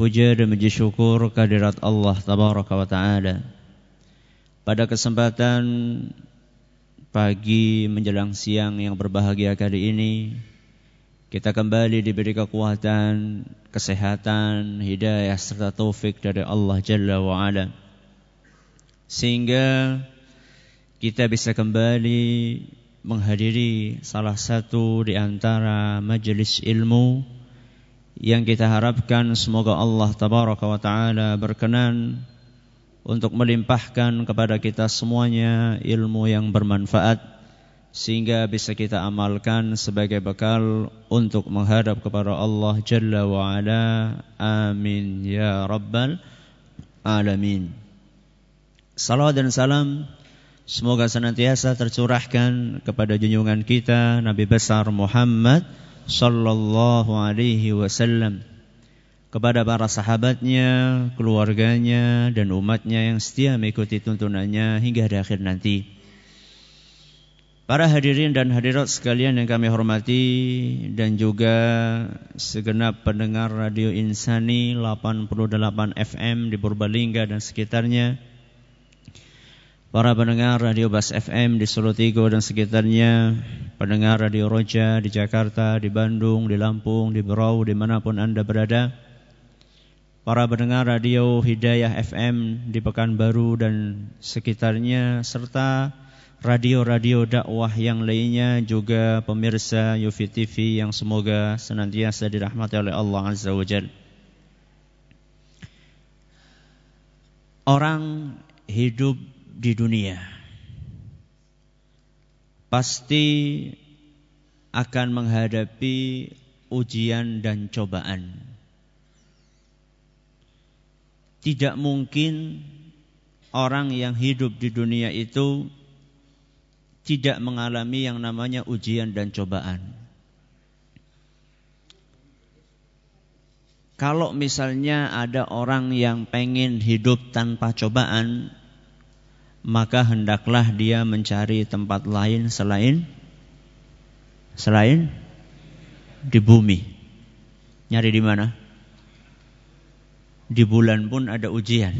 puja dan puji syukur kehadirat Allah tabaraka wa taala. Pada kesempatan pagi menjelang siang yang berbahagia kali ini kita kembali diberi kekuatan, kesehatan, hidayah serta taufik dari Allah Jalla wa ala. Sehingga kita bisa kembali menghadiri salah satu di antara majelis ilmu yang kita harapkan semoga Allah tabaraka wa taala berkenan untuk melimpahkan kepada kita semuanya ilmu yang bermanfaat sehingga bisa kita amalkan sebagai bekal untuk menghadap kepada Allah Jalla wa ala. Amin ya rabbal alamin. Salawat dan salam semoga senantiasa tercurahkan kepada junjungan kita Nabi besar Muhammad sallallahu alaihi wasallam kepada para sahabatnya, keluarganya dan umatnya yang setia mengikuti tuntunannya hingga di akhir nanti. Para hadirin dan hadirat sekalian yang kami hormati dan juga segenap pendengar Radio Insani 88 FM di Purbalingga dan sekitarnya para pendengar Radio Bas FM di Solo Tigo dan sekitarnya, pendengar Radio Roja di Jakarta, di Bandung, di Lampung, di Berau, di mana pun Anda berada, para pendengar Radio Hidayah FM di Pekanbaru dan sekitarnya, serta radio-radio dakwah yang lainnya juga pemirsa Yufi TV yang semoga senantiasa dirahmati oleh Allah Azza wa Jal. Orang hidup di dunia pasti akan menghadapi ujian dan cobaan. Tidak mungkin orang yang hidup di dunia itu tidak mengalami yang namanya ujian dan cobaan. Kalau misalnya ada orang yang pengen hidup tanpa cobaan, maka hendaklah dia mencari tempat lain selain selain di bumi. Nyari di mana? Di bulan pun ada ujian.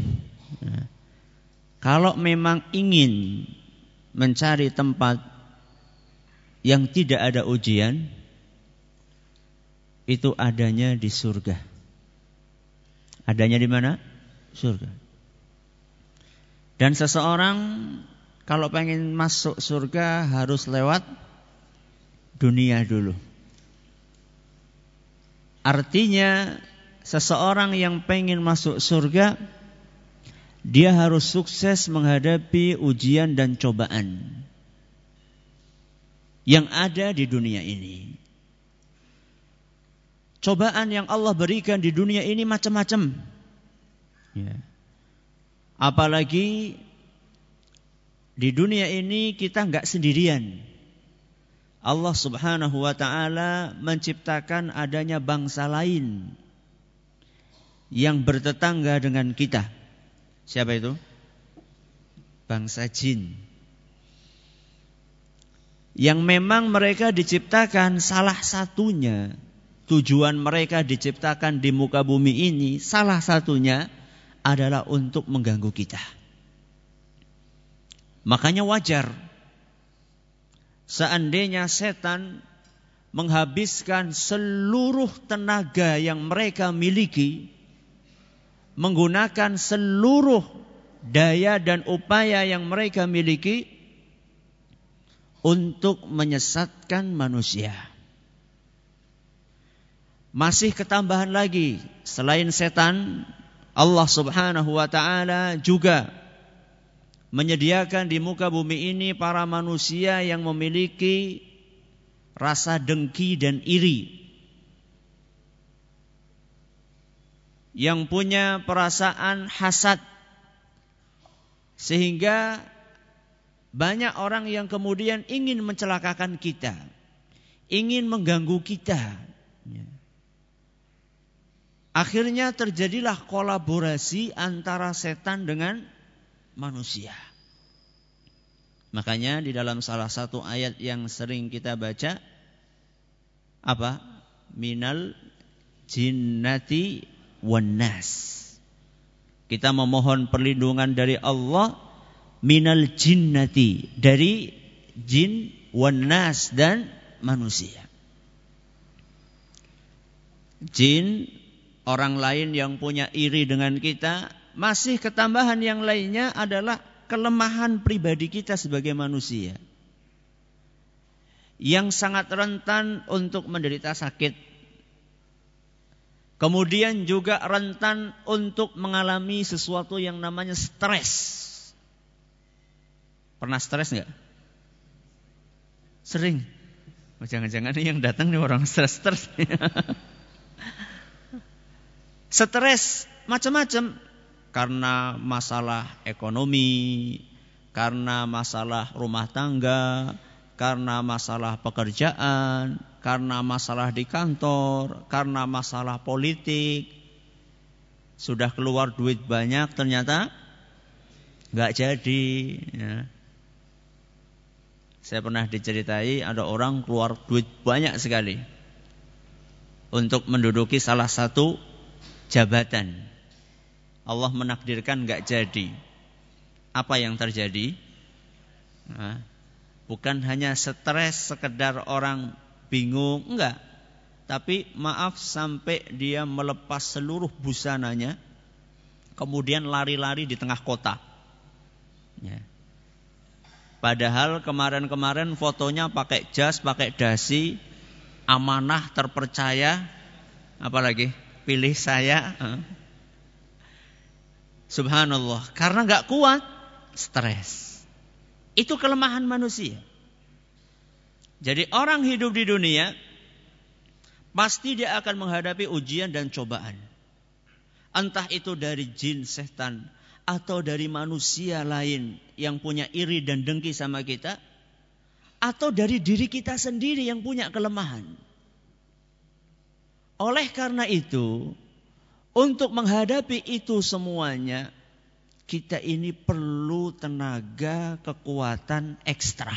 Kalau memang ingin mencari tempat yang tidak ada ujian, itu adanya di surga. Adanya di mana? Surga. Dan seseorang kalau pengen masuk surga harus lewat dunia dulu. Artinya seseorang yang pengen masuk surga dia harus sukses menghadapi ujian dan cobaan yang ada di dunia ini. Cobaan yang Allah berikan di dunia ini macam-macam. Ya. Apalagi di dunia ini kita nggak sendirian. Allah Subhanahu wa taala menciptakan adanya bangsa lain yang bertetangga dengan kita. Siapa itu? Bangsa jin. Yang memang mereka diciptakan salah satunya tujuan mereka diciptakan di muka bumi ini salah satunya adalah untuk mengganggu kita. Makanya wajar seandainya setan menghabiskan seluruh tenaga yang mereka miliki menggunakan seluruh daya dan upaya yang mereka miliki untuk menyesatkan manusia. Masih ketambahan lagi selain setan Allah Subhanahu wa taala juga menyediakan di muka bumi ini para manusia yang memiliki rasa dengki dan iri. yang punya perasaan hasad sehingga banyak orang yang kemudian ingin mencelakakan kita, ingin mengganggu kita. Ya. Akhirnya terjadilah kolaborasi antara setan dengan manusia. Makanya di dalam salah satu ayat yang sering kita baca apa? Minal jinnati wan nas. Kita memohon perlindungan dari Allah minal jinnati dari jin wan nas dan manusia. Jin orang lain yang punya iri dengan kita, masih ketambahan yang lainnya adalah kelemahan pribadi kita sebagai manusia. Yang sangat rentan untuk menderita sakit. Kemudian juga rentan untuk mengalami sesuatu yang namanya stres. Pernah stres nggak? Sering. Oh, jangan-jangan yang datang nih orang stres-stres. Stres macam-macam karena masalah ekonomi, karena masalah rumah tangga, karena masalah pekerjaan, karena masalah di kantor, karena masalah politik. Sudah keluar duit banyak ternyata nggak jadi. Ya. Saya pernah diceritai ada orang keluar duit banyak sekali untuk menduduki salah satu jabatan. Allah menakdirkan nggak jadi. Apa yang terjadi? Nah, bukan hanya stres sekedar orang bingung, enggak. Tapi maaf sampai dia melepas seluruh busananya, kemudian lari-lari di tengah kota. Ya. Padahal kemarin-kemarin fotonya pakai jas, pakai dasi, amanah, terpercaya, apalagi pilih saya. Subhanallah, karena nggak kuat, stres. Itu kelemahan manusia. Jadi orang hidup di dunia pasti dia akan menghadapi ujian dan cobaan. Entah itu dari jin, setan, atau dari manusia lain yang punya iri dan dengki sama kita, atau dari diri kita sendiri yang punya kelemahan. Oleh karena itu, untuk menghadapi itu semuanya, kita ini perlu tenaga kekuatan ekstra.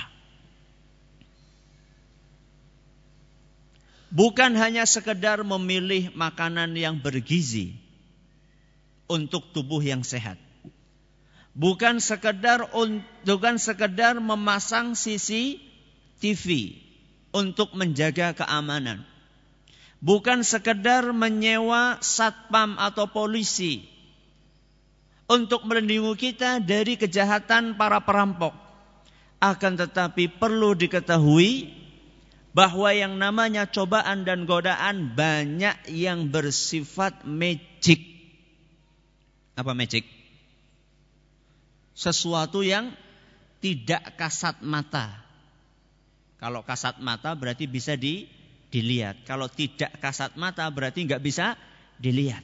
Bukan hanya sekedar memilih makanan yang bergizi untuk tubuh yang sehat bukan sekedar bukan sekedar memasang sisi TV untuk menjaga keamanan. Bukan sekedar menyewa satpam atau polisi untuk melindungi kita dari kejahatan para perampok. Akan tetapi perlu diketahui bahwa yang namanya cobaan dan godaan banyak yang bersifat magic. Apa magic? sesuatu yang tidak kasat mata. Kalau kasat mata berarti bisa di, dilihat. Kalau tidak kasat mata berarti nggak bisa dilihat.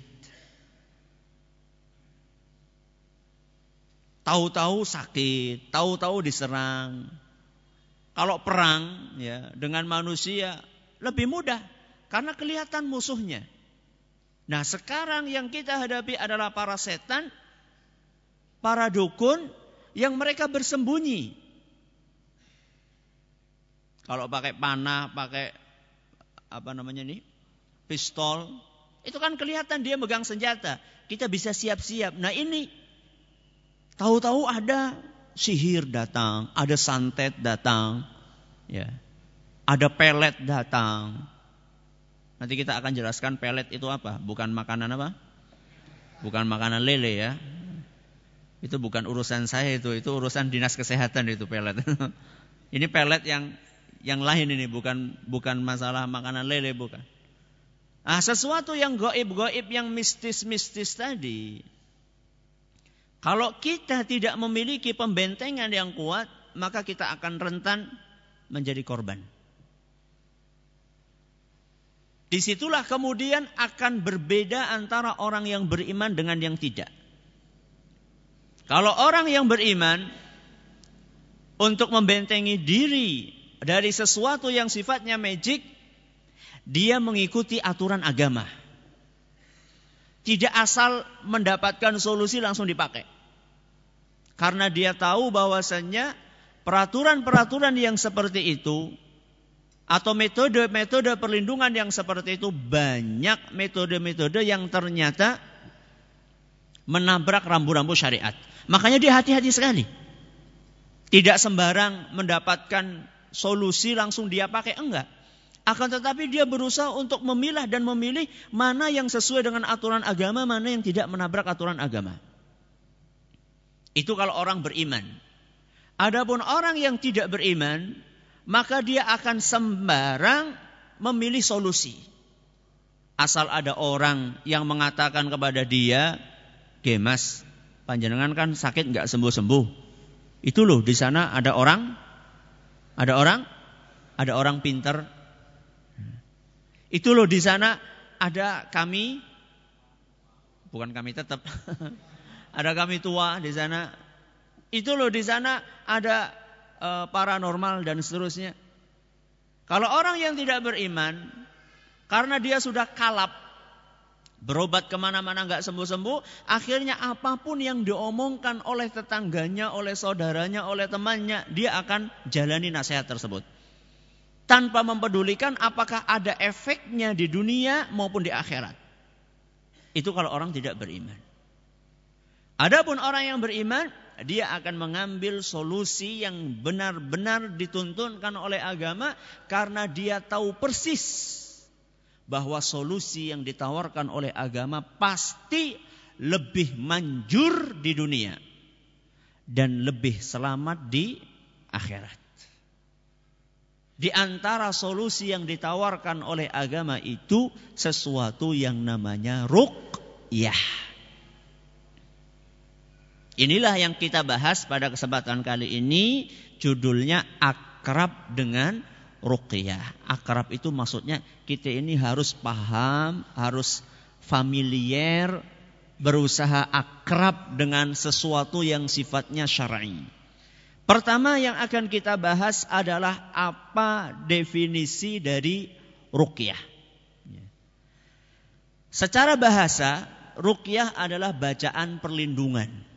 Tahu-tahu sakit, tahu-tahu diserang. Kalau perang ya dengan manusia lebih mudah karena kelihatan musuhnya. Nah, sekarang yang kita hadapi adalah para setan para dukun yang mereka bersembunyi. Kalau pakai panah, pakai apa namanya ini? Pistol, itu kan kelihatan dia megang senjata. Kita bisa siap-siap. Nah ini tahu-tahu ada sihir datang, ada santet datang, ya. Ada pelet datang. Nanti kita akan jelaskan pelet itu apa? Bukan makanan apa? Bukan makanan lele ya. Itu bukan urusan saya itu, itu urusan dinas kesehatan itu pelet. ini pelet yang yang lain ini bukan bukan masalah makanan lele bukan. Ah sesuatu yang goib-goib yang mistis-mistis tadi. Kalau kita tidak memiliki pembentengan yang kuat, maka kita akan rentan menjadi korban. Di situlah kemudian akan berbeda antara orang yang beriman dengan yang tidak. Kalau orang yang beriman untuk membentengi diri dari sesuatu yang sifatnya magic, dia mengikuti aturan agama. Tidak asal mendapatkan solusi langsung dipakai. Karena dia tahu bahwasannya peraturan-peraturan yang seperti itu atau metode-metode perlindungan yang seperti itu banyak metode-metode yang ternyata menabrak rambu-rambu syariat. Makanya dia hati-hati sekali. Tidak sembarang mendapatkan solusi langsung dia pakai enggak. Akan tetapi dia berusaha untuk memilah dan memilih mana yang sesuai dengan aturan agama, mana yang tidak menabrak aturan agama. Itu kalau orang beriman. Adapun orang yang tidak beriman, maka dia akan sembarang memilih solusi. Asal ada orang yang mengatakan kepada dia, Gemas, panjenengan kan sakit nggak sembuh-sembuh. Itu loh di sana ada orang, ada orang, ada orang pinter. Itu loh di sana ada kami, bukan kami tetap, ada kami tua di sana. Itu loh di sana ada uh, paranormal dan seterusnya. Kalau orang yang tidak beriman, karena dia sudah kalap, berobat ke mana-mana nggak sembuh-sembuh, akhirnya apa pun yang diomongkan oleh tetangganya, oleh saudaranya, oleh temannya, dia akan jalani nasihat tersebut. Tanpa mempedulikan apakah ada efeknya di dunia maupun di akhirat. Itu kalau orang tidak beriman. Adapun orang yang beriman, dia akan mengambil solusi yang benar-benar dituntunkan oleh agama karena dia tahu persis bahwa solusi yang ditawarkan oleh agama pasti lebih manjur di dunia dan lebih selamat di akhirat. Di antara solusi yang ditawarkan oleh agama itu sesuatu yang namanya ruqyah. Inilah yang kita bahas pada kesempatan kali ini. Judulnya akrab dengan ruqyah. Akrab itu maksudnya kita ini harus paham, harus familiar, berusaha akrab dengan sesuatu yang sifatnya syar'i. Pertama yang akan kita bahas adalah apa definisi dari ruqyah. Secara bahasa, ruqyah adalah bacaan perlindungan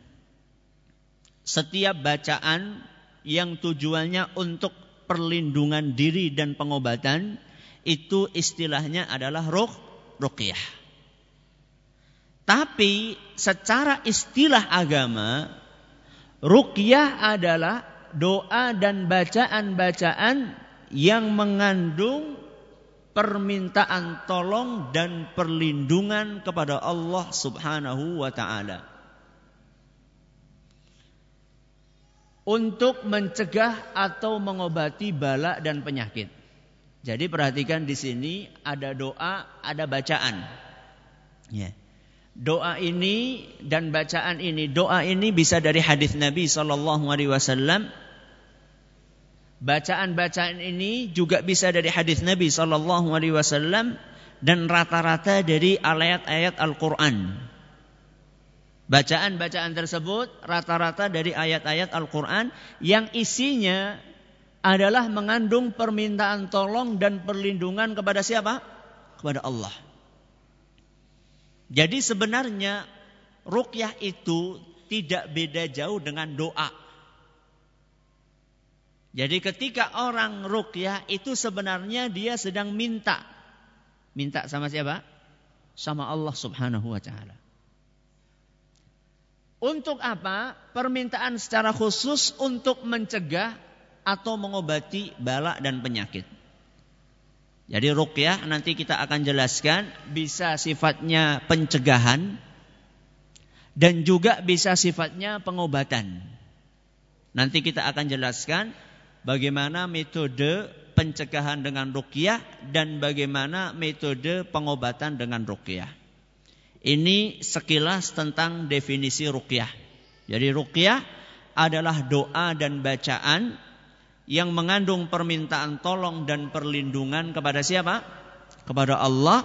setiap bacaan yang tujuannya untuk perlindungan diri dan pengobatan itu istilahnya adalah ruh ruqyah. Tapi secara istilah agama ruqyah adalah doa dan bacaan-bacaan yang mengandung permintaan tolong dan perlindungan kepada Allah Subhanahu wa taala. Untuk mencegah atau mengobati bala dan penyakit. Jadi perhatikan di sini ada doa, ada bacaan. Ya. Doa ini dan bacaan ini, doa ini bisa dari hadis Nabi Shallallahu Alaihi Wasallam. Bacaan-bacaan ini juga bisa dari hadis Nabi Shallallahu Alaihi Wasallam dan rata-rata dari ayat-ayat Al-Quran. Bacaan-bacaan tersebut rata-rata dari ayat-ayat Al-Quran yang isinya adalah mengandung permintaan tolong dan perlindungan kepada siapa? Kepada Allah. Jadi sebenarnya rukyah itu tidak beda jauh dengan doa. Jadi ketika orang rukyah itu sebenarnya dia sedang minta. Minta sama siapa? Sama Allah subhanahu wa ta'ala. Untuk apa? Permintaan secara khusus untuk mencegah atau mengobati bala dan penyakit. Jadi rukyah nanti kita akan jelaskan bisa sifatnya pencegahan dan juga bisa sifatnya pengobatan. Nanti kita akan jelaskan bagaimana metode pencegahan dengan rukyah dan bagaimana metode pengobatan dengan rukyah. Ini sekilas tentang definisi ruqyah. Jadi ruqyah adalah doa dan bacaan yang mengandung permintaan tolong dan perlindungan kepada siapa? kepada Allah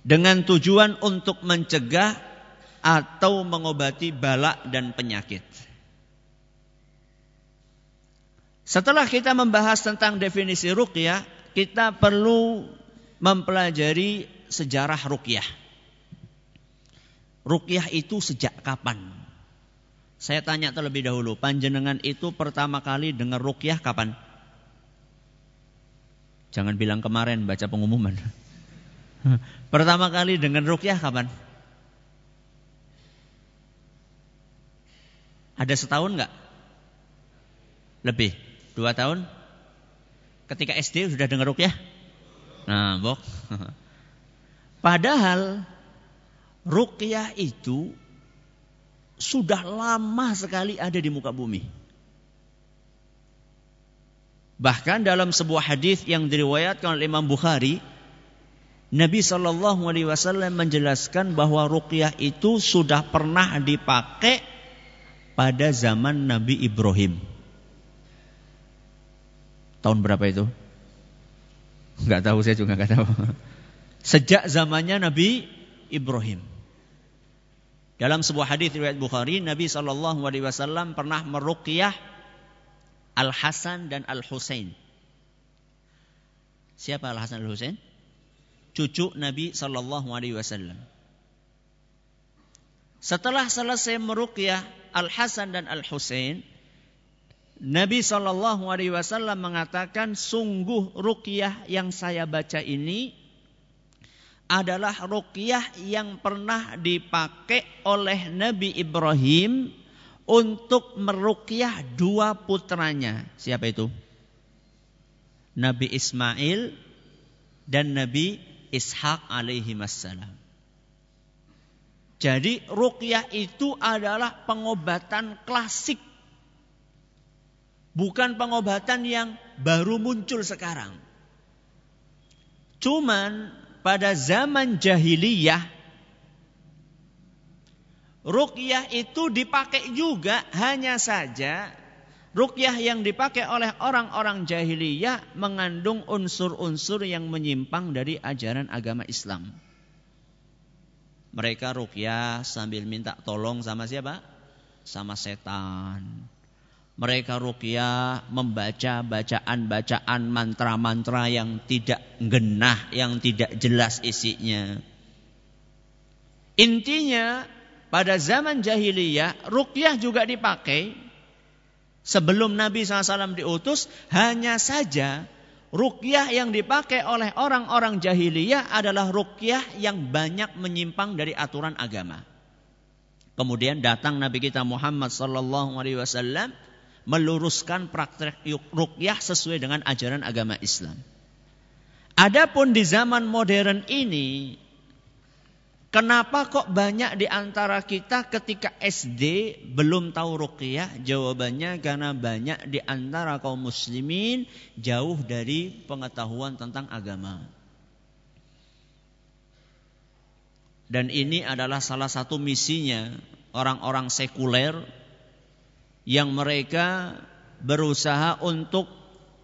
dengan tujuan untuk mencegah atau mengobati balak dan penyakit. Setelah kita membahas tentang definisi ruqyah, kita perlu mempelajari sejarah ruqyah. Ruqyah itu sejak kapan? Saya tanya terlebih dahulu, panjenengan itu pertama kali dengar ruqyah kapan? Jangan bilang kemarin baca pengumuman. Pertama kali dengar ruqyah kapan? Ada setahun nggak? Lebih, dua tahun? Ketika SD sudah dengar ruqyah? Nah, bok. Padahal ruqyah itu sudah lama sekali ada di muka bumi. Bahkan dalam sebuah hadis yang diriwayatkan oleh Imam Bukhari, Nabi Shallallahu Alaihi Wasallam menjelaskan bahwa ruqyah itu sudah pernah dipakai pada zaman Nabi Ibrahim. Tahun berapa itu? Enggak tahu saya juga enggak tahu. Sejak zamannya Nabi Ibrahim. Dalam sebuah hadis riwayat Bukhari, Nabi Shallallahu Alaihi Wasallam pernah meruqyah Al Hasan dan Al Husain. Siapa Al Hasan Al Husain? Cucu Nabi Shallallahu Alaihi Wasallam. Setelah selesai meruqyah Al Hasan dan Al Husain, Nabi Shallallahu Alaihi Wasallam mengatakan, sungguh ruqyah yang saya baca ini adalah ruqyah yang pernah dipakai oleh Nabi Ibrahim untuk meruqyah dua putranya. Siapa itu? Nabi Ismail dan Nabi Ishak alaihi wassalam. Jadi ruqyah itu adalah pengobatan klasik. Bukan pengobatan yang baru muncul sekarang. Cuman pada zaman jahiliyah ruqyah itu dipakai juga hanya saja ruqyah yang dipakai oleh orang-orang jahiliyah mengandung unsur-unsur yang menyimpang dari ajaran agama Islam. Mereka ruqyah sambil minta tolong sama siapa? Sama setan. Mereka rukyah membaca bacaan-bacaan mantra-mantra yang tidak genah, yang tidak jelas isinya. Intinya pada zaman jahiliyah rukyah juga dipakai sebelum Nabi SAW diutus hanya saja rukyah yang dipakai oleh orang-orang jahiliyah adalah rukyah yang banyak menyimpang dari aturan agama. Kemudian datang Nabi kita Muhammad wasallam meluruskan praktek rukyah sesuai dengan ajaran agama Islam. Adapun di zaman modern ini, kenapa kok banyak di antara kita ketika SD belum tahu rukyah? Jawabannya karena banyak di antara kaum muslimin jauh dari pengetahuan tentang agama. Dan ini adalah salah satu misinya orang-orang sekuler yang mereka berusaha untuk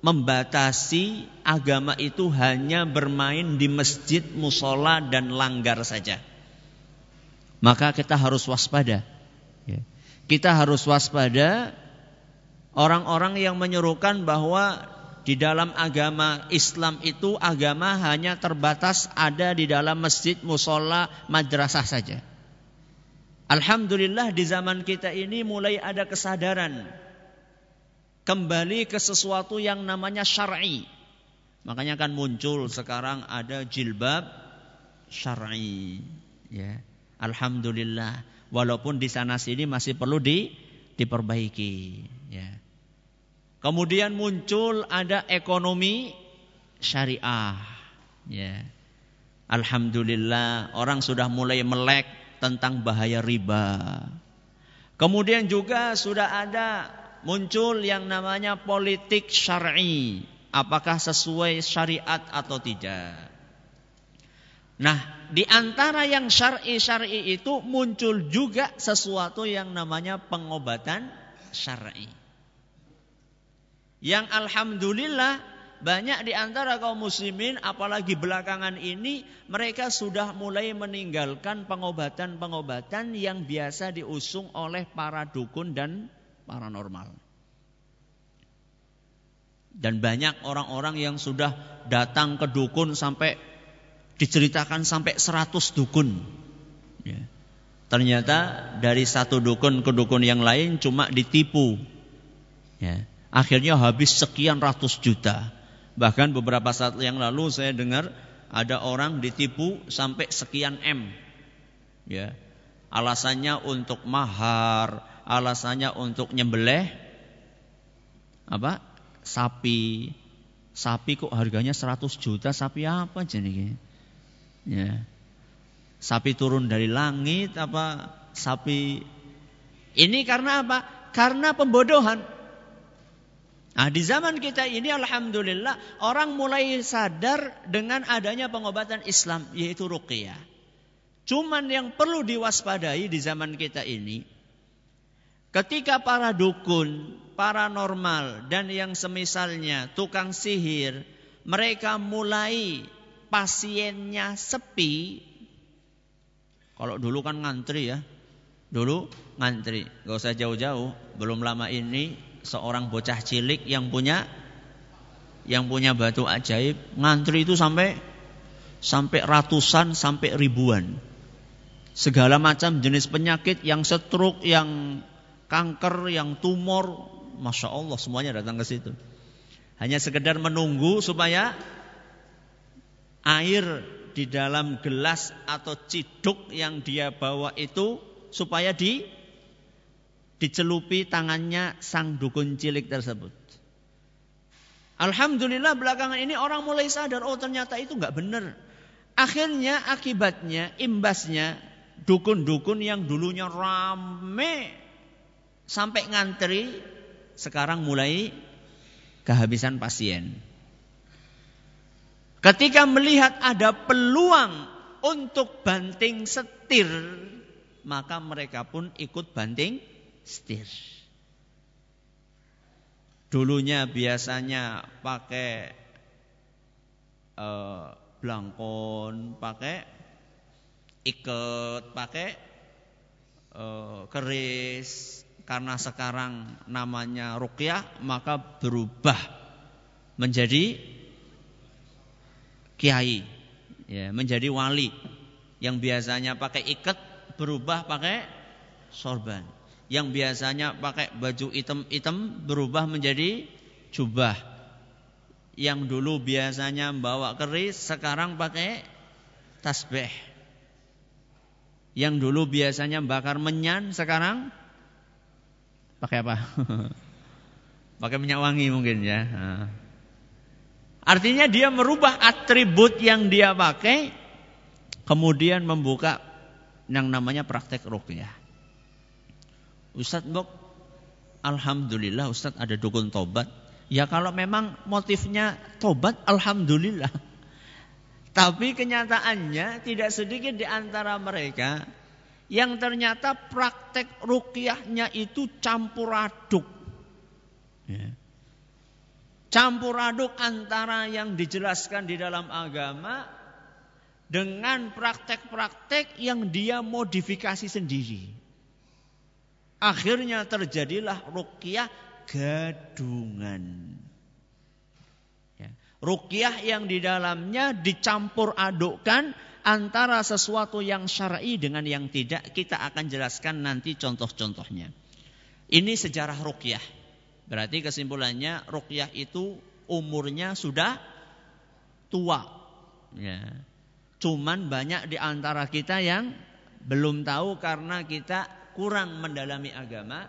membatasi agama itu hanya bermain di masjid, musola dan langgar saja. Maka kita harus waspada. Ya. Kita harus waspada orang-orang yang menyerukan bahwa di dalam agama Islam itu agama hanya terbatas ada di dalam masjid, musola, madrasah saja. Alhamdulillah di zaman kita ini mulai ada kesadaran kembali ke sesuatu yang namanya syar'i. Makanya kan muncul sekarang ada jilbab syar'i. Ya. Alhamdulillah. Walaupun di sana sini masih perlu di, diperbaiki. Ya. Kemudian muncul ada ekonomi syariah. Ya. Alhamdulillah orang sudah mulai melek tentang bahaya riba. Kemudian juga sudah ada muncul yang namanya politik syar'i. Apakah sesuai syariat atau tidak? Nah, di antara yang syar'i-syar'i itu muncul juga sesuatu yang namanya pengobatan syar'i. Yang alhamdulillah banyak di antara kaum muslimin apalagi belakangan ini mereka sudah mulai meninggalkan pengobatan-pengobatan yang biasa diusung oleh para dukun dan paranormal. Dan banyak orang-orang yang sudah datang ke dukun sampai diceritakan sampai 100 dukun. Ya. Ternyata dari satu dukun ke dukun yang lain cuma ditipu. Ya. Akhirnya habis sekian ratus juta. Bahkan beberapa saat yang lalu saya dengar ada orang ditipu sampai sekian M. Ya. Alasannya untuk mahar, alasannya untuk nyembelih apa? sapi. Sapi kok harganya 100 juta, sapi apa jadi? Ya. Sapi turun dari langit apa sapi ini karena apa? Karena pembodohan. Nah, di zaman kita ini alhamdulillah orang mulai sadar dengan adanya pengobatan Islam yaitu ruqyah. Cuman yang perlu diwaspadai di zaman kita ini ketika para dukun paranormal dan yang semisalnya tukang sihir mereka mulai pasiennya sepi kalau dulu kan ngantri ya dulu ngantri gak usah jauh-jauh belum lama ini seorang bocah cilik yang punya yang punya batu ajaib ngantri itu sampai sampai ratusan sampai ribuan segala macam jenis penyakit yang stroke yang kanker yang tumor Masya Allah semuanya datang ke situ. Hanya sekedar menunggu supaya air di dalam gelas atau ciduk yang dia bawa itu supaya di dicelupi tangannya sang dukun cilik tersebut. Alhamdulillah belakangan ini orang mulai sadar oh ternyata itu nggak benar. Akhirnya akibatnya imbasnya dukun-dukun yang dulunya rame sampai ngantri sekarang mulai kehabisan pasien. Ketika melihat ada peluang untuk banting setir, maka mereka pun ikut banting setir. Dulunya biasanya pakai uh, blangkon, pakai iket, pakai uh, keris, karena sekarang namanya rukyah maka berubah menjadi kiai. Ya menjadi wali. Yang biasanya pakai ikat berubah pakai sorban yang biasanya pakai baju hitam-hitam berubah menjadi jubah yang dulu biasanya bawa keris sekarang pakai tasbih yang dulu biasanya bakar menyan sekarang Pakai apa? Pakai minyak wangi mungkin ya. Artinya dia merubah atribut yang dia pakai, kemudian membuka yang namanya praktek rukyah. Ustadz Bok, Alhamdulillah Ustadz ada dukun tobat. Ya kalau memang motifnya tobat, Alhamdulillah. Tapi kenyataannya tidak sedikit di antara mereka yang ternyata praktek rukyahnya itu campur aduk. Ya. Campur aduk antara yang dijelaskan di dalam agama dengan praktek-praktek yang dia modifikasi sendiri. Akhirnya terjadilah rukyah gadungan. Ya. Rukyah yang di dalamnya dicampur adukkan antara sesuatu yang syar'i dengan yang tidak kita akan jelaskan nanti contoh-contohnya. Ini sejarah ruqyah. Berarti kesimpulannya ruqyah itu umurnya sudah tua. Ya. Cuman banyak di antara kita yang belum tahu karena kita kurang mendalami agama.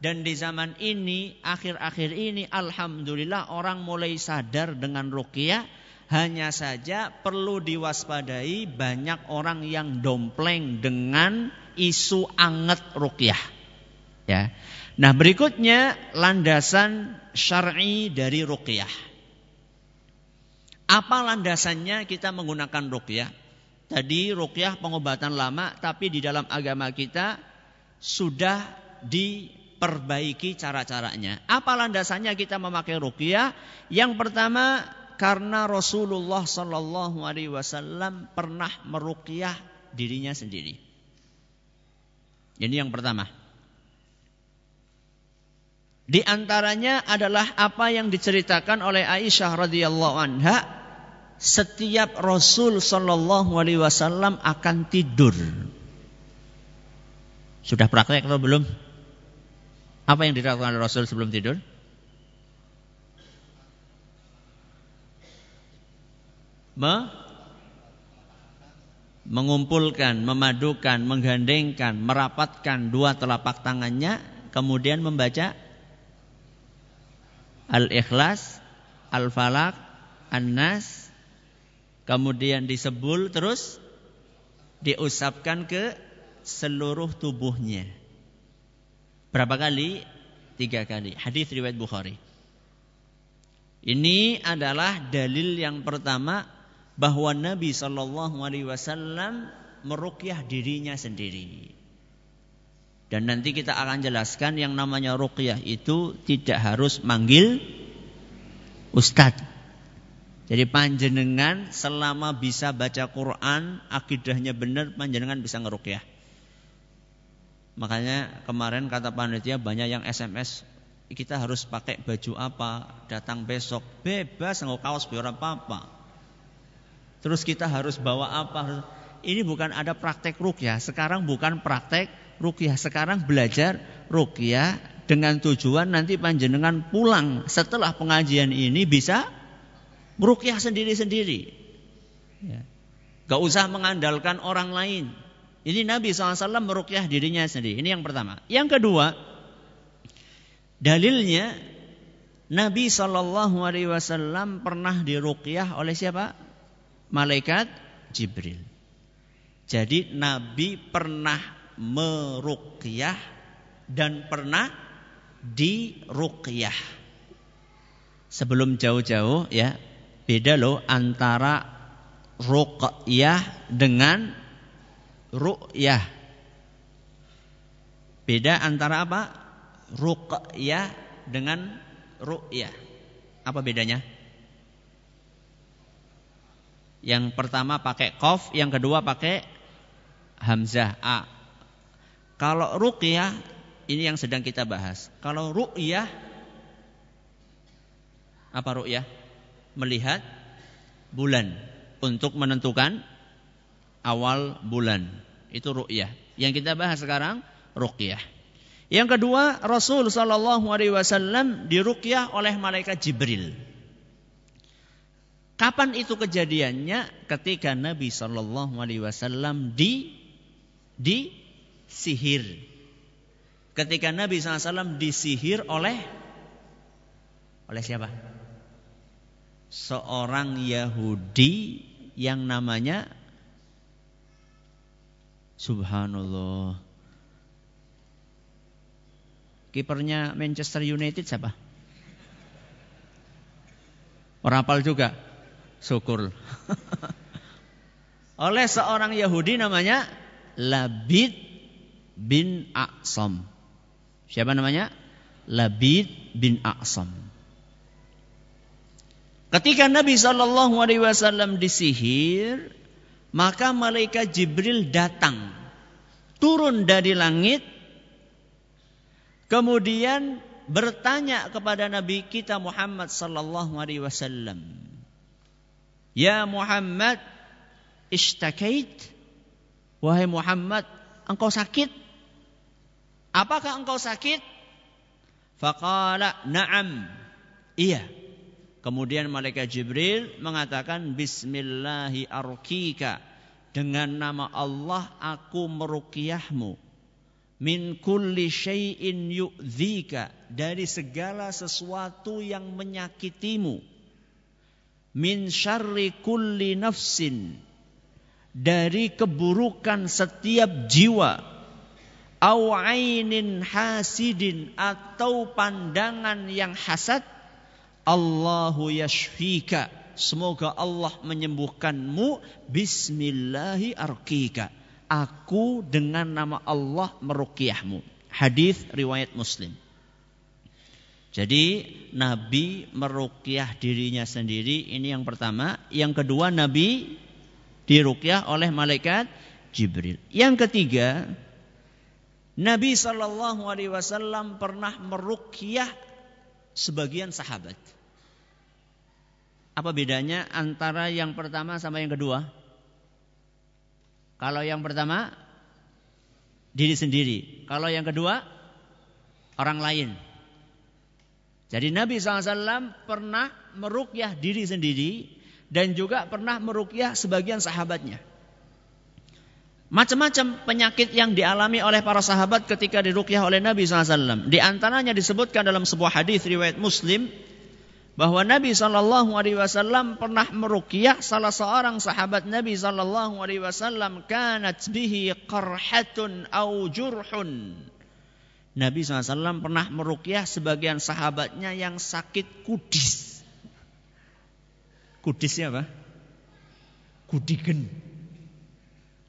Dan di zaman ini, akhir-akhir ini, Alhamdulillah orang mulai sadar dengan ruqyah hanya saja perlu diwaspadai banyak orang yang dompleng dengan isu anget rukyah. Ya. Nah berikutnya landasan syar'i dari rukyah. Apa landasannya kita menggunakan rukyah? Tadi rukyah pengobatan lama, tapi di dalam agama kita sudah di diperbaiki cara-caranya. Apa landasannya kita memakai ruqyah? Yang pertama karena Rasulullah Shallallahu Alaihi Wasallam pernah meruqyah dirinya sendiri. Ini yang pertama. Di antaranya adalah apa yang diceritakan oleh Aisyah radhiyallahu anha setiap Rasul Shallallahu alaihi wasallam akan tidur. Sudah praktek atau belum? Apa yang dilakukan oleh Rasul sebelum tidur? Me mengumpulkan, memadukan, menggandengkan, merapatkan dua telapak tangannya, kemudian membaca Al-Ikhlas, Al-Falak, An-Nas, kemudian disebul terus diusapkan ke seluruh tubuhnya. Berapa kali? Tiga kali. Hadis riwayat Bukhari. Ini adalah dalil yang pertama bahwa Nabi Shallallahu Alaihi Wasallam merukyah dirinya sendiri. Dan nanti kita akan jelaskan yang namanya ruqyah itu tidak harus manggil ustadz. Jadi panjenengan selama bisa baca Quran, akidahnya benar, panjenengan bisa ngeruqyah. Makanya kemarin kata panitia banyak yang SMS kita harus pakai baju apa, datang besok, bebas nggak kaos biar apa-apa. Terus kita harus bawa apa? Ini bukan ada praktek rukyah. Sekarang bukan praktek rukyah. Sekarang belajar rukyah dengan tujuan nanti panjenengan pulang setelah pengajian ini bisa merukyah sendiri-sendiri. Ya. Gak usah mengandalkan orang lain. Ini Nabi SAW merukyah dirinya sendiri. Ini yang pertama. Yang kedua, dalilnya Nabi Wasallam pernah dirukyah oleh siapa? Malaikat Jibril. Jadi Nabi pernah meruqyah dan pernah diruqyah. Sebelum jauh-jauh ya, beda loh antara ruqyah dengan ru'yah. Beda antara apa? Ruqyah dengan ru'yah. Apa bedanya? Yang pertama pakai kof, yang kedua pakai hamzah a. Kalau ruqyah ini yang sedang kita bahas. Kalau ru'yah apa ru'yah? Melihat bulan untuk menentukan awal bulan. Itu ru'yah. Yang kita bahas sekarang ruqyah. Yang kedua, Rasul sallallahu alaihi wasallam diruqyah oleh malaikat Jibril. Kapan itu kejadiannya? Ketika Nabi sallallahu alaihi wasallam di di sihir. Ketika Nabi SAW disihir oleh oleh siapa? Seorang Yahudi yang namanya Subhanallah. Kipernya Manchester United siapa? Orang apal juga. Syukur. oleh seorang Yahudi namanya Labid bin Aqsam. Siapa namanya? Labid bin Aqsam. Ketika Nabi Shallallahu Alaihi Wasallam disihir, maka malaikat Jibril datang, turun dari langit, kemudian bertanya kepada Nabi kita Muhammad Sallallahu Alaihi Wasallam, Ya Muhammad, ishtakait, wahai Muhammad, engkau sakit? Apakah engkau sakit? Faqala na'am. Iya. Kemudian malaikat Jibril mengatakan bismillahi arkika. Dengan nama Allah aku meruqyahmu. Min kulli syai'in yu'dhika. Dari segala sesuatu yang menyakitimu. Min syarri kulli nafsin. Dari keburukan setiap jiwa au ainin hasidin atau pandangan yang hasad Allahu yashfika semoga Allah menyembuhkanmu bismillahi arkika aku dengan nama Allah meruqyahmu Hadis riwayat Muslim. Jadi Nabi merukyah dirinya sendiri ini yang pertama. Yang kedua Nabi dirukyah oleh malaikat Jibril. Yang ketiga Nabi Shallallahu Alaihi Wasallam pernah merukyah sebagian sahabat. Apa bedanya antara yang pertama sama yang kedua? Kalau yang pertama diri sendiri, kalau yang kedua orang lain. Jadi Nabi SAW pernah merukyah diri sendiri dan juga pernah merukyah sebagian sahabatnya. Macam-macam penyakit yang dialami oleh para sahabat ketika dirukyah oleh Nabi SAW. Di antaranya disebutkan dalam sebuah hadis riwayat Muslim bahwa Nabi Shallallahu Alaihi Wasallam pernah merukyah salah seorang sahabat Nabi Shallallahu Alaihi Wasallam kanat bihi qarhatun au jurhun Nabi SAW pernah merukyah sebagian sahabatnya yang sakit kudis. Kudisnya apa? Kudigen.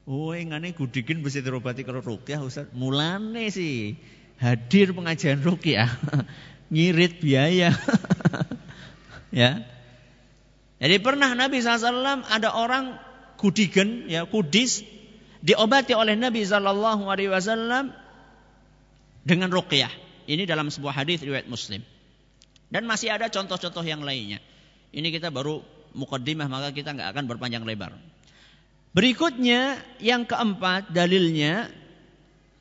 Oh, ngane kudigen bisa terobati kalau rukyah Ustaz. Mulane sih hadir pengajian rukyah. Ngirit biaya. ya. Jadi pernah Nabi SAW ada orang kudigen, ya kudis, diobati oleh Nabi SAW dengan ruqyah. Ini dalam sebuah hadis riwayat Muslim. Dan masih ada contoh-contoh yang lainnya. Ini kita baru mukaddimah maka kita nggak akan berpanjang lebar. Berikutnya yang keempat dalilnya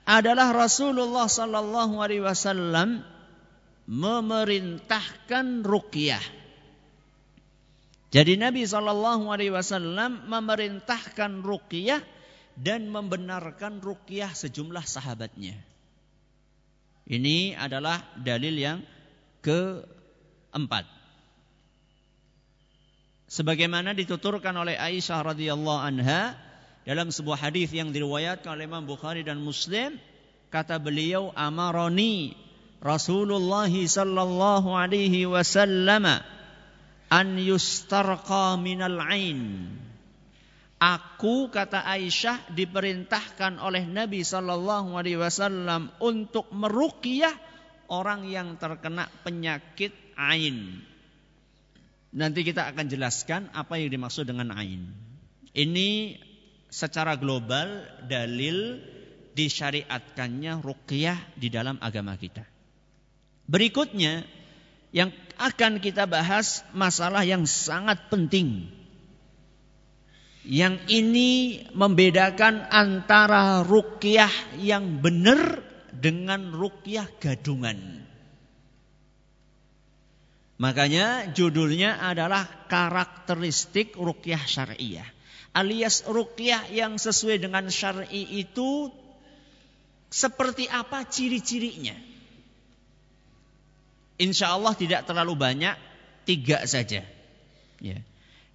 adalah Rasulullah sallallahu alaihi wasallam memerintahkan ruqyah. Jadi Nabi sallallahu alaihi wasallam memerintahkan ruqyah dan membenarkan ruqyah sejumlah sahabatnya. Ini adalah dalil yang keempat. Sebagaimana dituturkan oleh Aisyah radhiyallahu anha dalam sebuah hadis yang diriwayatkan oleh Imam Bukhari dan Muslim, kata beliau amaroni Rasulullah sallallahu alaihi wasallam an yustarqa minal ain Aku kata Aisyah diperintahkan oleh Nabi Shallallahu Alaihi Wasallam untuk meruqyah orang yang terkena penyakit ain. Nanti kita akan jelaskan apa yang dimaksud dengan ain. Ini secara global dalil disyariatkannya ruqyah di dalam agama kita. Berikutnya yang akan kita bahas masalah yang sangat penting yang ini membedakan antara rukyah yang benar dengan rukyah gadungan. Makanya judulnya adalah karakteristik rukyah syariah. Alias rukyah yang sesuai dengan syar'i itu seperti apa ciri-cirinya. Insya Allah tidak terlalu banyak, tiga saja. Ya.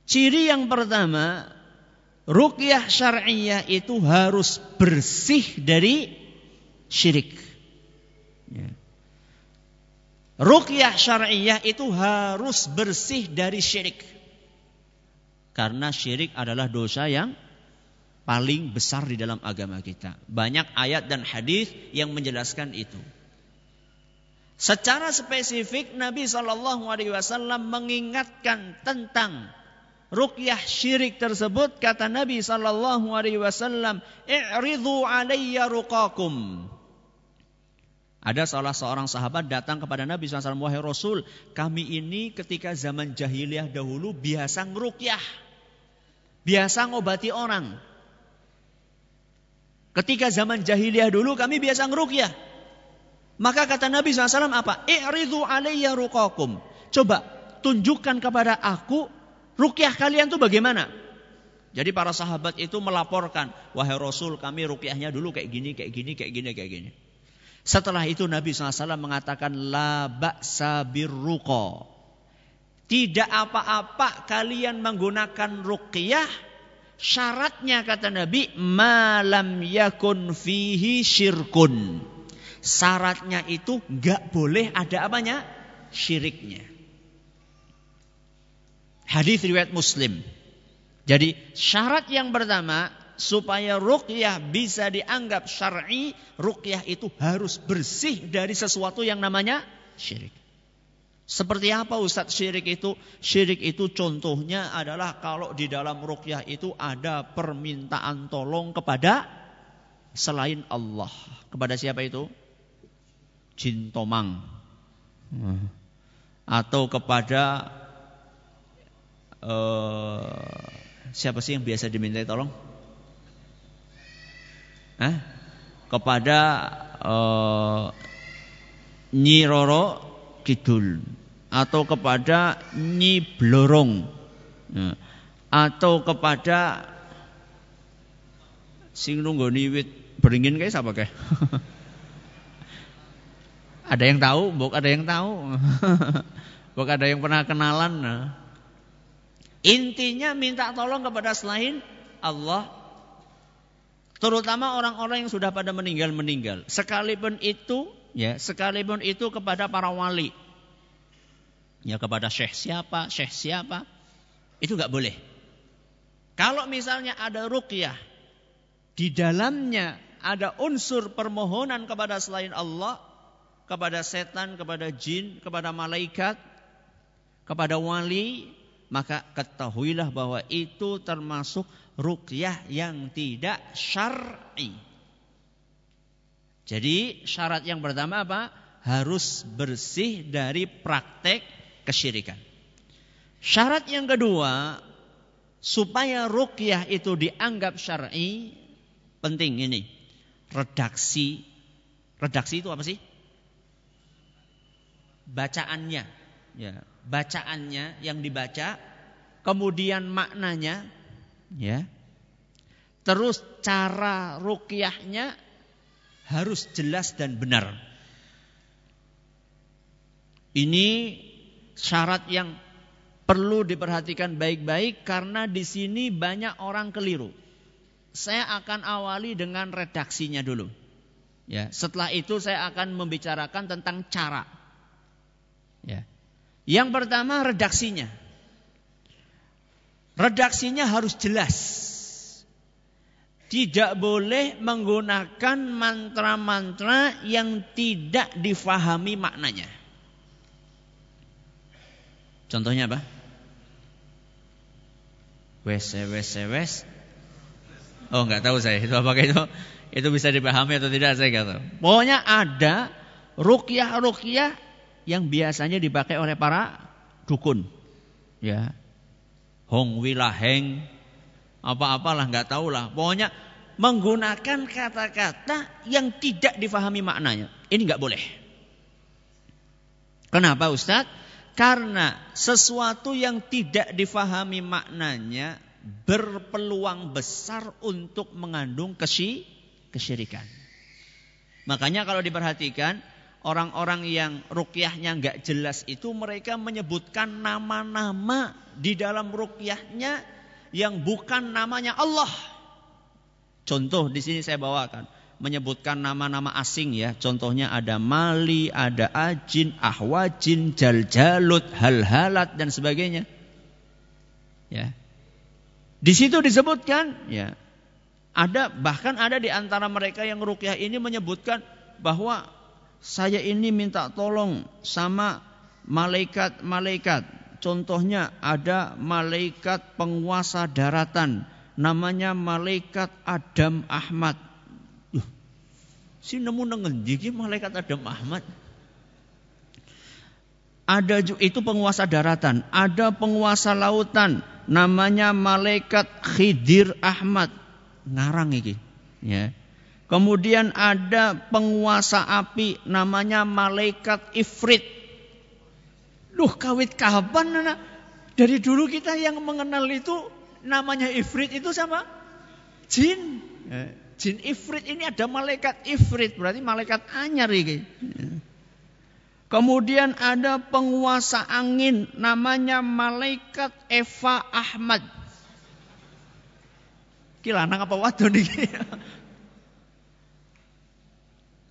Ciri yang pertama, rukyah syariah itu harus bersih dari syirik. Ya. Rukyah syariah itu harus bersih dari syirik. Karena syirik adalah dosa yang paling besar di dalam agama kita. Banyak ayat dan hadis yang menjelaskan itu. Secara spesifik Nabi Shallallahu Alaihi Wasallam mengingatkan tentang rukyah syirik tersebut kata Nabi sallallahu alaihi wasallam i'ridu alayya ruqakum ada salah seorang sahabat datang kepada Nabi SAW, wahai Rasul, kami ini ketika zaman jahiliyah dahulu biasa ngerukyah. Biasa ngobati orang. Ketika zaman jahiliyah dulu kami biasa ngerukyah. Maka kata Nabi SAW apa? I'ridu alayya ruqakum. Coba tunjukkan kepada aku Rukyah kalian tuh bagaimana? Jadi para sahabat itu melaporkan, wahai Rasul kami rukyahnya dulu kayak gini, kayak gini, kayak gini, kayak gini. Setelah itu Nabi SAW mengatakan, la ba'sa birruqa. Tidak apa-apa kalian menggunakan rukyah. Syaratnya kata Nabi, malam yakun fihi syirkun. Syaratnya itu gak boleh ada apanya? Syiriknya. Hadis riwayat Muslim. Jadi syarat yang pertama supaya ruqyah bisa dianggap syar'i, ruqyah itu harus bersih dari sesuatu yang namanya syirik. Seperti apa Ustadz syirik itu? Syirik itu contohnya adalah kalau di dalam ruqyah itu ada permintaan tolong kepada selain Allah. Kepada siapa itu? Jin tomang. Atau kepada uh, siapa sih yang biasa dimintai tolong? Hah? Kepada uh, Nyi Roro Kidul atau kepada Nyi Blorong ya. atau kepada sing nunggoni wit beringin kayak siapa kayak? ada yang tahu, bok ada yang tahu. bok ada yang pernah kenalan. Intinya minta tolong kepada selain Allah Terutama orang-orang yang sudah pada meninggal-meninggal. Sekalipun itu, ya, sekalipun itu kepada para wali. Ya, kepada syekh siapa, syekh siapa, itu nggak boleh. Kalau misalnya ada ruqyah, di dalamnya ada unsur permohonan kepada selain Allah, kepada setan, kepada jin, kepada malaikat, kepada wali, maka ketahuilah bahwa itu termasuk ruqyah yang tidak syar'i. Jadi syarat yang pertama apa? Harus bersih dari praktek kesyirikan. Syarat yang kedua, supaya ruqyah itu dianggap syar'i, penting ini. Redaksi. Redaksi itu apa sih? Bacaannya. Ya, bacaannya yang dibaca, kemudian maknanya, ya. Terus cara rukyahnya harus jelas dan benar. Ini syarat yang perlu diperhatikan baik-baik karena di sini banyak orang keliru. Saya akan awali dengan redaksinya dulu. Ya, setelah itu saya akan membicarakan tentang cara. Ya. Yang pertama redaksinya. Redaksinya harus jelas. Tidak boleh menggunakan mantra-mantra yang tidak difahami maknanya. Contohnya apa? Wes, wes, wes. Oh, nggak tahu saya itu apa itu. Itu bisa dipahami atau tidak saya nggak tahu. Pokoknya ada rukyah-rukyah yang biasanya dipakai oleh para dukun. Ya. Hong wilaheng apa-apalah nggak tahu lah. Pokoknya menggunakan kata-kata yang tidak difahami maknanya. Ini nggak boleh. Kenapa Ustadz? Karena sesuatu yang tidak difahami maknanya berpeluang besar untuk mengandung kesyirikan. Makanya kalau diperhatikan orang-orang yang rukyahnya nggak jelas itu mereka menyebutkan nama-nama di dalam rukyahnya yang bukan namanya Allah. Contoh di sini saya bawakan menyebutkan nama-nama asing ya. Contohnya ada Mali, ada Ajin, Ahwajin, Jaljalut, Halhalat dan sebagainya. Ya. Di situ disebutkan ya. Ada bahkan ada di antara mereka yang rukyah ini menyebutkan bahwa saya ini minta tolong sama malaikat-malaikat. Contohnya ada malaikat penguasa daratan. Namanya malaikat Adam Ahmad. si nemu nengendi malaikat Adam Ahmad. Ada itu penguasa daratan, ada penguasa lautan namanya malaikat Khidir Ahmad. Ngarang iki, ya. Kemudian ada penguasa api namanya malaikat Ifrit. Duh kawit kapan anak? Dari dulu kita yang mengenal itu namanya Ifrit itu sama jin. Eh, jin Ifrit ini ada malaikat Ifrit berarti malaikat anyar ini. Kemudian ada penguasa angin namanya malaikat Eva Ahmad. Kilanang apa wadon ini?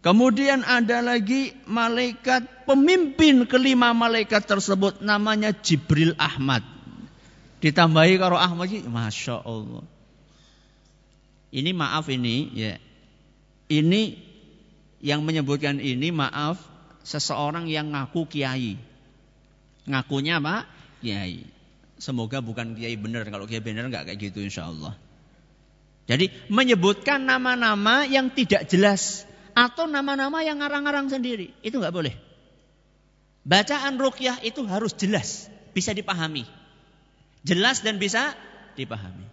Kemudian ada lagi malaikat pemimpin kelima malaikat tersebut namanya Jibril Ahmad. Ditambahi karo Ahmad ini, Masya Allah. Ini maaf ini ya. Ini yang menyebutkan ini maaf seseorang yang ngaku kiai. Ngakunya apa? Kiai. Semoga bukan kiai benar. Kalau kiai benar nggak kayak gitu insya Allah. Jadi menyebutkan nama-nama yang tidak jelas atau nama-nama yang ngarang-ngarang sendiri itu nggak boleh. Bacaan rukyah itu harus jelas, bisa dipahami. Jelas dan bisa dipahami.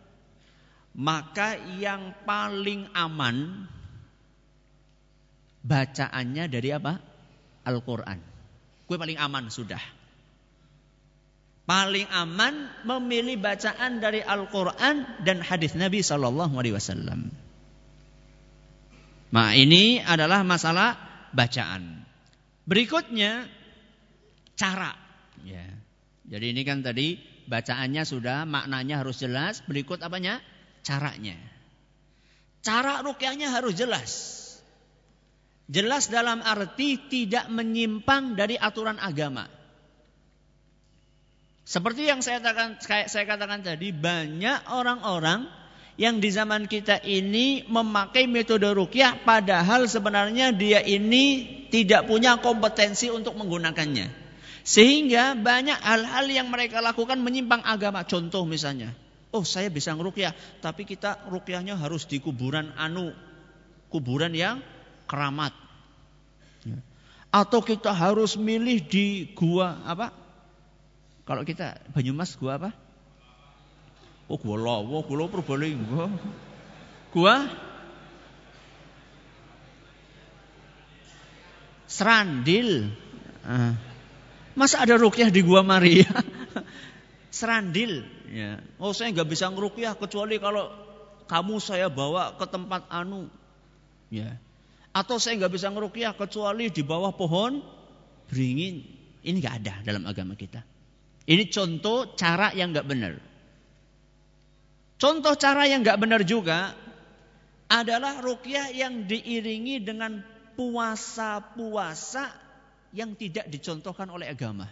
Maka yang paling aman bacaannya dari apa? Al-Quran. Gue paling aman sudah. Paling aman memilih bacaan dari Al-Quran dan hadis Nabi Sallallahu Alaihi Wasallam. Nah ini adalah masalah bacaan. Berikutnya cara. Ya. Jadi ini kan tadi bacaannya sudah, maknanya harus jelas. Berikut apanya? Caranya. Cara rukyahnya harus jelas. Jelas dalam arti tidak menyimpang dari aturan agama. Seperti yang saya katakan, saya katakan tadi, banyak orang-orang yang di zaman kita ini memakai metode rukyah padahal sebenarnya dia ini tidak punya kompetensi untuk menggunakannya. Sehingga banyak hal-hal yang mereka lakukan menyimpang agama. Contoh misalnya, oh saya bisa ngerukyah, tapi kita rukyahnya harus di kuburan anu, kuburan yang keramat. Atau kita harus milih di gua apa? Kalau kita Banyumas gua apa? Oh gua Lawo, gua Purbalingga. Gua Serandil. Ah. Masa ada rukyah di gua Maria? Serandil. Ya. Oh saya nggak bisa ngerukyah kecuali kalau kamu saya bawa ke tempat anu. Ya. Atau saya nggak bisa ngerukyah kecuali di bawah pohon beringin. Ini nggak ada dalam agama kita. Ini contoh cara yang nggak benar. Contoh cara yang nggak benar juga adalah rukyah yang diiringi dengan puasa-puasa yang tidak dicontohkan oleh agama.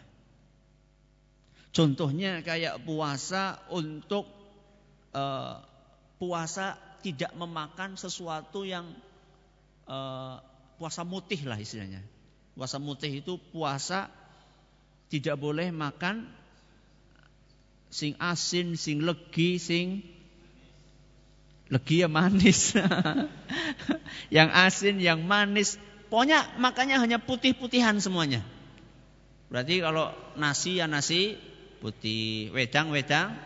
Contohnya kayak puasa untuk uh, puasa tidak memakan sesuatu yang uh, puasa mutih lah istilahnya. Puasa mutih itu puasa tidak boleh makan sing asin, sing legi, sing legi ya manis. yang asin, yang manis. Pokoknya makanya hanya putih-putihan semuanya. Berarti kalau nasi ya nasi putih, wedang-wedang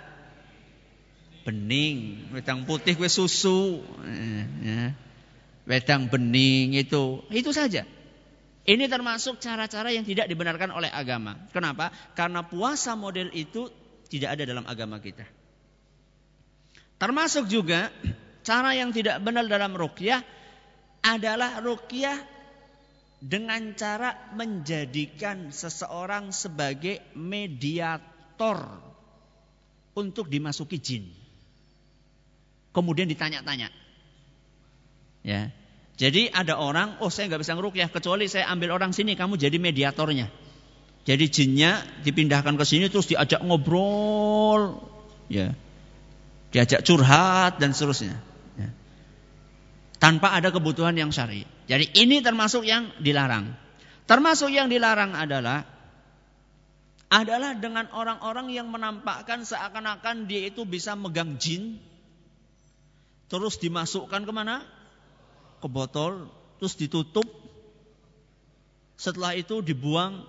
bening, wedang putih kue susu. Eh, ya wedang bening itu, itu saja. Ini termasuk cara-cara yang tidak dibenarkan oleh agama. Kenapa? Karena puasa model itu tidak ada dalam agama kita. Termasuk juga cara yang tidak benar dalam rukyah adalah rukyah dengan cara menjadikan seseorang sebagai mediator untuk dimasuki jin. Kemudian ditanya-tanya. Ya. Jadi ada orang, oh saya nggak bisa ngerukyah kecuali saya ambil orang sini, kamu jadi mediatornya. Jadi jinnya dipindahkan ke sini terus diajak ngobrol, ya, diajak curhat dan seterusnya. Ya. Tanpa ada kebutuhan yang syari. Jadi ini termasuk yang dilarang. Termasuk yang dilarang adalah adalah dengan orang-orang yang menampakkan seakan-akan dia itu bisa megang jin, terus dimasukkan ke mana? ke botol, terus ditutup. Setelah itu dibuang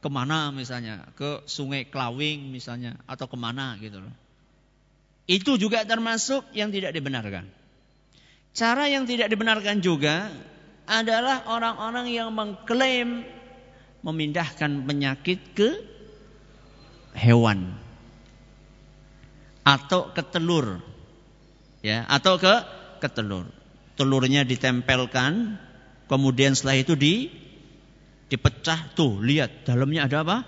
ke mana misalnya, ke sungai Klawing misalnya, atau ke mana gitu loh. Itu juga termasuk yang tidak dibenarkan. Cara yang tidak dibenarkan juga adalah orang-orang yang mengklaim memindahkan penyakit ke hewan atau ke telur ya atau ke ke telur telurnya ditempelkan, kemudian setelah itu di dipecah tuh, lihat dalamnya ada apa?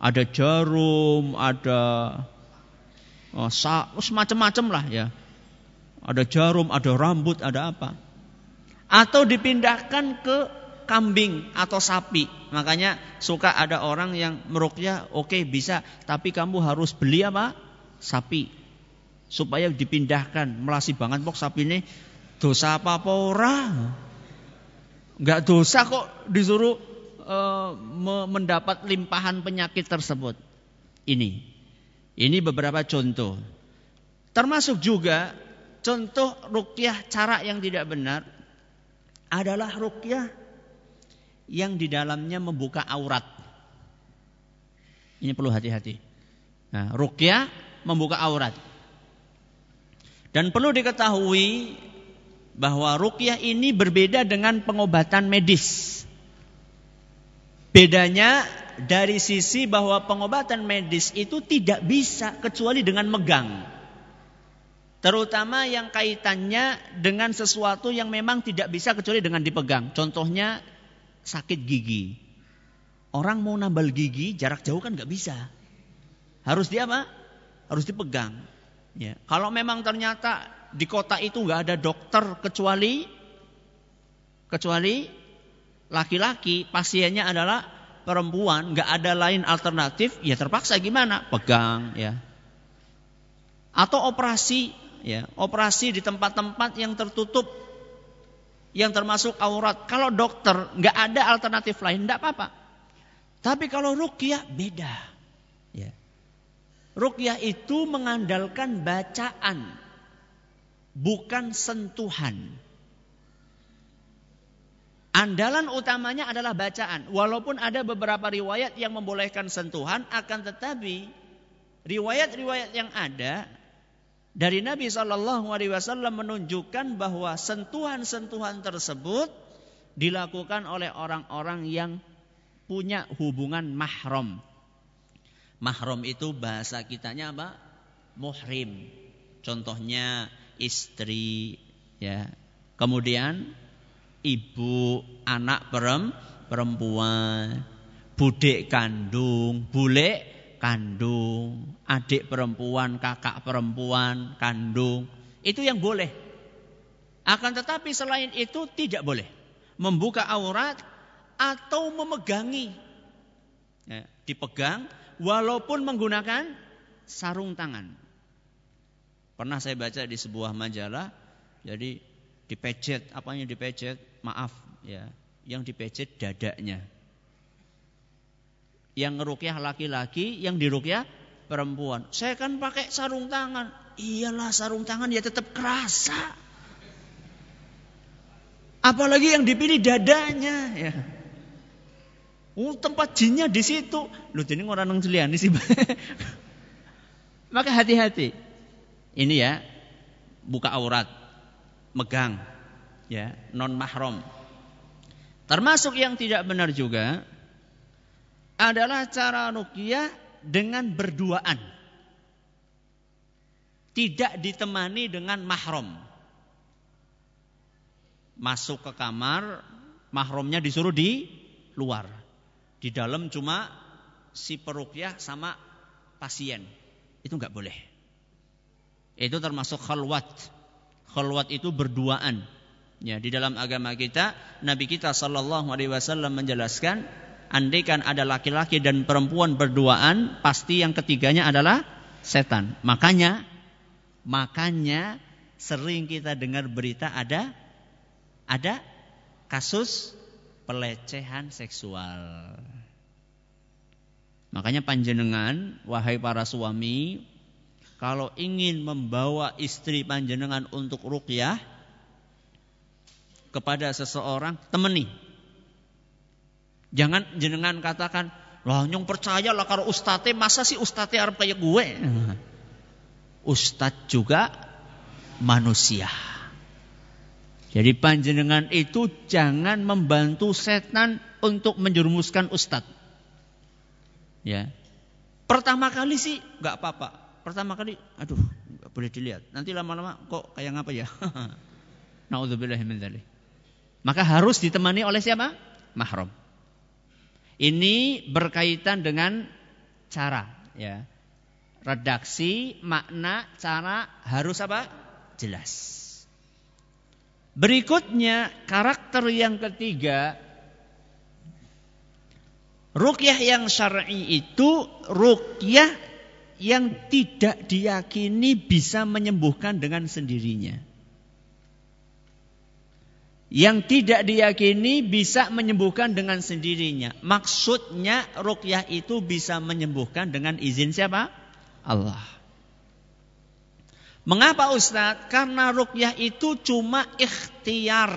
Ada jarum, ada oh, semacam-macam lah ya. Ada jarum, ada rambut, ada apa? Atau dipindahkan ke kambing atau sapi. Makanya suka ada orang yang merukyah, oke okay, bisa, tapi kamu harus beli apa? Sapi. supaya dipindahkan melasi banget pok sapi ini dosa apa apa orang nggak dosa kok disuruh uh, mendapat limpahan penyakit tersebut ini ini beberapa contoh. Termasuk juga contoh rukyah cara yang tidak benar adalah rukyah yang di dalamnya membuka aurat. Ini perlu hati-hati. Nah rukyah membuka aurat. Dan perlu diketahui bahwa rukyah ini berbeda dengan pengobatan medis. Bedanya dari sisi bahwa pengobatan medis itu tidak bisa kecuali dengan megang. Terutama yang kaitannya dengan sesuatu yang memang tidak bisa kecuali dengan dipegang. Contohnya sakit gigi. Orang mau nambal gigi jarak jauh kan nggak bisa. Harus dia apa? Harus dipegang. Ya. Kalau memang ternyata di kota itu nggak ada dokter kecuali kecuali laki-laki, pasiennya adalah perempuan, nggak ada lain alternatif, ya terpaksa gimana? Pegang, ya. Atau operasi, ya, operasi di tempat-tempat yang tertutup, yang termasuk aurat. Kalau dokter nggak ada alternatif lain, nggak apa-apa. Tapi kalau rukyah beda, ya. Rukyah itu mengandalkan bacaan, bukan sentuhan. Andalan utamanya adalah bacaan. Walaupun ada beberapa riwayat yang membolehkan sentuhan, akan tetapi riwayat-riwayat yang ada dari Nabi Shallallahu Alaihi Wasallam menunjukkan bahwa sentuhan-sentuhan tersebut dilakukan oleh orang-orang yang punya hubungan mahram Mahram itu bahasa kitanya apa? Muhrim. Contohnya istri ya. Kemudian ibu, anak perempuan, budek kandung, bule kandung, adik perempuan, kakak perempuan, kandung. Itu yang boleh. Akan tetapi selain itu tidak boleh membuka aurat atau memegangi. Ya, dipegang walaupun menggunakan sarung tangan. Pernah saya baca di sebuah majalah, jadi dipecet, apanya dipecet? Maaf ya, yang dipecet dadanya. Yang ngerukyah laki-laki, yang dirukyah perempuan. Saya kan pakai sarung tangan. Iyalah sarung tangan ya tetap kerasa. Apalagi yang dipilih dadanya ya. Oh, tempat jinnya di situ. Lu ini orang nang di sih. Maka hati-hati. Ini ya, buka aurat, megang, ya, non mahram. Termasuk yang tidak benar juga adalah cara ruqyah dengan berduaan. Tidak ditemani dengan mahram. Masuk ke kamar, mahramnya disuruh di luar. Di dalam cuma si perukyah sama pasien. Itu nggak boleh. Itu termasuk khalwat. Khalwat itu berduaan. Ya, di dalam agama kita, Nabi kita Shallallahu Alaihi Wasallam menjelaskan, andaikan ada laki-laki dan perempuan berduaan, pasti yang ketiganya adalah setan. Makanya, makanya sering kita dengar berita ada, ada kasus pelecehan seksual. Makanya panjenengan, wahai para suami, kalau ingin membawa istri panjenengan untuk rukyah kepada seseorang, temani. Jangan jenengan katakan, lah nyong percaya lah kalau ustate masa sih ustate Arab kayak gue. Ustadz juga manusia. Jadi panjenengan itu jangan membantu setan untuk menjerumuskan ustadz. Ya. Pertama kali sih nggak apa-apa. Pertama kali, aduh, nggak boleh dilihat. Nanti lama-lama kok kayak ngapa ya? Nauzubillah min Maka harus ditemani oleh siapa? Mahram. Ini berkaitan dengan cara, ya. Redaksi, makna, cara harus apa? Jelas. Berikutnya karakter yang ketiga Rukyah yang syar'i itu rukyah yang tidak diyakini bisa menyembuhkan dengan sendirinya. Yang tidak diyakini bisa menyembuhkan dengan sendirinya. Maksudnya rukyah itu bisa menyembuhkan dengan izin siapa? Allah. Mengapa Ustadz? Karena rukyah itu cuma ikhtiar.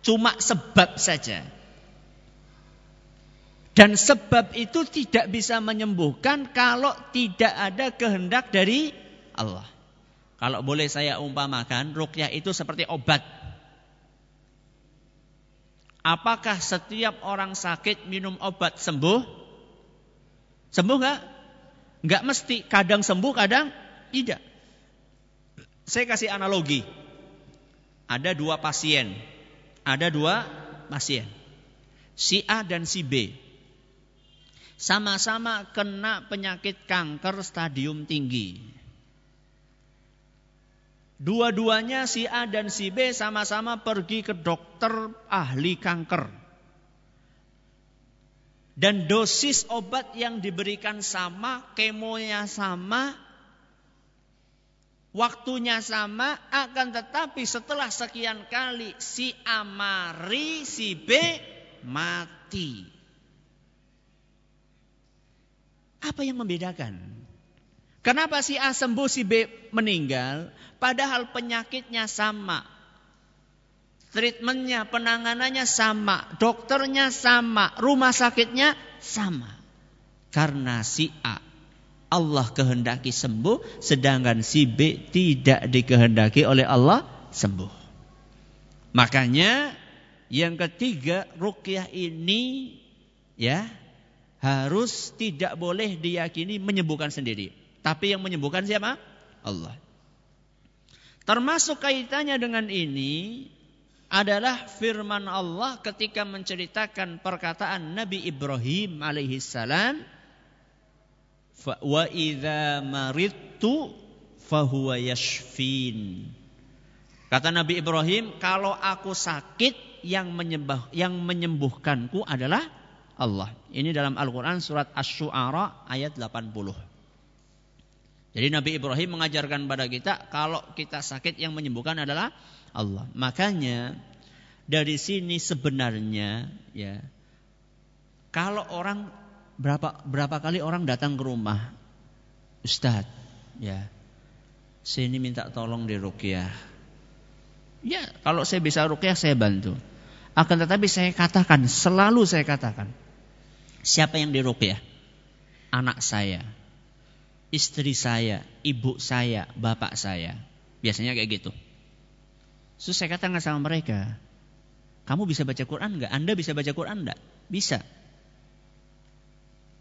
Cuma sebab saja. Dan sebab itu tidak bisa menyembuhkan kalau tidak ada kehendak dari Allah. Kalau boleh saya umpamakan, rukyah itu seperti obat. Apakah setiap orang sakit minum obat sembuh? Sembuh nggak? Nggak mesti. Kadang sembuh, kadang tidak. Saya kasih analogi. Ada dua pasien. Ada dua pasien. Si A dan si B sama-sama kena penyakit kanker stadium tinggi. Dua-duanya si A dan si B sama-sama pergi ke dokter ahli kanker. Dan dosis obat yang diberikan sama, kemonya sama, waktunya sama, akan tetapi setelah sekian kali si A mari, si B mati. Apa yang membedakan? Kenapa si A sembuh, si B meninggal? Padahal penyakitnya sama. Treatmentnya, penanganannya sama. Dokternya sama. Rumah sakitnya sama. Karena si A Allah kehendaki sembuh, sedangkan si B tidak dikehendaki oleh Allah sembuh. Makanya yang ketiga rukyah ini ya harus tidak boleh diyakini menyembuhkan sendiri. Tapi yang menyembuhkan siapa? Allah. Termasuk kaitannya dengan ini adalah firman Allah ketika menceritakan perkataan Nabi Ibrahim alaihissalam wa idza maridtu fahuwa yashfin. Kata Nabi Ibrahim, kalau aku sakit yang menyembah yang menyembuhkanku adalah Allah. Ini dalam Al-Quran surat Ash-Shu'ara ayat 80. Jadi Nabi Ibrahim mengajarkan pada kita kalau kita sakit yang menyembuhkan adalah Allah. Makanya dari sini sebenarnya ya kalau orang berapa berapa kali orang datang ke rumah Ustadz ya saya ini minta tolong di rukyah. Ya kalau saya bisa rukyah saya bantu. Akan tetapi saya katakan selalu saya katakan Siapa yang diruqyah? Anak saya, istri saya, ibu saya, bapak saya. Biasanya kayak gitu. Terus saya katakan sama mereka, kamu bisa baca Quran nggak? Anda bisa baca Quran nggak? Bisa.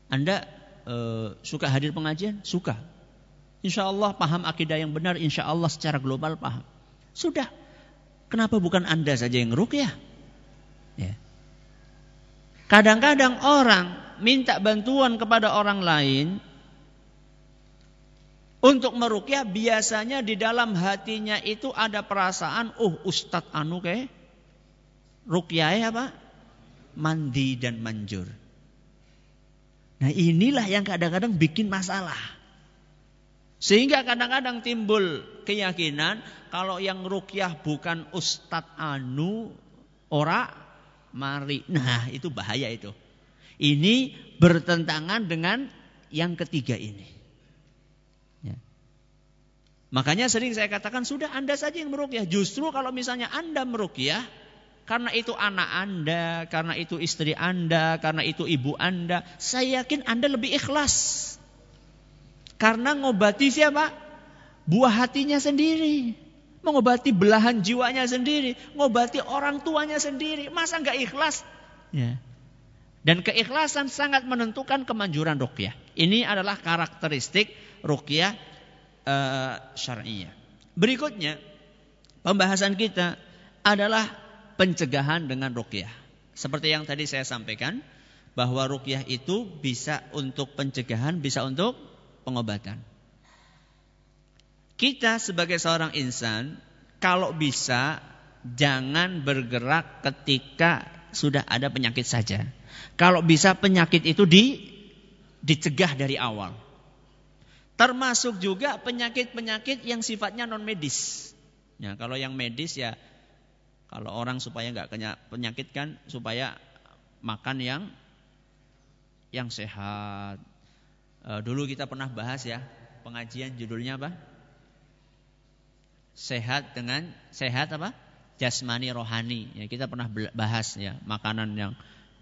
Anda e, suka hadir pengajian? Suka. Insya Allah paham akidah yang benar, insya Allah secara global paham. Sudah. Kenapa bukan Anda saja yang rukyah? Ya. Kadang-kadang orang minta bantuan kepada orang lain untuk merukyah biasanya di dalam hatinya itu ada perasaan, oh Ustadz Anu ke rukyah apa? Mandi dan manjur. Nah inilah yang kadang-kadang bikin masalah. Sehingga kadang-kadang timbul keyakinan kalau yang rukyah bukan Ustadz Anu, ora mari. Nah, itu bahaya itu. Ini bertentangan dengan yang ketiga ini. Ya. Makanya sering saya katakan sudah Anda saja yang merukyah. Justru kalau misalnya Anda merukyah karena itu anak Anda, karena itu istri Anda, karena itu ibu Anda, saya yakin Anda lebih ikhlas. Karena ngobati siapa? Buah hatinya sendiri mengobati belahan jiwanya sendiri, mengobati orang tuanya sendiri. Masa nggak ikhlas? Ya. Dan keikhlasan sangat menentukan kemanjuran rukyah. Ini adalah karakteristik rukyah uh, syariah. Berikutnya, pembahasan kita adalah pencegahan dengan rukyah. Seperti yang tadi saya sampaikan, bahwa rukyah itu bisa untuk pencegahan, bisa untuk pengobatan. Kita sebagai seorang insan kalau bisa jangan bergerak ketika sudah ada penyakit saja. Kalau bisa penyakit itu di dicegah dari awal. Termasuk juga penyakit-penyakit yang sifatnya non medis. Ya, kalau yang medis ya kalau orang supaya nggak penyakit kan supaya makan yang yang sehat. E, dulu kita pernah bahas ya pengajian judulnya apa? Sehat dengan sehat apa? Jasmani rohani. Ya kita pernah bahas ya makanan yang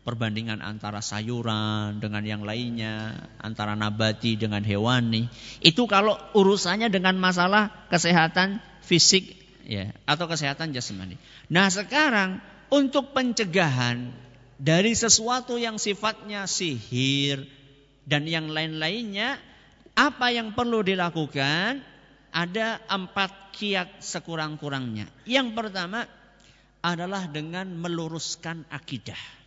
perbandingan antara sayuran dengan yang lainnya, antara nabati dengan hewani. Itu kalau urusannya dengan masalah kesehatan fisik ya atau kesehatan jasmani. Nah, sekarang untuk pencegahan dari sesuatu yang sifatnya sihir dan yang lain-lainnya, apa yang perlu dilakukan? Ada empat kiat sekurang-kurangnya. Yang pertama adalah dengan meluruskan akidah.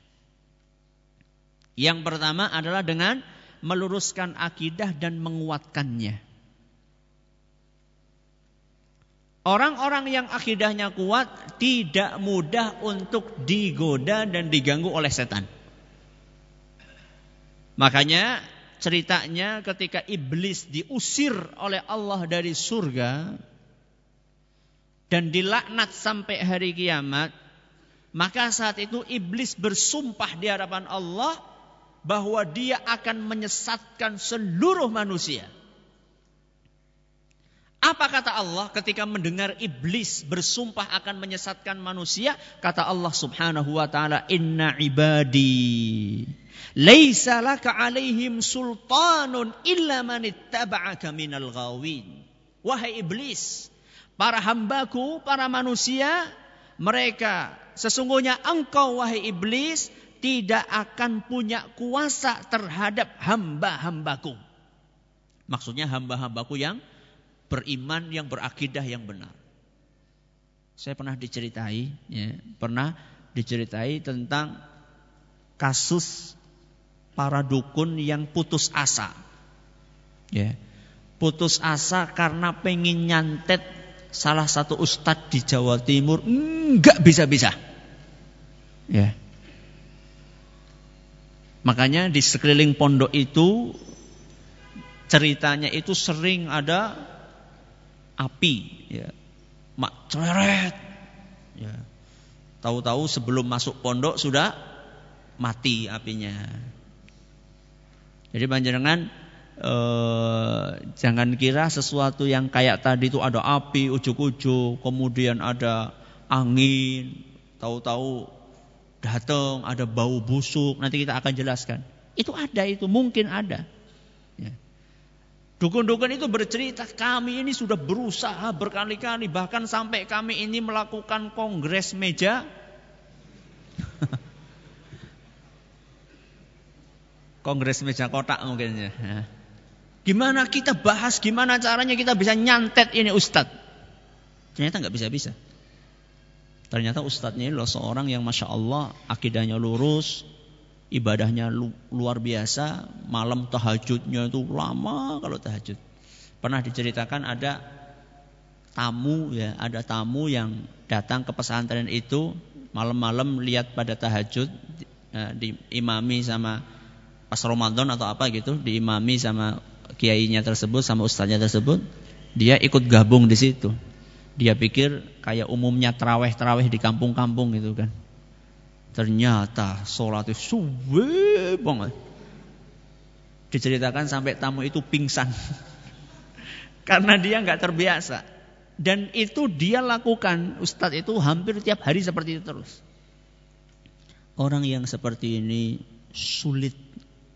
Yang pertama adalah dengan meluruskan akidah dan menguatkannya. Orang-orang yang akidahnya kuat tidak mudah untuk digoda dan diganggu oleh setan. Makanya ceritanya ketika iblis diusir oleh Allah dari surga dan dilaknat sampai hari kiamat, maka saat itu iblis bersumpah di hadapan Allah bahwa dia akan menyesatkan seluruh manusia. Apa kata Allah ketika mendengar iblis bersumpah akan menyesatkan manusia? Kata Allah Subhanahu wa taala, "Inna ibadi laisa laka alaihim sultanun illa man ittaba'aka minal ghawin." Wahai iblis, para hambaku, para manusia, mereka sesungguhnya engkau wahai iblis tidak akan punya kuasa terhadap hamba-hambaku. Maksudnya hamba-hambaku yang beriman, yang berakidah yang benar. Saya pernah diceritai, ya, pernah diceritai tentang kasus para dukun yang putus asa. Ya, putus asa karena pengen nyantet salah satu ustadz di Jawa Timur, enggak bisa-bisa. Ya, Makanya di sekeliling pondok itu ceritanya itu sering ada api, ya. mak celeret, ya. Tahu-tahu sebelum masuk pondok sudah mati apinya. Jadi panjenengan eh, jangan kira sesuatu yang kayak tadi itu ada api ujuk-ujuk, kemudian ada angin, tahu-tahu datang, ada bau busuk, nanti kita akan jelaskan. Itu ada itu, mungkin ada. Ya. Dukun-dukun itu bercerita, kami ini sudah berusaha berkali-kali, bahkan sampai kami ini melakukan kongres meja. kongres meja kotak mungkin ya. Gimana kita bahas, gimana caranya kita bisa nyantet ini Ustadz. Ternyata nggak bisa-bisa. Ternyata ustadznya ini loh seorang yang masya Allah akidahnya lurus, ibadahnya lu, luar biasa, malam tahajudnya itu lama kalau tahajud. Pernah diceritakan ada tamu ya, ada tamu yang datang ke pesantren itu malam-malam lihat pada tahajud ya, diimami sama pas Ramadan atau apa gitu, diimami sama kiainya tersebut sama ustadznya tersebut, dia ikut gabung di situ. Dia pikir kayak umumnya terawih-terawih di kampung-kampung gitu kan. Ternyata sholat itu suwe banget. Diceritakan sampai tamu itu pingsan. Karena dia nggak terbiasa. Dan itu dia lakukan. Ustadz itu hampir tiap hari seperti itu terus. Orang yang seperti ini sulit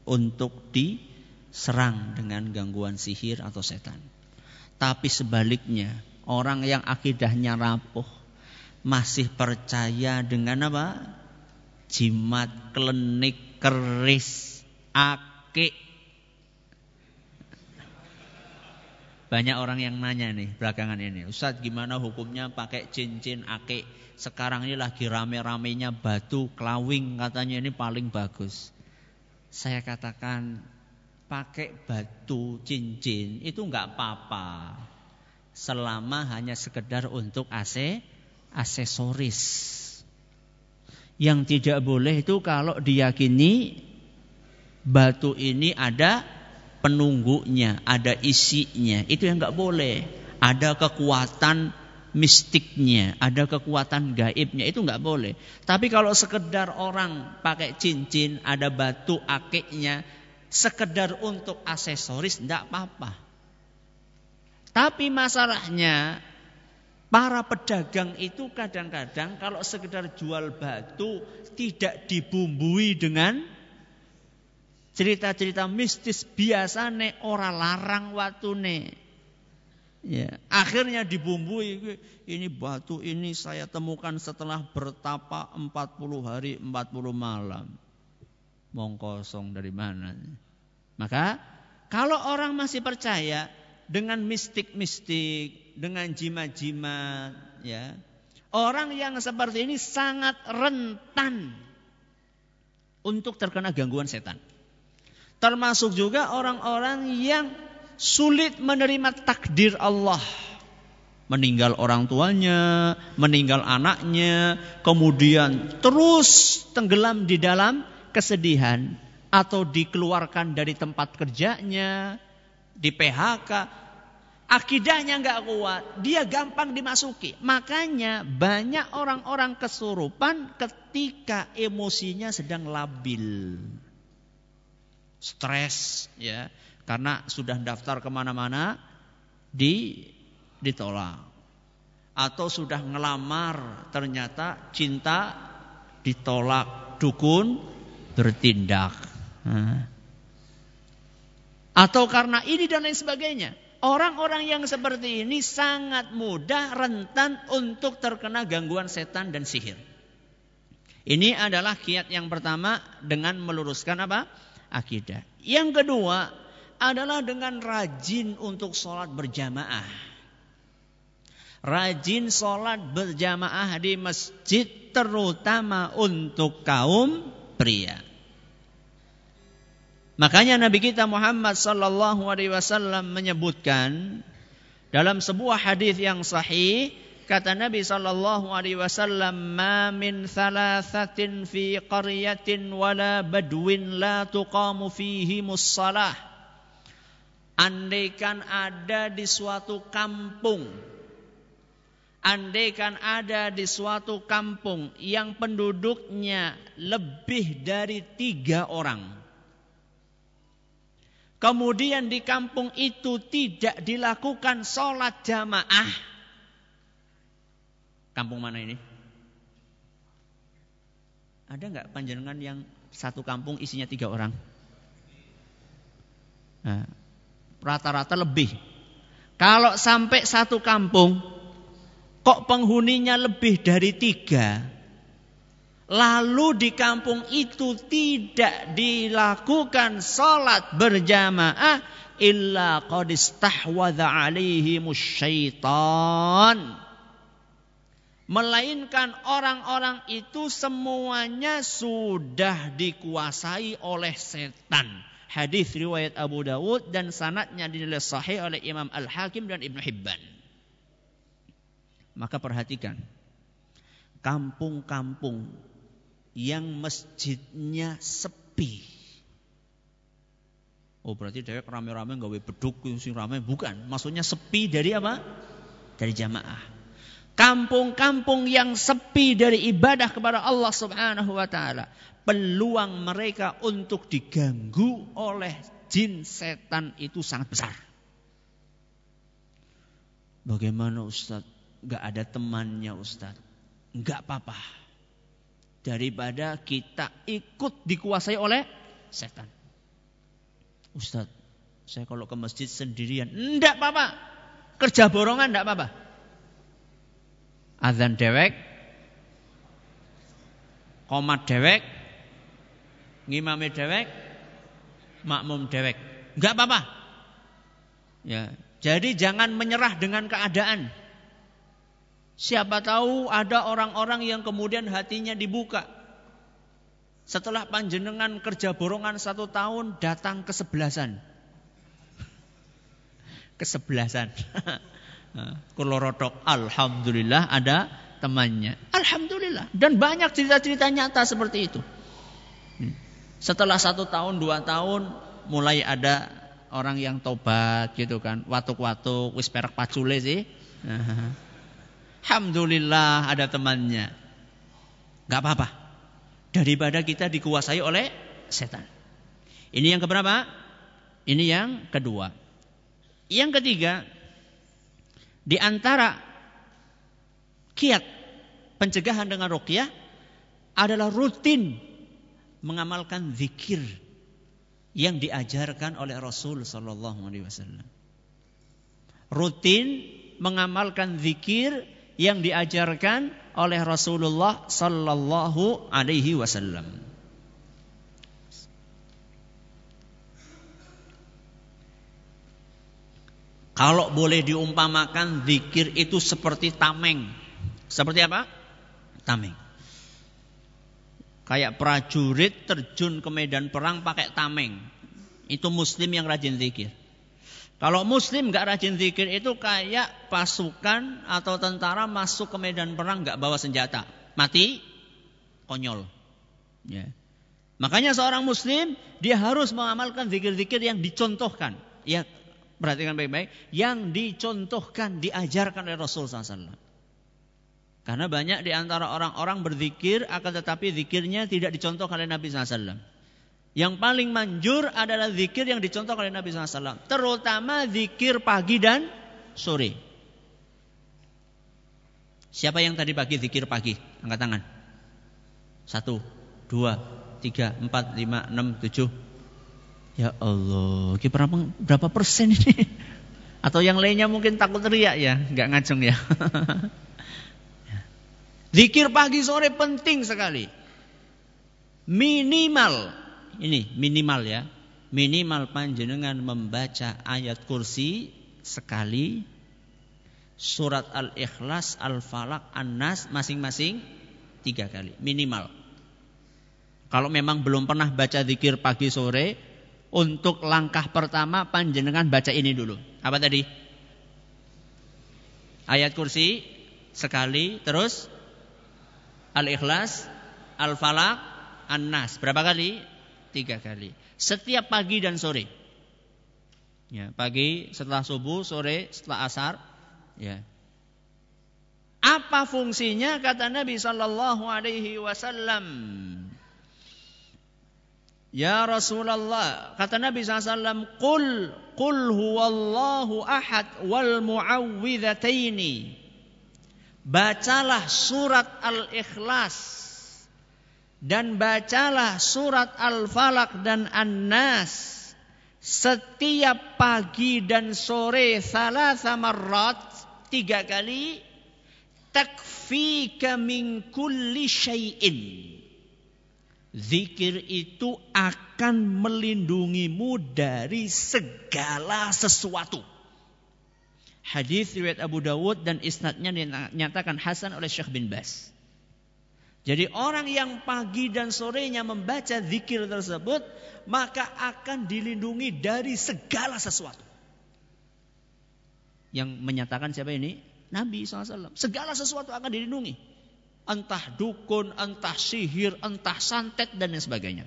untuk diserang dengan gangguan sihir atau setan. Tapi sebaliknya, Orang yang akidahnya rapuh masih percaya dengan apa? Jimat, klenik, keris, akik. Banyak orang yang nanya nih belakangan ini, Ustaz gimana hukumnya pakai cincin akik? Sekarang ini lagi rame-ramenya batu kelawing katanya ini paling bagus. Saya katakan pakai batu cincin itu nggak apa-apa selama hanya sekedar untuk AC aksesoris. Yang tidak boleh itu kalau diyakini batu ini ada penunggunya, ada isinya. Itu yang nggak boleh. Ada kekuatan mistiknya, ada kekuatan gaibnya, itu nggak boleh. Tapi kalau sekedar orang pakai cincin, ada batu akiknya, sekedar untuk aksesoris, nggak apa-apa. Tapi masalahnya para pedagang itu kadang-kadang kalau sekedar jual batu tidak dibumbui dengan cerita-cerita mistis biasa nih orang larang nih. Ya, akhirnya dibumbui ini batu ini saya temukan setelah bertapa 40 hari 40 malam. Mong kosong dari mana? Maka kalau orang masih percaya dengan mistik-mistik, dengan jimat-jimat, ya. Orang yang seperti ini sangat rentan untuk terkena gangguan setan. Termasuk juga orang-orang yang sulit menerima takdir Allah. Meninggal orang tuanya, meninggal anaknya, kemudian terus tenggelam di dalam kesedihan atau dikeluarkan dari tempat kerjanya, di PHK, akidahnya nggak kuat, dia gampang dimasuki. Makanya banyak orang-orang kesurupan ketika emosinya sedang labil. Stres ya, karena sudah daftar ke mana-mana di ditolak. Atau sudah ngelamar ternyata cinta ditolak dukun bertindak. Atau karena ini dan lain sebagainya. Orang-orang yang seperti ini sangat mudah rentan untuk terkena gangguan setan dan sihir. Ini adalah kiat yang pertama dengan meluruskan apa? Akidah. Yang kedua adalah dengan rajin untuk sholat berjamaah. Rajin sholat berjamaah di masjid terutama untuk kaum pria. Makanya Nabi kita Muhammad sallallahu alaihi wasallam menyebutkan dalam sebuah hadis yang sahih kata Nabi sallallahu alaihi wasallam ma min thalathatin fi qaryatin wala badwin la tuqamu fihi mussalah. Andaikan ada di suatu kampung andaikan ada di suatu kampung yang penduduknya lebih dari tiga orang Kemudian di kampung itu tidak dilakukan sholat jamaah. Kampung mana ini? Ada nggak panjenengan yang satu kampung isinya tiga orang? Nah, rata-rata lebih. Kalau sampai satu kampung, kok penghuninya lebih dari tiga? Lalu di kampung itu tidak dilakukan salat berjamaah illa qad istahwadha alaihimus syaitan. Melainkan orang-orang itu semuanya sudah dikuasai oleh setan. Hadis riwayat Abu Dawud dan sanatnya dinilai sahih oleh Imam Al-Hakim dan Ibn Hibban. Maka perhatikan. Kampung-kampung yang masjidnya sepi. Oh berarti dewek rame-rame gawe beduk sing rame bukan. Maksudnya sepi dari apa? Dari jamaah. Kampung-kampung yang sepi dari ibadah kepada Allah Subhanahu wa taala, peluang mereka untuk diganggu oleh jin setan itu sangat besar. Bagaimana Ustadz? Gak ada temannya Ustadz. Gak apa-apa daripada kita ikut dikuasai oleh setan. Ustaz, saya kalau ke masjid sendirian, enggak apa-apa. Kerja borongan enggak apa-apa. Azan dewek, komat dewek, ngimami dewek, makmum dewek. Enggak apa-apa. Ya, jadi jangan menyerah dengan keadaan. Siapa tahu ada orang-orang yang kemudian hatinya dibuka. Setelah panjenengan kerja borongan satu tahun datang kesebelasan. Kesebelasan. Kulorotok. Alhamdulillah ada temannya. Alhamdulillah. Dan banyak cerita-cerita nyata seperti itu. Setelah satu tahun, dua tahun, mulai ada orang yang tobat gitu kan. Watuk-watuk, wis perak pacule sih. Alhamdulillah ada temannya. Gak apa-apa. Daripada kita dikuasai oleh setan. Ini yang keberapa? Ini yang kedua. Yang ketiga, di antara kiat pencegahan dengan ruqyah adalah rutin mengamalkan zikir yang diajarkan oleh Rasul sallallahu alaihi wasallam. Rutin mengamalkan zikir yang diajarkan oleh Rasulullah sallallahu alaihi wasallam. Kalau boleh diumpamakan zikir itu seperti tameng. Seperti apa? Tameng. Kayak prajurit terjun ke medan perang pakai tameng. Itu muslim yang rajin zikir. Kalau muslim nggak rajin zikir itu kayak pasukan atau tentara masuk ke medan perang nggak bawa senjata. Mati konyol. Ya. Makanya seorang muslim dia harus mengamalkan zikir-zikir yang dicontohkan. Ya, perhatikan baik-baik, yang dicontohkan, diajarkan oleh Rasul SAW. Karena banyak di antara orang-orang berzikir akan tetapi zikirnya tidak dicontoh oleh Nabi SAW. Yang paling manjur adalah zikir yang dicontoh oleh Nabi SAW. Terutama zikir pagi dan sore. Siapa yang tadi pagi zikir pagi? Angkat tangan. Satu, dua, tiga, empat, lima, enam, tujuh. Ya Allah, berapa, berapa persen ini? Atau yang lainnya mungkin takut teriak ya, nggak ngacung ya. Zikir pagi sore penting sekali. Minimal, ini minimal ya. Minimal panjenengan membaca ayat kursi sekali. Surat Al-Ikhlas, Al-Falak, An-Nas masing-masing tiga kali. Minimal. Kalau memang belum pernah baca zikir pagi sore, untuk langkah pertama panjenengan baca ini dulu. Apa tadi? Ayat kursi sekali, terus Al-Ikhlas, Al-Falaq, An-Nas. Berapa kali? Tiga kali. Setiap pagi dan sore. Ya, pagi setelah subuh, sore setelah asar. Ya. Apa fungsinya kata Nabi sallallahu alaihi wasallam? Ya Rasulullah, kata Nabi SAW, Qul, Qul huwallahu ahad wal mu'awwidhataini bacalah surat Al-Ikhlas dan bacalah surat Al-Falaq dan An-Nas setiap pagi dan sore salah marrat tiga kali takfika min kulli Zikir itu akan melindungimu dari segala sesuatu. Hadis riwayat Abu Dawud dan isnadnya dinyatakan hasan oleh Syekh bin Bas. Jadi orang yang pagi dan sorenya membaca zikir tersebut maka akan dilindungi dari segala sesuatu. Yang menyatakan siapa ini? Nabi SAW. Segala sesuatu akan dilindungi. Entah dukun, entah sihir, entah santet dan lain sebagainya.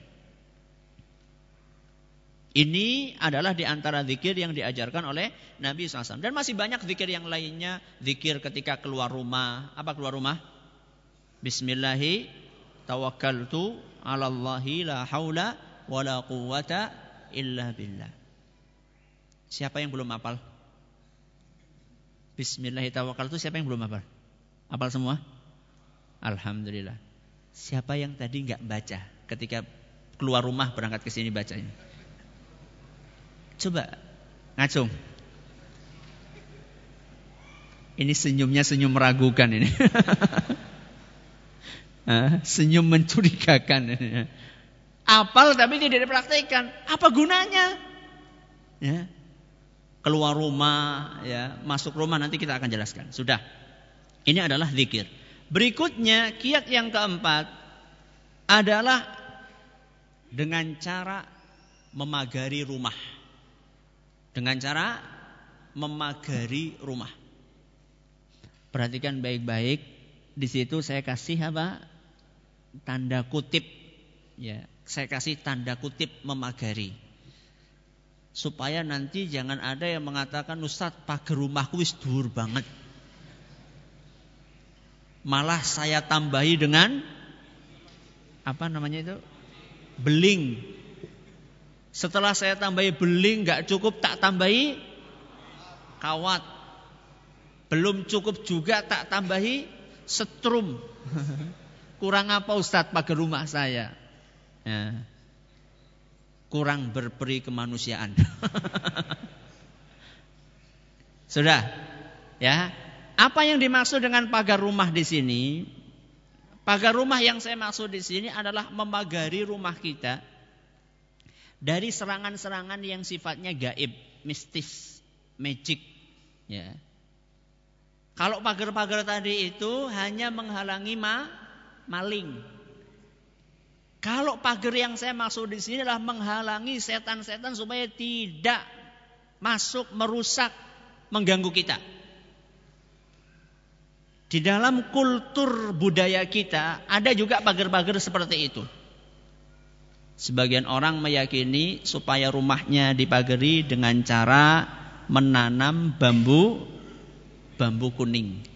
Ini adalah di antara zikir yang diajarkan oleh Nabi SAW. Dan masih banyak zikir yang lainnya. Zikir ketika keluar rumah. Apa keluar rumah? Bismillahi tawakkaltu ala Allahi la haula wa la quwata illa billah. Siapa yang belum hafal? Bismillahi tawakkaltu siapa yang belum hafal? Hafal semua? Alhamdulillah. Siapa yang tadi nggak baca ketika keluar rumah berangkat ke sini bacanya? Coba ngacung. Ini senyumnya senyum meragukan ini. senyum mencurigakan. Apal tapi tidak dipraktekkan. Apa gunanya? Ya. Keluar rumah, ya, masuk rumah nanti kita akan jelaskan. Sudah. Ini adalah zikir. Berikutnya kiat yang keempat adalah dengan cara memagari rumah dengan cara memagari rumah. Perhatikan baik-baik. Di situ saya kasih apa? Tanda kutip. Ya, saya kasih tanda kutip memagari. Supaya nanti jangan ada yang mengatakan Ustadz pagar rumahku wis dur banget. Malah saya tambahi dengan apa namanya itu? Beling. Setelah saya tambahi beling nggak cukup tak tambahi kawat. Belum cukup juga tak tambahi setrum. Kurang apa Ustadz pagar rumah saya? Ya kurang berperi kemanusiaan. Sudah, ya. Apa yang dimaksud dengan pagar rumah di sini? Pagar rumah yang saya maksud di sini adalah memagari rumah kita dari serangan-serangan yang sifatnya gaib, mistis, magic, ya. Kalau pagar-pagar tadi itu hanya menghalangi ma, maling, kalau pagar yang saya maksud di sini adalah menghalangi setan-setan supaya tidak masuk merusak, mengganggu kita. Di dalam kultur budaya kita ada juga pagar-pagar seperti itu. Sebagian orang meyakini supaya rumahnya dipagari dengan cara menanam bambu bambu kuning.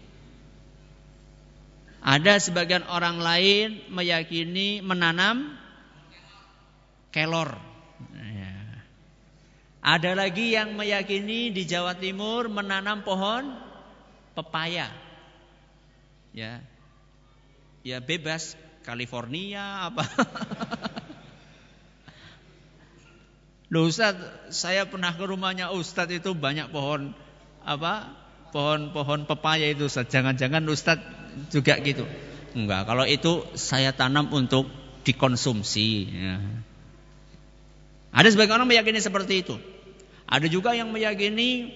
Ada sebagian orang lain meyakini menanam kelor. Ya. Ada lagi yang meyakini di Jawa Timur menanam pohon pepaya. Ya. Ya bebas California apa. Loh Ustaz, saya pernah ke rumahnya Ustaz itu banyak pohon apa? Pohon-pohon pepaya itu. Jangan-jangan Ustaz juga gitu. Enggak, kalau itu saya tanam untuk dikonsumsi. Ya. Ada sebagian orang meyakini seperti itu. Ada juga yang meyakini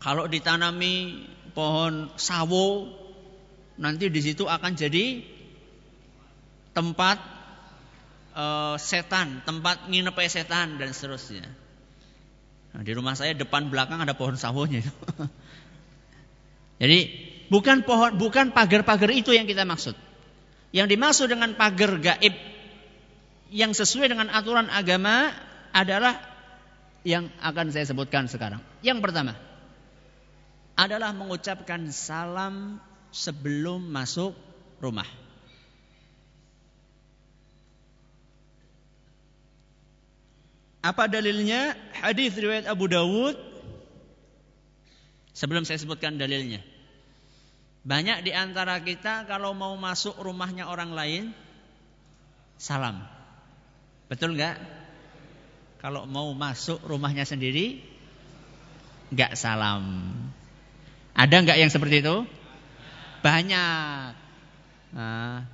kalau ditanami pohon sawo nanti di situ akan jadi tempat uh, setan, tempat nginep setan dan seterusnya. Nah, di rumah saya depan belakang ada pohon sawonya. jadi Bukan pohon, bukan pagar-pagar itu yang kita maksud. Yang dimaksud dengan pagar gaib yang sesuai dengan aturan agama adalah yang akan saya sebutkan sekarang. Yang pertama adalah mengucapkan salam sebelum masuk rumah. Apa dalilnya? Hadis riwayat Abu Dawud. Sebelum saya sebutkan dalilnya. Banyak di antara kita kalau mau masuk rumahnya orang lain salam. Betul nggak? Kalau mau masuk rumahnya sendiri nggak salam. Ada nggak yang seperti itu? Banyak. Nah,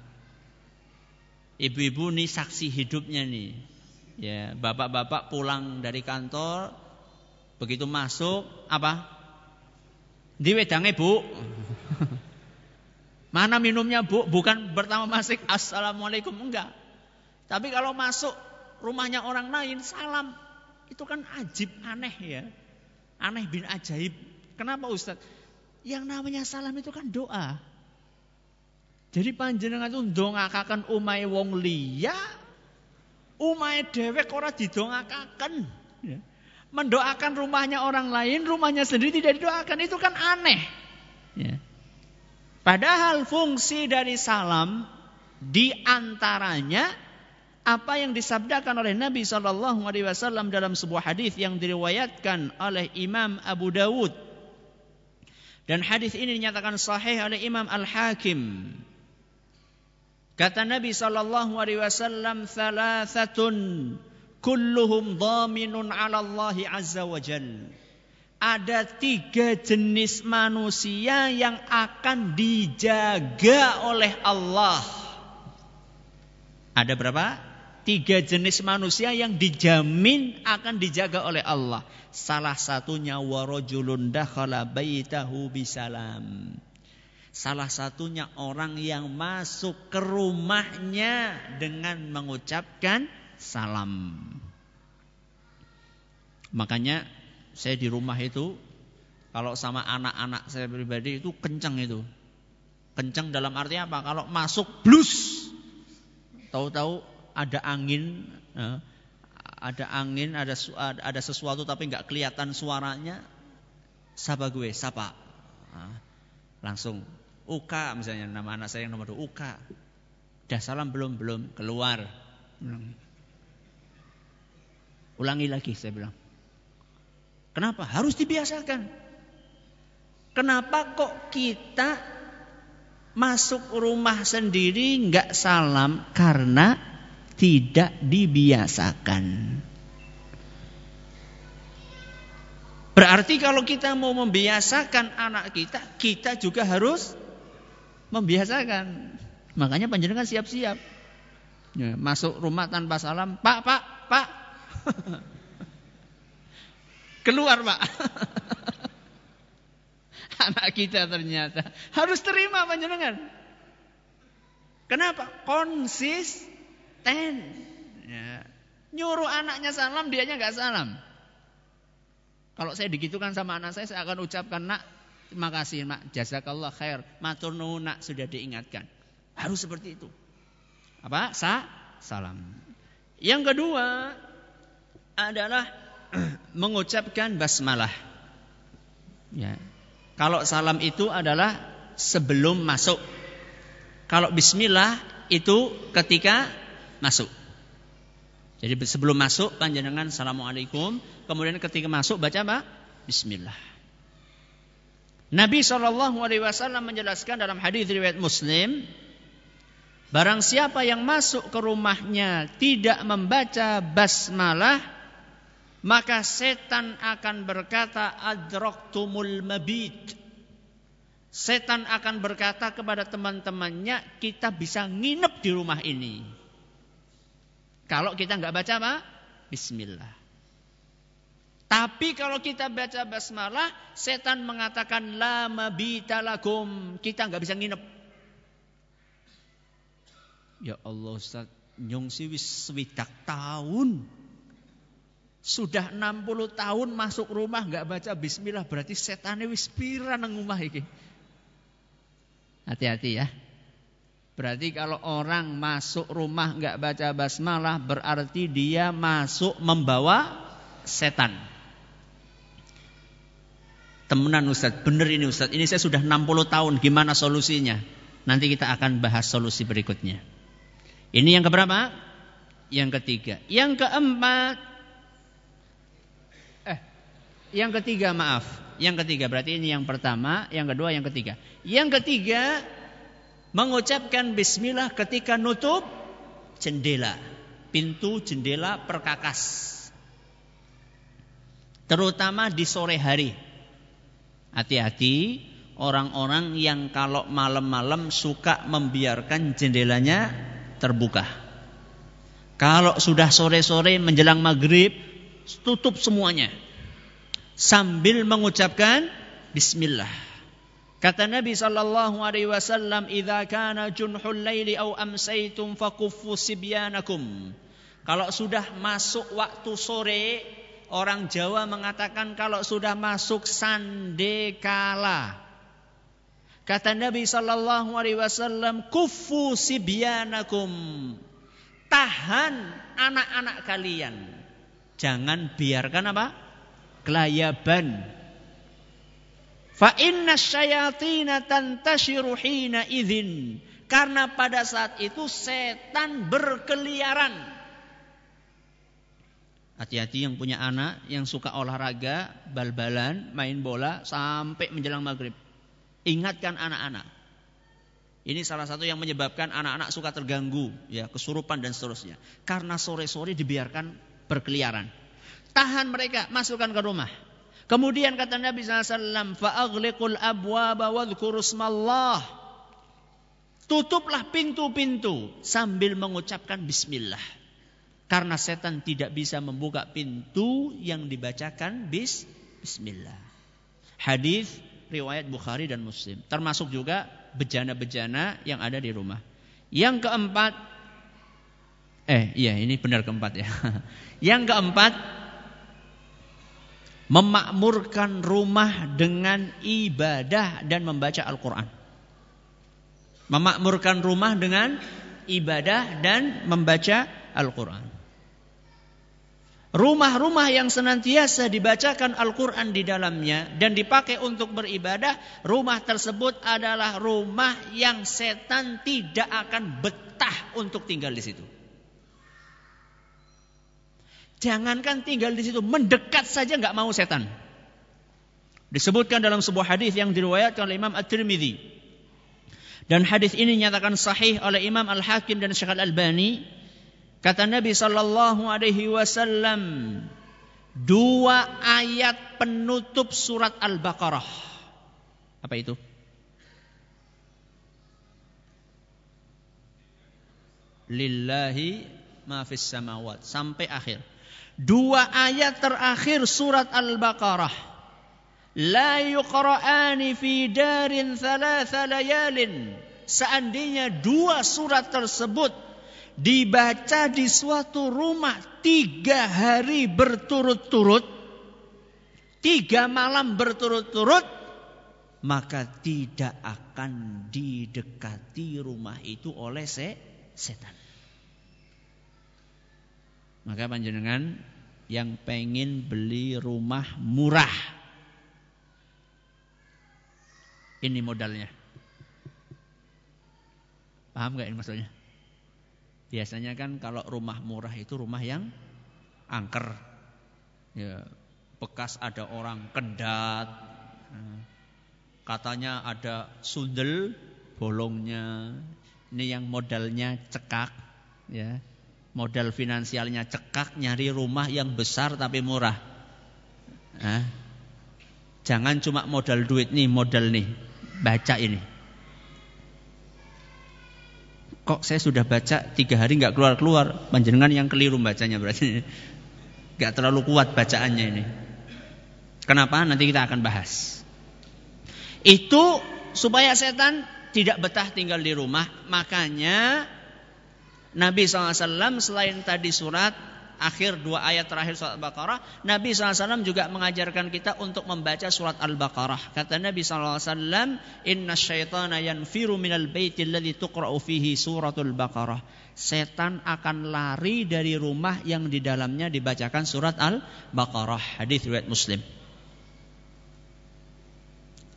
ibu-ibu nih saksi hidupnya nih. Ya, bapak-bapak pulang dari kantor begitu masuk apa? Diwedange, Bu. Mana minumnya bu? Bukan pertama masuk assalamualaikum enggak. Tapi kalau masuk rumahnya orang lain salam itu kan ajib aneh ya. Aneh bin ajaib. Kenapa Ustaz? Yang namanya salam itu kan doa. Jadi panjenengan itu ndongakaken umai wong liya, umai dewek ora didongakaken. Ya. Mendoakan rumahnya orang lain, rumahnya sendiri tidak didoakan itu kan aneh. Ya. Padahal fungsi dari salam di antaranya apa yang disabdakan oleh Nabi Shallallahu Alaihi Wasallam dalam sebuah hadis yang diriwayatkan oleh Imam Abu Dawud dan hadis ini dinyatakan sahih oleh Imam Al Hakim. Kata Nabi Shallallahu Alaihi Wasallam, "Thalathatun kulluhum dhaminun 'ala Allah azza wa jalla." Ada tiga jenis manusia yang akan dijaga oleh Allah. Ada berapa? Tiga jenis manusia yang dijamin akan dijaga oleh Allah. Salah satunya warajulun dakhala baitahu bisalam. Salah satunya orang yang masuk ke rumahnya dengan mengucapkan salam. Makanya saya di rumah itu kalau sama anak-anak saya pribadi itu kencang itu. Kencang dalam arti apa? Kalau masuk blus, tahu-tahu ada angin, ya, ada angin, ada ada sesuatu tapi nggak kelihatan suaranya, sapa gue, sapa. Nah, langsung Uka misalnya nama anak saya yang nomor dua Uka. Udah salam belum belum keluar. Ulangi lagi saya bilang. Kenapa? Harus dibiasakan. Kenapa kok kita masuk rumah sendiri nggak salam? Karena tidak dibiasakan. Berarti kalau kita mau membiasakan anak kita, kita juga harus membiasakan. Makanya panjenengan siap-siap. Ya, masuk rumah tanpa salam, Pak, Pak, Pak. Keluar, Pak. anak kita ternyata harus terima panjenengan. Kenapa? Konsisten ten. Ya. Nyuruh anaknya salam, dianya nggak salam. Kalau saya digitukan sama anak saya, saya akan ucapkan nak, terima kasih nak, jazakallah khair, matur nuwun nak sudah diingatkan. Harus seperti itu. Apa? Sa salam. Yang kedua adalah mengucapkan basmalah. Ya. Kalau salam itu adalah sebelum masuk. Kalau bismillah itu ketika masuk. Jadi sebelum masuk panjenengan assalamualaikum, kemudian ketika masuk baca apa? Bismillah. Nabi Shallallahu Alaihi Wasallam menjelaskan dalam hadis riwayat Muslim, barang siapa yang masuk ke rumahnya tidak membaca basmalah, maka setan akan berkata adraktumul mabit. Setan akan berkata kepada teman-temannya, kita bisa nginep di rumah ini. Kalau kita nggak baca apa? Bismillah. Tapi kalau kita baca basmalah, setan mengatakan la mabita lakum. Kita nggak bisa nginep. Ya Allah Ustaz, nyong si wis swidak tahun. Sudah 60 tahun masuk rumah nggak baca bismillah berarti setannya wis pira nang rumah iki. Hati-hati ya. Berarti kalau orang masuk rumah nggak baca basmalah berarti dia masuk membawa setan. Temenan Ustaz, bener ini Ustaz. Ini saya sudah 60 tahun, gimana solusinya? Nanti kita akan bahas solusi berikutnya. Ini yang keberapa? Yang ketiga. Yang keempat. Yang ketiga maaf. Yang ketiga berarti ini yang pertama, yang kedua, yang ketiga. Yang ketiga mengucapkan bismillah ketika nutup jendela, pintu jendela perkakas. Terutama di sore hari. Hati-hati orang-orang yang kalau malam-malam suka membiarkan jendelanya terbuka. Kalau sudah sore-sore menjelang maghrib, tutup semuanya. Sambil mengucapkan bismillah. Kata Nabi sallallahu alaihi wasallam, "Idza kana junhul laili aw amsaytum fakuffu sibyanakum." Kalau sudah masuk waktu sore, orang Jawa mengatakan kalau sudah masuk sandekala. Kata Nabi sallallahu alaihi wasallam, "Kuffu sibyanakum." Tahan anak-anak kalian. Jangan biarkan apa? Kelayaban Fa inna syayatina tantashiru hina idzin. Karena pada saat itu setan berkeliaran. Hati-hati yang punya anak yang suka olahraga, bal-balan, main bola sampai menjelang maghrib. Ingatkan anak-anak. Ini salah satu yang menyebabkan anak-anak suka terganggu, ya kesurupan dan seterusnya. Karena sore-sore dibiarkan berkeliaran. Tahan mereka, masukkan ke rumah. Kemudian kata Nabi SAW, fa'aghliqul abwaba wadhkurusmallah. Tutuplah pintu-pintu sambil mengucapkan bismillah. Karena setan tidak bisa membuka pintu yang dibacakan bis bismillah. Hadis riwayat Bukhari dan Muslim. Termasuk juga bejana-bejana yang ada di rumah. Yang keempat, eh iya ini benar keempat ya. Yang keempat, memakmurkan rumah dengan ibadah dan membaca Al-Quran. Memakmurkan rumah dengan ibadah dan membaca Al-Quran. Rumah-rumah yang senantiasa dibacakan Al-Quran di dalamnya dan dipakai untuk beribadah, rumah tersebut adalah rumah yang setan tidak akan betah untuk tinggal di situ. Jangankan tinggal di situ, mendekat saja nggak mau setan. Disebutkan dalam sebuah hadis yang diriwayatkan oleh Imam At-Tirmidzi. Dan hadis ini nyatakan sahih oleh Imam Al-Hakim dan Syekh Al-Albani Kata Nabi sallallahu alaihi wasallam, dua ayat penutup surat Al-Baqarah. Apa itu? Lillahi ma fis samawat sampai akhir. Dua ayat terakhir surat Al-Baqarah. La yuqra'ani fi darin thalatha layalin. Seandainya dua surat tersebut dibaca di suatu rumah tiga hari berturut-turut, tiga malam berturut-turut, maka tidak akan didekati rumah itu oleh se setan. Maka panjenengan yang pengen beli rumah murah, ini modalnya. Paham gak ini maksudnya? Biasanya kan kalau rumah murah itu rumah yang angker. Ya, bekas ada orang kendat. Nah, katanya ada sundel bolongnya. Ini yang modalnya cekak, ya. Modal finansialnya cekak, nyari rumah yang besar tapi murah. Nah, jangan cuma modal duit nih, modal nih. Baca ini. Kok saya sudah baca tiga hari nggak keluar keluar panjenengan yang keliru bacanya berarti. Nggak terlalu kuat bacaannya ini. Kenapa? Nanti kita akan bahas. Itu supaya setan tidak betah tinggal di rumah. Makanya Nabi SAW selain tadi surat akhir dua ayat terakhir surat Al-Baqarah, Nabi SAW juga mengajarkan kita untuk membaca surat Al-Baqarah. Kata Nabi SAW, Inna syaitana yanfiru minal baiti alladhi tuqra'u fihi suratul Baqarah. Setan akan lari dari rumah yang di dalamnya dibacakan surat Al-Baqarah. Hadis riwayat Muslim.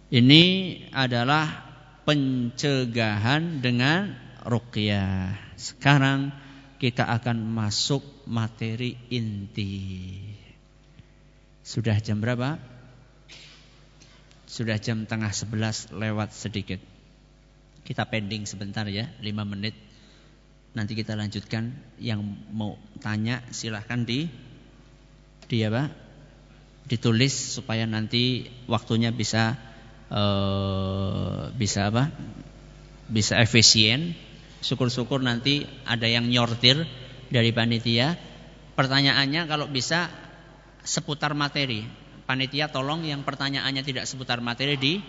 Ini adalah pencegahan dengan ruqyah. Sekarang kita akan masuk materi inti. Sudah jam berapa? Sudah jam tengah sebelas lewat sedikit. Kita pending sebentar ya, lima menit. Nanti kita lanjutkan. Yang mau tanya silahkan di di apa? Ditulis supaya nanti waktunya bisa uh, bisa apa? Bisa efisien Syukur-syukur nanti ada yang nyortir dari panitia. Pertanyaannya kalau bisa seputar materi. Panitia tolong yang pertanyaannya tidak seputar materi di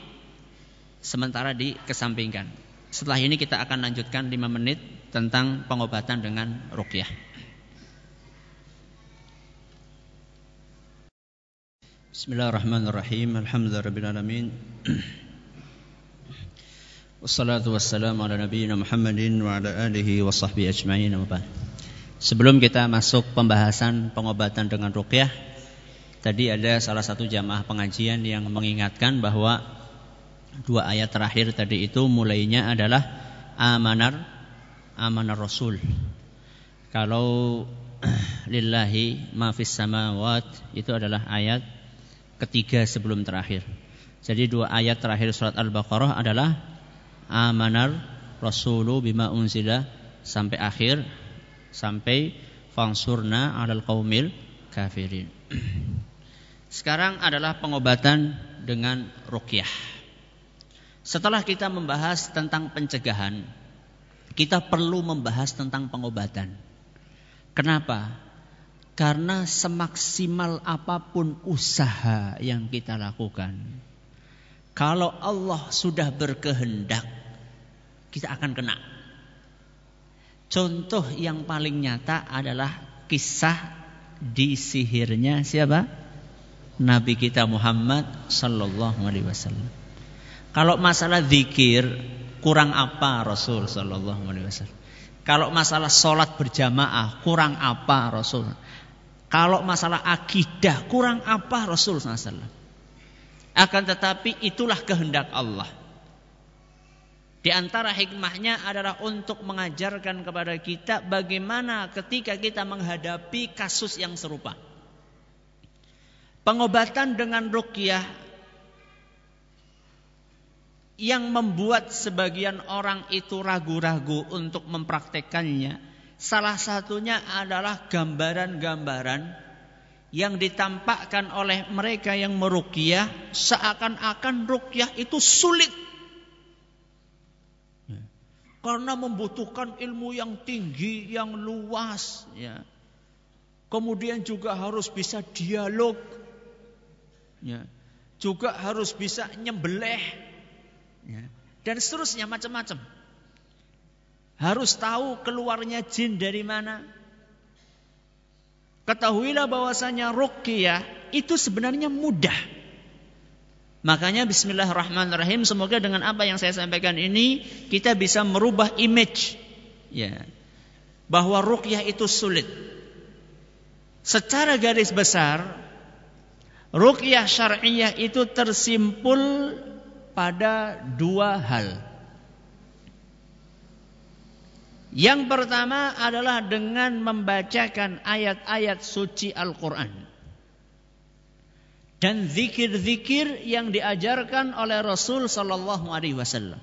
sementara dikesampingkan. Setelah ini kita akan lanjutkan 5 menit tentang pengobatan dengan rukyah. Bismillahirrahmanirrahim. Alhamdulillahirabbil Wassalatu wassalamu ala nabiyyina Muhammadin wa ala alihi wa sahbihi ajma'in Sebelum kita masuk pembahasan pengobatan dengan ruqyah Tadi ada salah satu jamaah pengajian yang mengingatkan bahwa Dua ayat terakhir tadi itu mulainya adalah Amanar Amanar Rasul. Kalau Lillahi ma fis samawat Itu adalah ayat ketiga sebelum terakhir. Jadi dua ayat terakhir surat Al-Baqarah adalah amanar rasulu bima unzila sampai akhir sampai fangsurna alal qaumil kafirin. Sekarang adalah pengobatan dengan rukyah. Setelah kita membahas tentang pencegahan, kita perlu membahas tentang pengobatan. Kenapa? Karena semaksimal apa pun usaha yang kita lakukan, kalau Allah sudah berkehendak kita akan kena. Contoh yang paling nyata adalah kisah disihirnya siapa? Nabi kita Muhammad sallallahu alaihi wasallam. Kalau masalah zikir kurang apa Rasul sallallahu alaihi wasallam? Kalau masalah sholat berjamaah kurang apa Rasul? Kalau masalah akidah kurang apa Rasul SAW. Akan tetapi itulah kehendak Allah. Di antara hikmahnya adalah untuk mengajarkan kepada kita bagaimana ketika kita menghadapi kasus yang serupa. Pengobatan dengan rukyah yang membuat sebagian orang itu ragu-ragu untuk mempraktekannya. Salah satunya adalah gambaran-gambaran yang ditampakkan oleh mereka yang merukyah seakan-akan rukyah itu sulit. Karena membutuhkan ilmu yang tinggi, yang luas. Ya. Kemudian juga harus bisa dialog. Ya. Juga harus bisa nyembelih Ya. Dan seterusnya macam-macam. Harus tahu keluarnya jin dari mana. Ketahuilah bahwasanya ruqyah itu sebenarnya mudah. Makanya bismillahirrahmanirrahim semoga dengan apa yang saya sampaikan ini kita bisa merubah image ya bahwa ruqyah itu sulit. Secara garis besar ruqyah syar'iyah itu tersimpul pada dua hal. Yang pertama adalah dengan membacakan ayat-ayat suci Al-Quran. Dan zikir-zikir yang diajarkan oleh Rasul Sallallahu Alaihi Wasallam.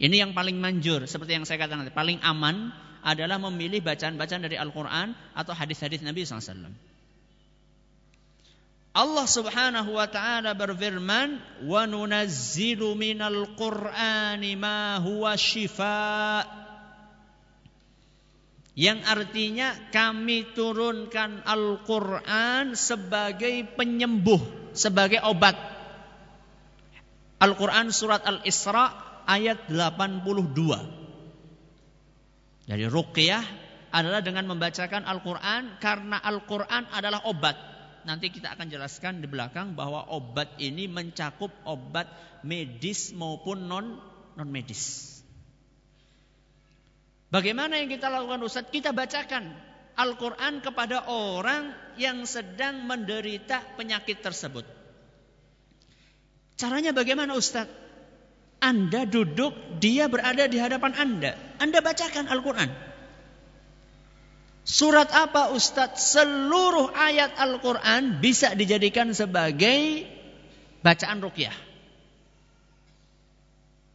Ini yang paling manjur, seperti yang saya katakan, paling aman adalah memilih bacaan-bacaan dari Al-Quran atau hadis-hadis Nabi SAW. Allah Subhanahu wa taala berfirman, "Wa nunazzilu minal Qur'ani ma huwa shifaa." Yang artinya kami turunkan Al-Qur'an sebagai penyembuh, sebagai obat. Al-Qur'an surat Al-Isra ayat 82. Jadi ruqyah adalah dengan membacakan Al-Quran karena Al-Quran adalah obat nanti kita akan jelaskan di belakang bahwa obat ini mencakup obat medis maupun non non medis. Bagaimana yang kita lakukan Ustaz? Kita bacakan Al-Quran kepada orang yang sedang menderita penyakit tersebut. Caranya bagaimana Ustaz? Anda duduk, dia berada di hadapan Anda. Anda bacakan Al-Quran. Surat apa Ustadz? Seluruh ayat Al-Quran bisa dijadikan sebagai bacaan rukyah.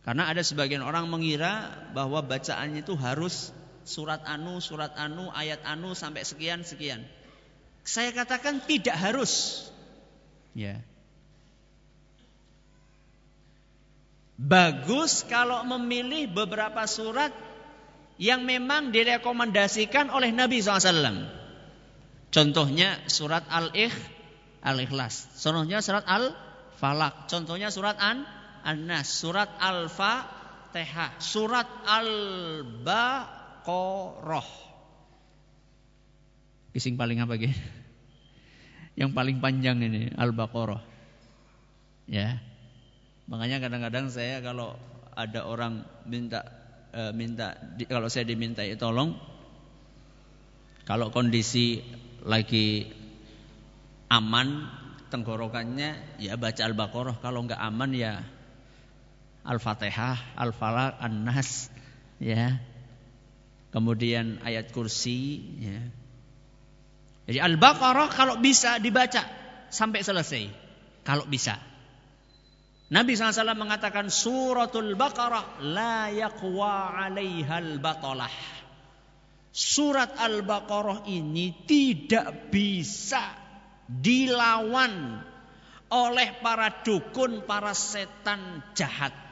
Karena ada sebagian orang mengira bahwa bacaannya itu harus surat anu, surat anu, ayat anu sampai sekian sekian. Saya katakan tidak harus. Ya. Bagus kalau memilih beberapa surat yang memang direkomendasikan oleh Nabi SAW. Contohnya surat Al-Ikh, Al-Ikhlas. Contohnya surat Al-Falak. Contohnya surat An-Nas. Surat Al-Fatihah. Surat Al-Baqarah. Kising paling apa gitu? Yang paling panjang ini Al-Baqarah. Ya. Makanya kadang-kadang saya kalau ada orang minta e, minta kalau saya diminta tolong kalau kondisi lagi aman tenggorokannya ya baca Al-Baqarah kalau nggak aman ya Al-Fatihah, Al-Falaq, An-Nas ya. Kemudian ayat kursi ya. Jadi Al-Baqarah kalau bisa dibaca sampai selesai. Kalau bisa. Nabi SAW mengatakan suratul Baqarah la yaqwa alaihal batalah. Surat Al-Baqarah ini tidak bisa dilawan oleh para dukun, para setan jahat.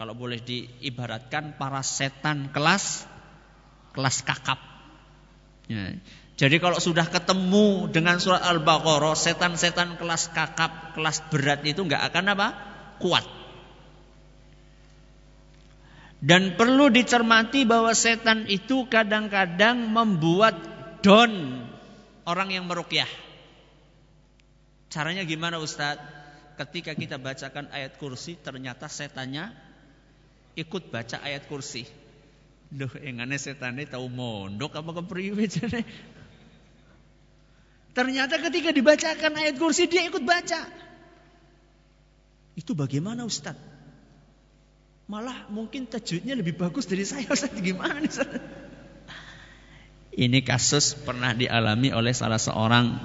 Kalau boleh diibaratkan para setan kelas kelas kakap. Ya. Jadi kalau sudah ketemu dengan surat Al-Baqarah, setan-setan kelas kakap, kelas berat itu nggak akan apa? Kuat. Dan perlu dicermati bahwa setan itu kadang-kadang membuat don orang yang merukyah. Caranya gimana Ustadz? Ketika kita bacakan ayat kursi, ternyata setannya ikut baca ayat kursi. Duh, engane setane tahu mondok apa kepriwe jane. Ternyata ketika dibacakan ayat kursi dia ikut baca. Itu bagaimana Ustaz? Malah mungkin tajwidnya lebih bagus dari saya Ustaz. Gimana nih Ustaz? Ini kasus pernah dialami oleh salah seorang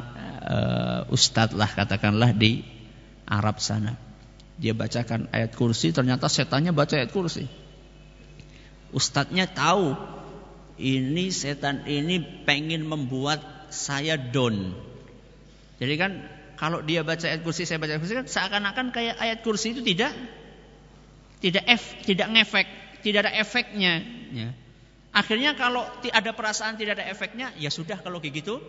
uh, ustadz lah katakanlah di Arab sana. Dia bacakan ayat kursi, ternyata setannya baca ayat kursi. Ustadznya tahu ini setan ini pengen membuat saya down. Jadi kan kalau dia baca ayat kursi, saya baca ayat kursi kan seakan-akan kayak ayat kursi itu tidak tidak ef, tidak ngefek, tidak ada efeknya. Ya. Akhirnya kalau ada perasaan tidak ada efeknya, ya sudah kalau kayak gitu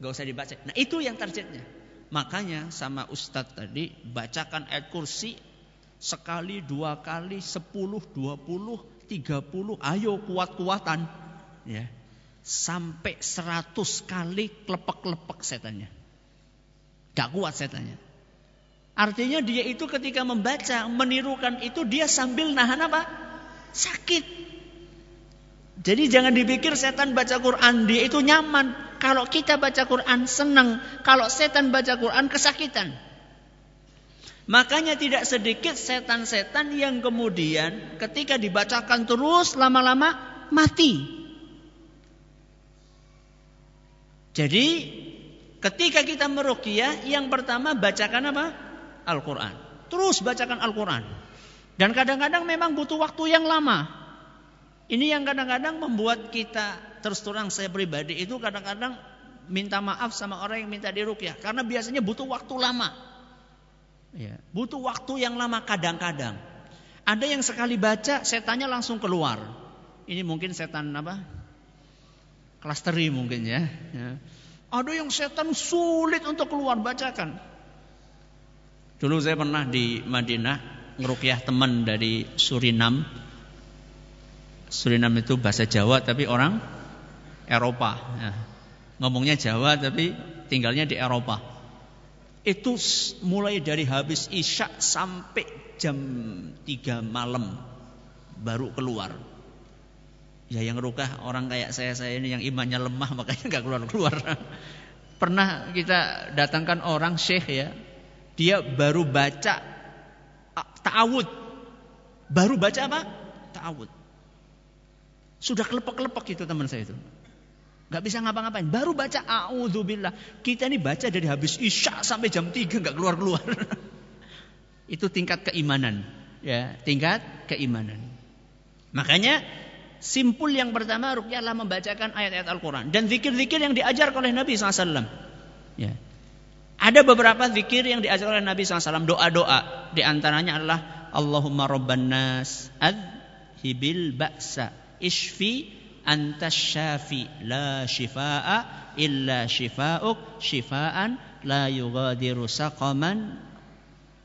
nggak usah dibaca. Nah itu yang targetnya. Makanya sama Ustadz tadi bacakan ayat kursi sekali, dua kali, sepuluh, dua puluh, tiga puluh, ayo kuat-kuatan. Ya. Sampai seratus kali klepek-klepek setannya. Gak kuat setannya. Artinya dia itu ketika membaca, menirukan itu dia sambil nahan apa? Sakit. Jadi jangan dipikir setan baca Quran dia itu nyaman. Kalau kita baca Quran senang. Kalau setan baca Quran kesakitan. Makanya tidak sedikit setan-setan yang kemudian ketika dibacakan terus lama-lama mati. Jadi ketika kita meruqyah yang pertama bacakan apa? Al-Qur'an. Terus bacakan Al-Qur'an. Dan kadang-kadang memang butuh waktu yang lama. Ini yang kadang-kadang membuat kita terus terang saya pribadi itu kadang-kadang minta maaf sama orang yang minta diruqyah karena biasanya butuh waktu lama. Ya, butuh waktu yang lama kadang-kadang. Ada yang sekali baca setannya langsung keluar. Ini mungkin setan apa? Klasteri mungkin ya. ya. Ada yang setan sulit untuk keluar bacakan. Dulu saya pernah di Madinah ngerukyah teman dari Surinam. Surinam itu bahasa Jawa tapi orang Eropa. Ya. Ngomongnya Jawa tapi tinggalnya di Eropa itu mulai dari habis isya sampai jam 3 malam baru keluar. Ya yang rukah orang kayak saya saya ini yang imannya lemah makanya nggak keluar keluar. Pernah kita datangkan orang syekh ya, dia baru baca ta'awud. Baru baca apa? Ta'awud. Sudah kelepek-kelepek itu teman saya itu. Gak bisa ngapa-ngapain. Baru baca a'udzubillah. Kita ini baca dari habis isya sampai jam 3 gak keluar-keluar. Itu tingkat keimanan. Ya, tingkat keimanan. Makanya simpul yang pertama rukyahlah membacakan ayat-ayat Al-Quran. Dan zikir-zikir yang diajar oleh Nabi SAW. Ya. Ada beberapa zikir yang diajar oleh Nabi SAW. Doa-doa. Di antaranya adalah Allahumma rabban nas adhibil ba'sa ishfi anta syafi la shifaa illa shifauk shifaan la yughadiru saqaman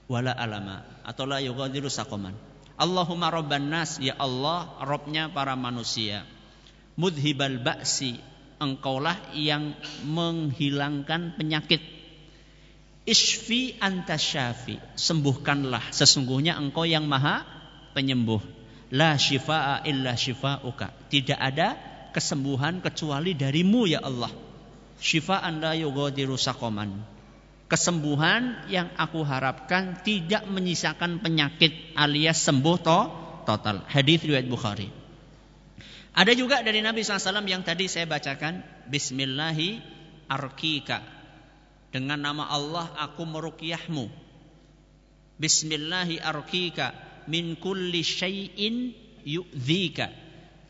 wala alama atau la yughadiru saqaman. Allahumma rabban nas ya Allah Robnya para manusia. Mudhibal ba'si engkaulah yang menghilangkan penyakit. Ishfi anta syafi sembuhkanlah. Sesungguhnya engkau yang maha penyembuh La shifa'a illa shifa'uka. Tidak ada kesembuhan kecuali darimu ya Allah. Shifa'an la yughadiru saqaman. Kesembuhan yang aku harapkan tidak menyisakan penyakit alias sembuh to total. Hadis riwayat Bukhari. Ada juga dari Nabi SAW yang tadi saya bacakan. Bismillahi arkika. Dengan nama Allah aku merukyahmu. Bismillahi arkika min kulli syai'in yu'dzika.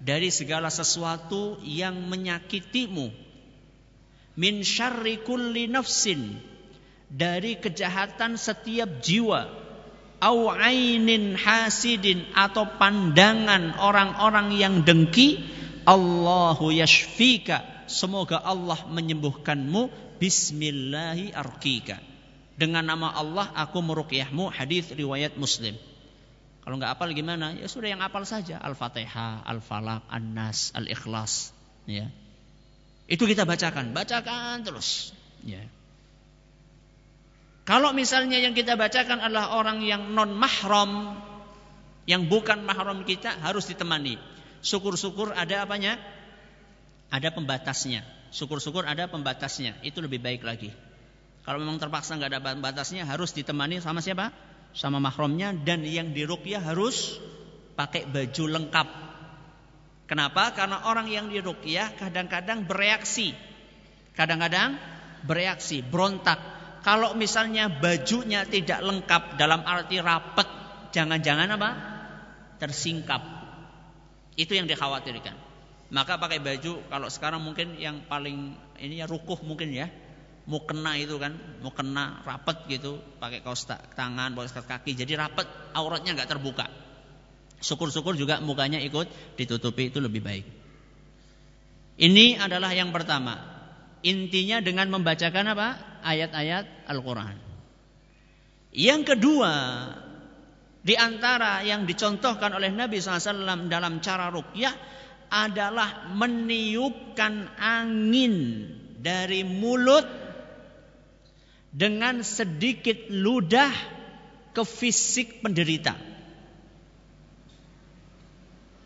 Dari segala sesuatu yang menyakitimu. Min syarri kulli nafsin. Dari kejahatan setiap jiwa. Au ainin hasidin atau pandangan orang-orang yang dengki. Allahu yashfika. Semoga Allah menyembuhkanmu. Bismillahi arkika dengan nama Allah aku meruqyahmu. Hadis riwayat Muslim kalau nggak apal gimana? Ya sudah yang apal saja. Al-Fatihah, Al-Falaq, An-Nas, Al-Ikhlas. Ya. Itu kita bacakan, bacakan terus. Ya. Kalau misalnya yang kita bacakan adalah orang yang non mahram, yang bukan mahram kita harus ditemani. Syukur-syukur ada apanya? Ada pembatasnya. Syukur-syukur ada pembatasnya. Itu lebih baik lagi. Kalau memang terpaksa nggak ada pembatasnya harus ditemani sama siapa? Sama mahramnya dan yang diruqyah harus pakai baju lengkap. Kenapa? Karena orang yang diruqyah kadang-kadang bereaksi. Kadang-kadang bereaksi, berontak. Kalau misalnya bajunya tidak lengkap dalam arti rapet, jangan-jangan apa? Tersingkap. Itu yang dikhawatirkan. Maka pakai baju kalau sekarang mungkin yang paling ini ya rukuh mungkin ya mau kena itu kan, mau kena rapet gitu, pakai kaos tangan, kaos kaki, jadi rapet, auratnya nggak terbuka. Syukur-syukur juga mukanya ikut ditutupi itu lebih baik. Ini adalah yang pertama. Intinya dengan membacakan apa? Ayat-ayat Al-Quran. Yang kedua, di antara yang dicontohkan oleh Nabi SAW dalam cara rukyah adalah meniupkan angin dari mulut dengan sedikit ludah ke fisik penderita.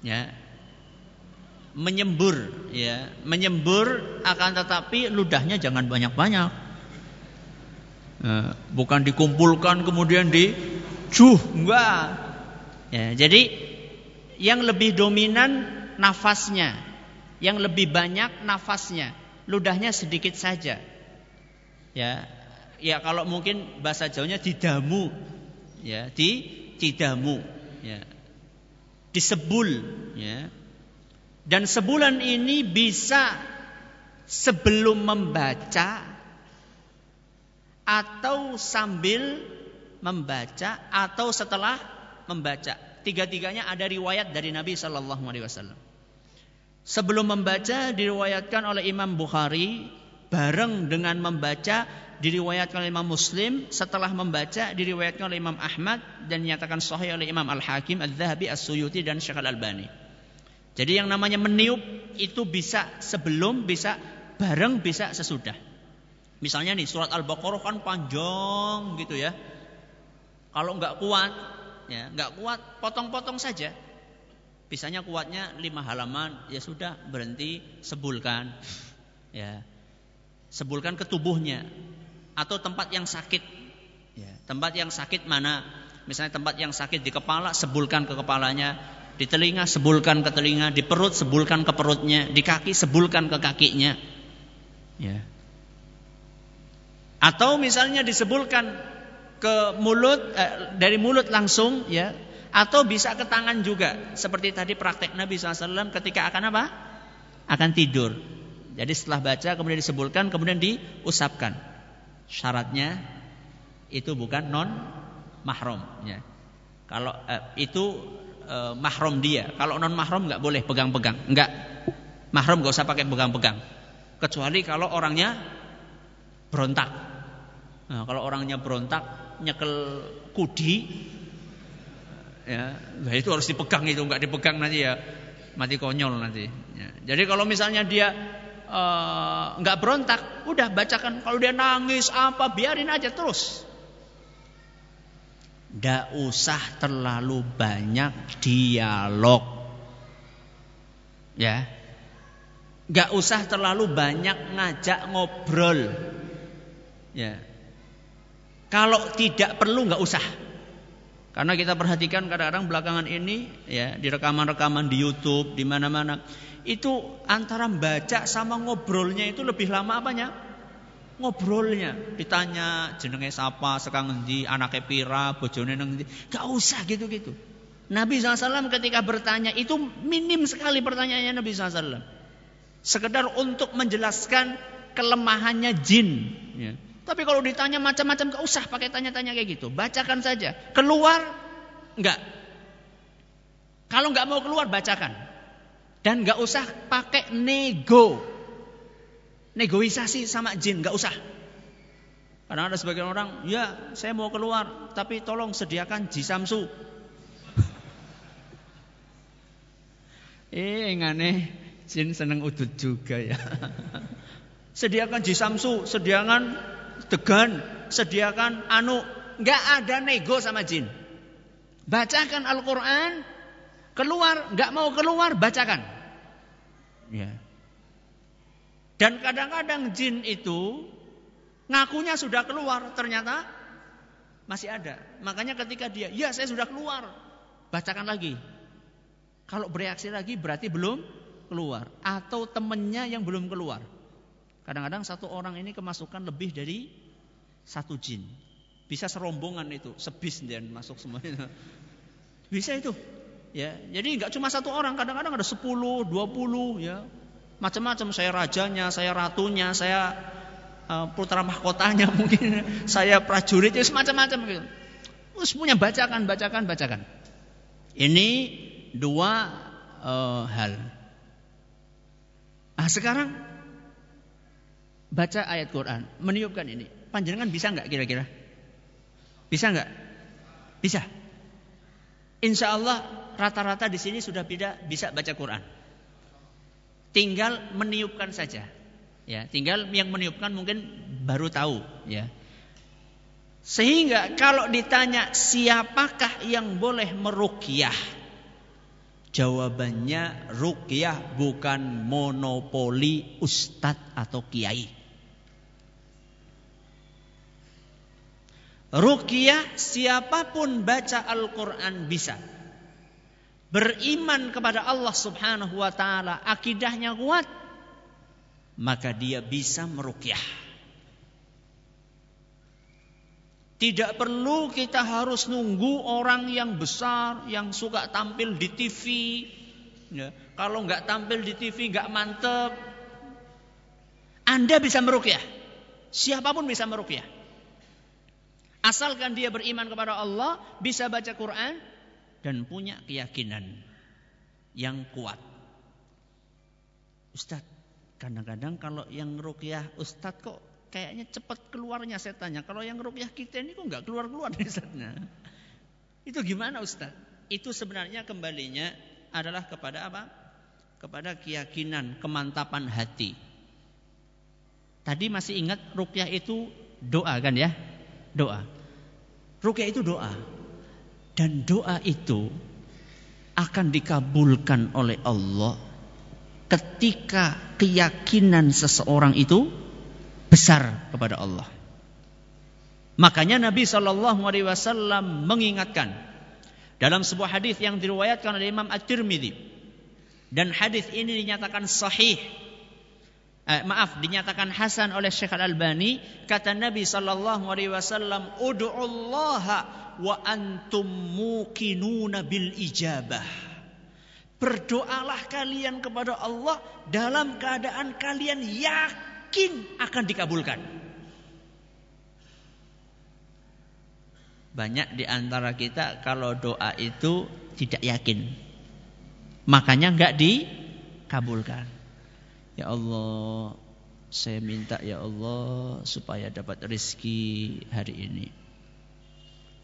Ya. Menyembur, ya, menyembur akan tetapi ludahnya jangan banyak-banyak. Ya, bukan dikumpulkan kemudian di juh, enggak. Ya, jadi yang lebih dominan nafasnya, yang lebih banyak nafasnya, ludahnya sedikit saja. Ya, ya kalau mungkin bahasa Jawanya didamu. Ya di didamu. Ya. Disebul. Ya. Dan sebulan ini bisa sebelum membaca atau sambil membaca atau setelah membaca. Tiga-tiganya ada riwayat dari Nabi Shallallahu Alaihi Wasallam. Sebelum membaca diriwayatkan oleh Imam Bukhari bareng dengan membaca diriwayatkan oleh Imam Muslim setelah membaca diriwayatkan oleh Imam Ahmad dan dinyatakan sahih oleh Imam Al-Hakim Al-Zahabi As-Suyuti dan Syekh Al-Albani. Jadi yang namanya meniup itu bisa sebelum, bisa bareng, bisa sesudah. Misalnya nih surat Al-Baqarah kan panjang gitu ya. Kalau nggak kuat, ya nggak kuat, potong-potong saja. Bisanya kuatnya lima halaman, ya sudah berhenti, sebulkan. Ya, sebulkan ke tubuhnya atau tempat yang sakit. Ya, tempat yang sakit mana? Misalnya tempat yang sakit di kepala, sebulkan ke kepalanya. Di telinga, sebulkan ke telinga. Di perut, sebulkan ke perutnya. Di kaki, sebulkan ke kakinya. Ya. Atau misalnya disebulkan ke mulut, eh, dari mulut langsung, ya. Atau bisa ke tangan juga. Seperti tadi praktek Nabi SAW ketika akan apa? Akan tidur. Jadi setelah baca kemudian disebulkan, kemudian diusapkan syaratnya itu bukan non mahram ya. Kalau eh, itu eh, mahram dia. Kalau non mahram nggak boleh pegang-pegang. Nggak. Mahram nggak usah pakai pegang-pegang. Kecuali kalau orangnya berontak. Nah, kalau orangnya berontak nyekel kudi ya, nah itu harus dipegang itu nggak dipegang nanti ya mati konyol nanti. Ya. Jadi kalau misalnya dia nggak uh, berontak, udah bacakan. Kalau dia nangis apa, biarin aja terus. Tidak usah terlalu banyak dialog. Ya. Gak usah terlalu banyak ngajak ngobrol. Ya. Kalau tidak perlu nggak usah. Karena kita perhatikan kadang-kadang belakangan ini ya di rekaman-rekaman di YouTube di mana-mana itu antara baca sama ngobrolnya itu lebih lama apanya? Ngobrolnya ditanya jenenge siapa, sekarang ngendi, anaknya pira, bojone nang Gak usah gitu-gitu. Nabi SAW ketika bertanya itu minim sekali pertanyaannya Nabi SAW. Sekedar untuk menjelaskan kelemahannya jin. Ya. Tapi kalau ditanya macam-macam gak usah pakai tanya-tanya kayak gitu. Bacakan saja. Keluar enggak. Kalau enggak mau keluar bacakan. Dan enggak usah pakai nego. Negosiasi sama jin enggak usah. Karena ada sebagian orang, ya saya mau keluar, tapi tolong sediakan jisamsu. eh, ngane jin seneng udut juga ya. sediakan jisamsu, sediakan degan, sediakan anu, nggak ada nego sama jin. Bacakan Al-Quran, Keluar, nggak mau keluar, bacakan. Ya. Dan kadang-kadang jin itu ngakunya sudah keluar, ternyata masih ada. Makanya ketika dia, ya saya sudah keluar, bacakan lagi. Kalau bereaksi lagi berarti belum keluar. Atau temennya yang belum keluar. Kadang-kadang satu orang ini kemasukan lebih dari satu jin. Bisa serombongan itu, sebis dan masuk semuanya. Bisa itu. Ya, jadi nggak cuma satu orang, kadang-kadang ada sepuluh, dua puluh, ya. Macam-macam saya rajanya saya ratunya saya uh, putra mahkotanya mungkin saya prajuritnya semacam-macam gitu. Terus punya bacakan bacakan bacakan. Ini dua uh, hal. Ah sekarang baca ayat Quran meniupkan ini. Panjenengan bisa nggak kira-kira? Bisa nggak? Bisa. Insya Allah rata-rata di sini sudah tidak bisa baca Quran tinggal meniupkan saja. Ya, tinggal yang meniupkan mungkin baru tahu, ya. Sehingga kalau ditanya siapakah yang boleh merukyah? Jawabannya rukyah bukan monopoli ustadz atau kiai. Rukyah siapa pun baca Al-Quran bisa beriman kepada Allah Subhanahu wa taala, akidahnya kuat, maka dia bisa merukyah. Tidak perlu kita harus nunggu orang yang besar yang suka tampil di TV. Ya, kalau nggak tampil di TV nggak mantep. Anda bisa merukyah. Siapa pun bisa merukyah. Asalkan dia beriman kepada Allah, bisa baca Quran, dan punya keyakinan yang kuat. Ustadz, kadang-kadang kalau yang rukyah Ustadz kok kayaknya cepat keluarnya setannya. Kalau yang rukyah kita ini kok nggak keluar-keluar Ustadznya. Itu gimana Ustadz? Itu sebenarnya kembalinya adalah kepada apa? Kepada keyakinan, kemantapan hati. Tadi masih ingat rukyah itu doa kan ya? Doa. Rukyah itu doa. Dan doa itu akan dikabulkan oleh Allah ketika keyakinan seseorang itu besar kepada Allah. Makanya Nabi Shallallahu Alaihi Wasallam mengingatkan dalam sebuah hadis yang diriwayatkan oleh Imam At-Tirmidzi dan hadis ini dinyatakan sahih eh, maaf dinyatakan hasan oleh Syekh Al-Albani kata Nabi sallallahu alaihi wasallam ud'ullaha wa antum muqinuna bil ijabah. Berdoalah kalian kepada Allah dalam keadaan kalian yakin akan dikabulkan. Banyak di antara kita kalau doa itu tidak yakin. Makanya enggak dikabulkan. Ya Allah, saya minta ya Allah supaya dapat rezeki hari ini.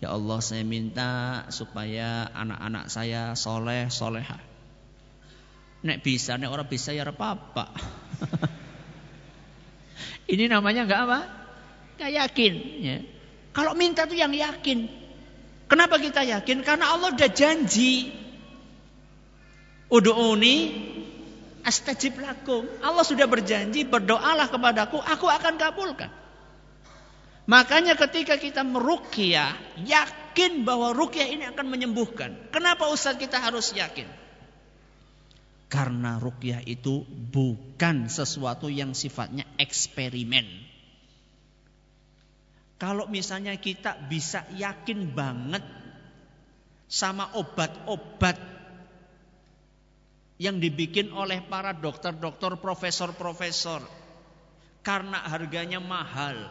Ya Allah saya minta supaya anak-anak saya soleh soleha. Nek bisa, nek orang bisa ya apa-apa. Ini namanya nggak apa? Nggak yakin. Ya. Kalau minta tuh yang yakin. Kenapa kita yakin? Karena Allah udah janji. Udu'uni astajib lakum. Allah sudah berjanji berdoalah kepadaku, aku akan kabulkan. Makanya ketika kita merukyah, yakin bahwa rukyah ini akan menyembuhkan. Kenapa Ustaz kita harus yakin? Karena rukyah itu bukan sesuatu yang sifatnya eksperimen. Kalau misalnya kita bisa yakin banget sama obat-obat yang dibikin oleh para dokter-dokter, profesor-profesor karena harganya mahal,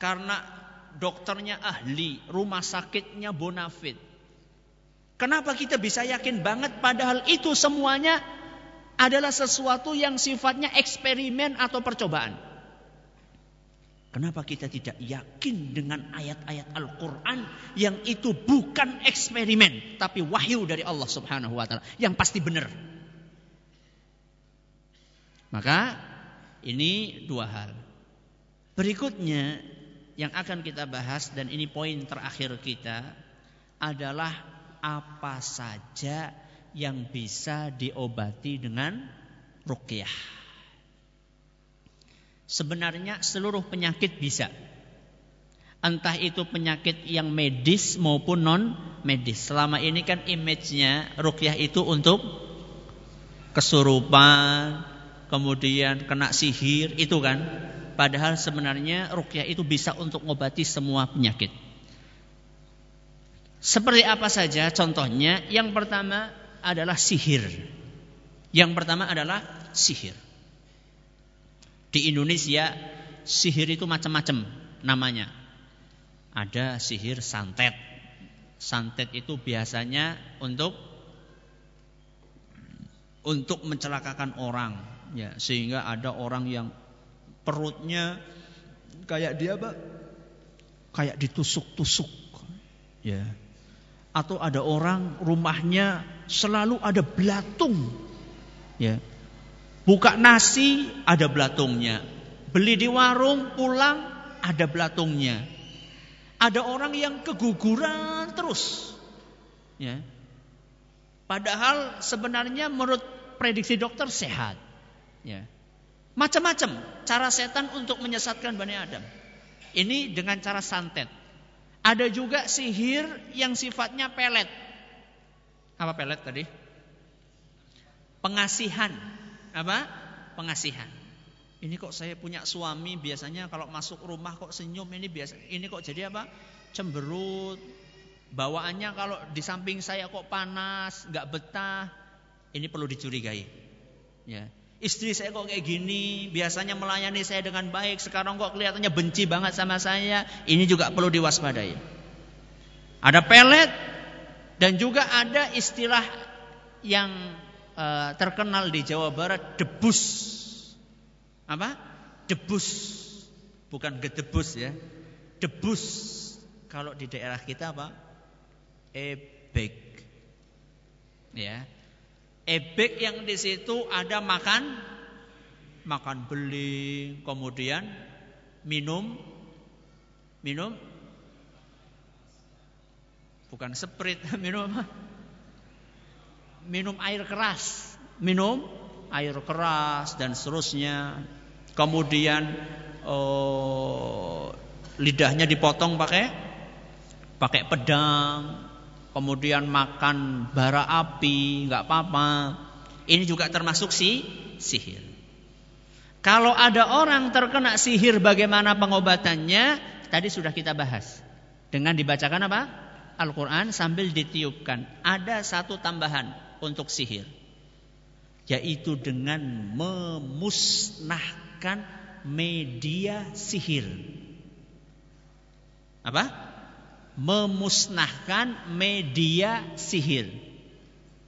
karena dokternya ahli, rumah sakitnya bonafit. Kenapa kita bisa yakin banget padahal itu semuanya adalah sesuatu yang sifatnya eksperimen atau percobaan? Kenapa kita tidak yakin dengan ayat-ayat Al-Quran yang itu bukan eksperimen, tapi wahyu dari Allah Subhanahu wa Ta'ala yang pasti benar? Maka ini dua hal. Berikutnya yang akan kita bahas dan ini poin terakhir kita adalah apa saja yang bisa diobati dengan ruqyah. Sebenarnya seluruh penyakit bisa. Entah itu penyakit yang medis maupun non medis. Selama ini kan image-nya ruqyah itu untuk kesurupan, kemudian kena sihir, itu kan. Padahal sebenarnya ruqyah itu bisa untuk mengobati semua penyakit. Seperti apa saja contohnya? Yang pertama adalah sihir. Yang pertama adalah sihir. Di Indonesia sihir itu macam-macam namanya. Ada sihir santet. Santet itu biasanya untuk untuk mencelakakan orang ya sehingga ada orang yang perutnya kayak dia Pak kayak ditusuk-tusuk ya atau ada orang rumahnya selalu ada belatung. Ya. Buka nasi ada belatungnya. Beli di warung pulang ada belatungnya. Ada orang yang keguguran terus. Ya. Padahal sebenarnya menurut prediksi dokter sehat. Ya. Macam-macam cara setan untuk menyesatkan Bani Adam. Ini dengan cara santet. Ada juga sihir yang sifatnya pelet. Apa pelet tadi? Pengasihan. Apa? Pengasihan. Ini kok saya punya suami biasanya kalau masuk rumah kok senyum ini biasa. Ini kok jadi apa? Cemberut. Bawaannya kalau di samping saya kok panas, nggak betah. Ini perlu dicurigai. Ya. Istri saya kok kayak gini, biasanya melayani saya dengan baik, sekarang kok kelihatannya benci banget sama saya. Ini juga perlu diwaspadai. Ada pelet dan juga ada istilah yang uh, terkenal di Jawa Barat debus. Apa? Debus. Bukan gedebus ya. Debus. Kalau di daerah kita apa? Ebek. Ya. Ebek yang di situ ada makan makan beli, kemudian minum minum bukan seprit, minum minum air keras, minum air keras dan seterusnya. Kemudian oh, lidahnya dipotong pakai pakai pedang, kemudian makan bara api, nggak apa-apa. Ini juga termasuk si sihir. Kalau ada orang terkena sihir bagaimana pengobatannya? Tadi sudah kita bahas. Dengan dibacakan apa? Al-Quran sambil ditiupkan. Ada satu tambahan untuk sihir. Yaitu dengan memusnahkan media sihir. Apa? memusnahkan media sihir.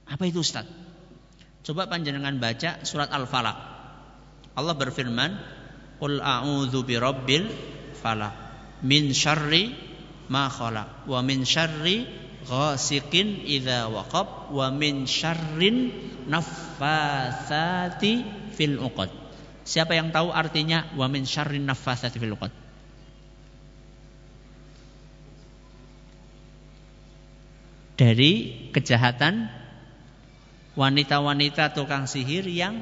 Apa itu Ustaz? Coba panjenengan baca surat Al-Falaq. Allah berfirman, "Qul a'udzu birabbil falaq min syarri ma khalaq wa min syarri ghasiqin idza waqab wa min syarrin naffatsati fil uqad." Siapa yang tahu artinya wa min syarrin naffatsati fil uqad? dari kejahatan wanita-wanita tukang sihir yang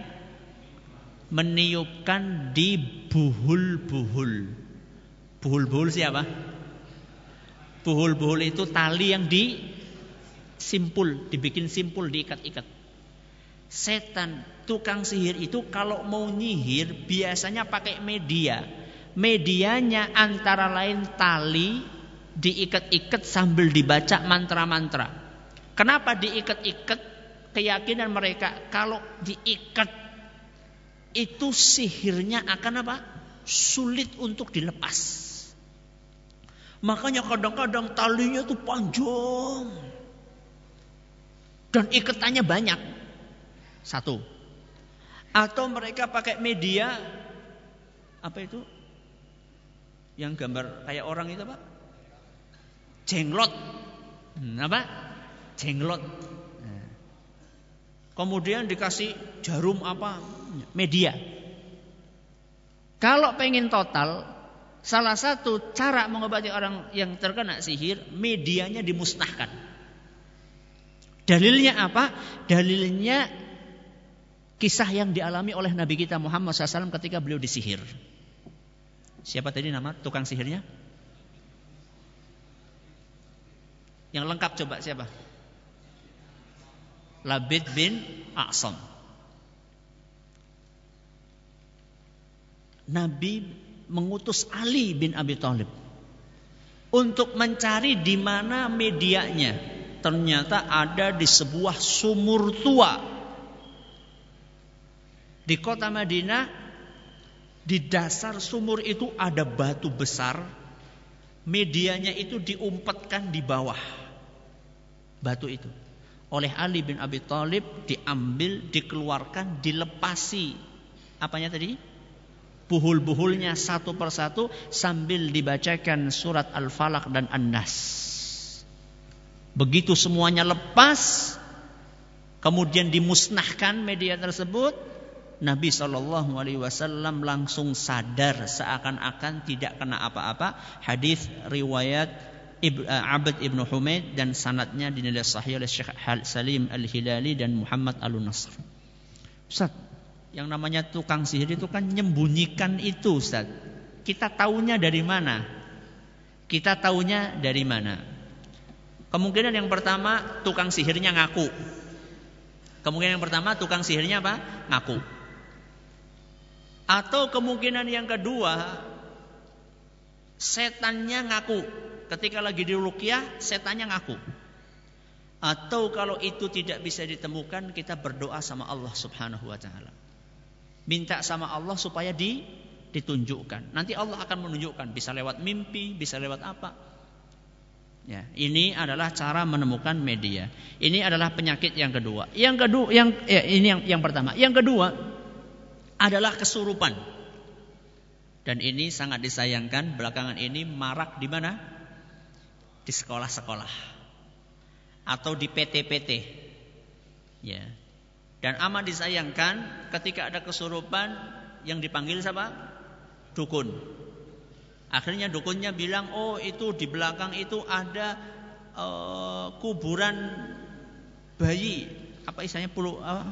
meniupkan di buhul-buhul. Buhul-buhul siapa? Buhul-buhul itu tali yang disimpul, dibikin simpul, diikat-ikat. Setan tukang sihir itu kalau mau nyihir biasanya pakai media. Medianya antara lain tali diikat-ikat sambil dibaca mantra-mantra. Kenapa diikat-ikat? Keyakinan mereka kalau diikat itu sihirnya akan apa? Sulit untuk dilepas. Makanya kadang-kadang talinya tuh panjang. Dan ikatannya banyak. Satu. Atau mereka pakai media apa itu? Yang gambar kayak orang itu, Pak? jenglot. Hmm, apa? Jenglot. Nah. Kemudian dikasih jarum apa? Media. Kalau pengen total, salah satu cara mengobati orang yang terkena sihir, medianya dimusnahkan. Dalilnya apa? Dalilnya kisah yang dialami oleh Nabi kita Muhammad SAW ketika beliau disihir. Siapa tadi nama tukang sihirnya? Yang lengkap coba siapa? Labid bin A'sam. Nabi mengutus Ali bin Abi Thalib untuk mencari di mana medianya. Ternyata ada di sebuah sumur tua di kota Madinah. Di dasar sumur itu ada batu besar, medianya itu diumpetkan di bawah batu itu. Oleh Ali bin Abi Thalib diambil, dikeluarkan, dilepasi. Apanya tadi? Buhul-buhulnya satu persatu sambil dibacakan surat Al-Falaq dan An-Nas. Begitu semuanya lepas, kemudian dimusnahkan media tersebut, Nabi Shallallahu Alaihi Wasallam langsung sadar seakan-akan tidak kena apa-apa. Hadis riwayat Ibn, eh, Abd ibnu Humaid dan sanatnya dinilai sahih oleh Syekh Salim Al Hilali dan Muhammad Al Nasr. Ustaz, yang namanya tukang sihir itu kan menyembunyikan itu Ustaz. Kita tahunya dari mana? Kita tahunya dari mana? Kemungkinan yang pertama tukang sihirnya ngaku. Kemungkinan yang pertama tukang sihirnya apa? Ngaku. Atau kemungkinan yang kedua setannya ngaku. Ketika lagi di rukyah setannya ngaku. Atau kalau itu tidak bisa ditemukan kita berdoa sama Allah Subhanahu wa taala. Minta sama Allah supaya di, ditunjukkan. Nanti Allah akan menunjukkan. Bisa lewat mimpi, bisa lewat apa. Ya, ini adalah cara menemukan media. Ini adalah penyakit yang kedua. Yang kedua, yang ya, ini yang yang pertama. Yang kedua adalah kesurupan. Dan ini sangat disayangkan belakangan ini marak di mana? Di sekolah-sekolah atau di PT-PT. Ya, dan amat disayangkan ketika ada kesurupan yang dipanggil siapa? Dukun. Akhirnya dukunnya bilang, oh itu di belakang itu ada uh, kuburan bayi. Apa istilahnya pulu apa?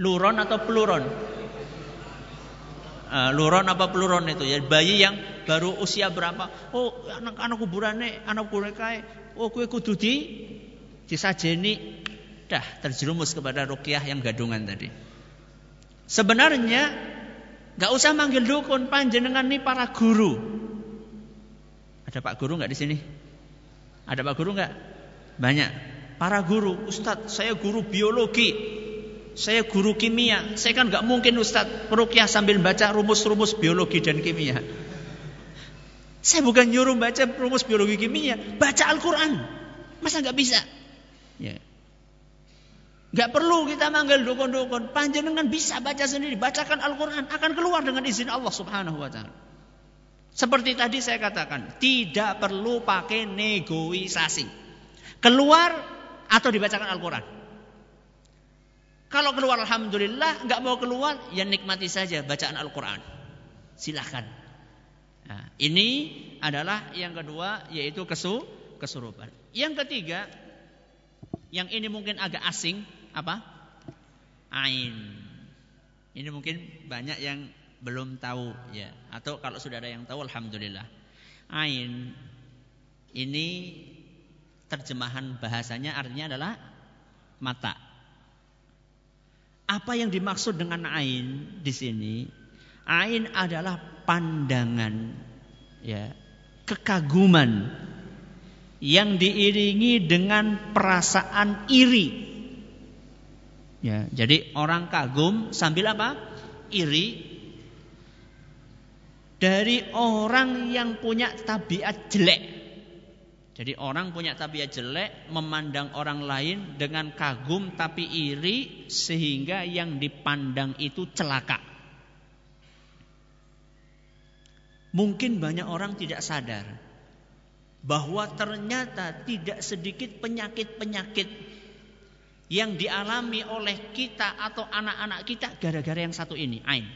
Luron atau peluron? Uh, luron apa peluron itu ya bayi yang baru usia berapa? Oh anak-anak kuburannya, anak kuburan kayak, oh kue kudu di disajeni dah terjerumus kepada rukyah yang gadungan tadi. Sebenarnya nggak usah manggil dukun, panjenengan nih para guru. Ada Pak Guru nggak di sini? Ada Pak Guru nggak? Banyak. Para guru, Ustadz, saya guru biologi, saya guru kimia. Saya kan nggak mungkin Ustadz perukyah sambil baca rumus-rumus biologi dan kimia. Saya bukan nyuruh baca rumus biologi kimia, baca Al-Quran. Masa nggak bisa? Ya. Gak perlu kita manggil dukun-dukun. Panjenengan bisa baca sendiri. Bacakan Al-Quran. Akan keluar dengan izin Allah subhanahu wa ta'ala. Seperti tadi saya katakan. Tidak perlu pakai negosiasi. Keluar atau dibacakan Al-Quran. Kalau keluar Alhamdulillah. Gak mau keluar. Ya nikmati saja bacaan Al-Quran. Silahkan. Nah, ini adalah yang kedua. Yaitu kesu, kesurupan. Yang ketiga. Yang ini mungkin agak asing, apa? Ain. Ini mungkin banyak yang belum tahu ya. Atau kalau sudah ada yang tahu alhamdulillah. Ain ini terjemahan bahasanya artinya adalah mata. Apa yang dimaksud dengan ain di sini? Ain adalah pandangan ya, kekaguman yang diiringi dengan perasaan iri. Ya, jadi orang kagum sambil apa? Iri dari orang yang punya tabiat jelek. Jadi orang punya tabiat jelek memandang orang lain dengan kagum tapi iri sehingga yang dipandang itu celaka. Mungkin banyak orang tidak sadar bahwa ternyata tidak sedikit penyakit-penyakit yang dialami oleh kita atau anak-anak kita gara-gara yang satu ini, ain.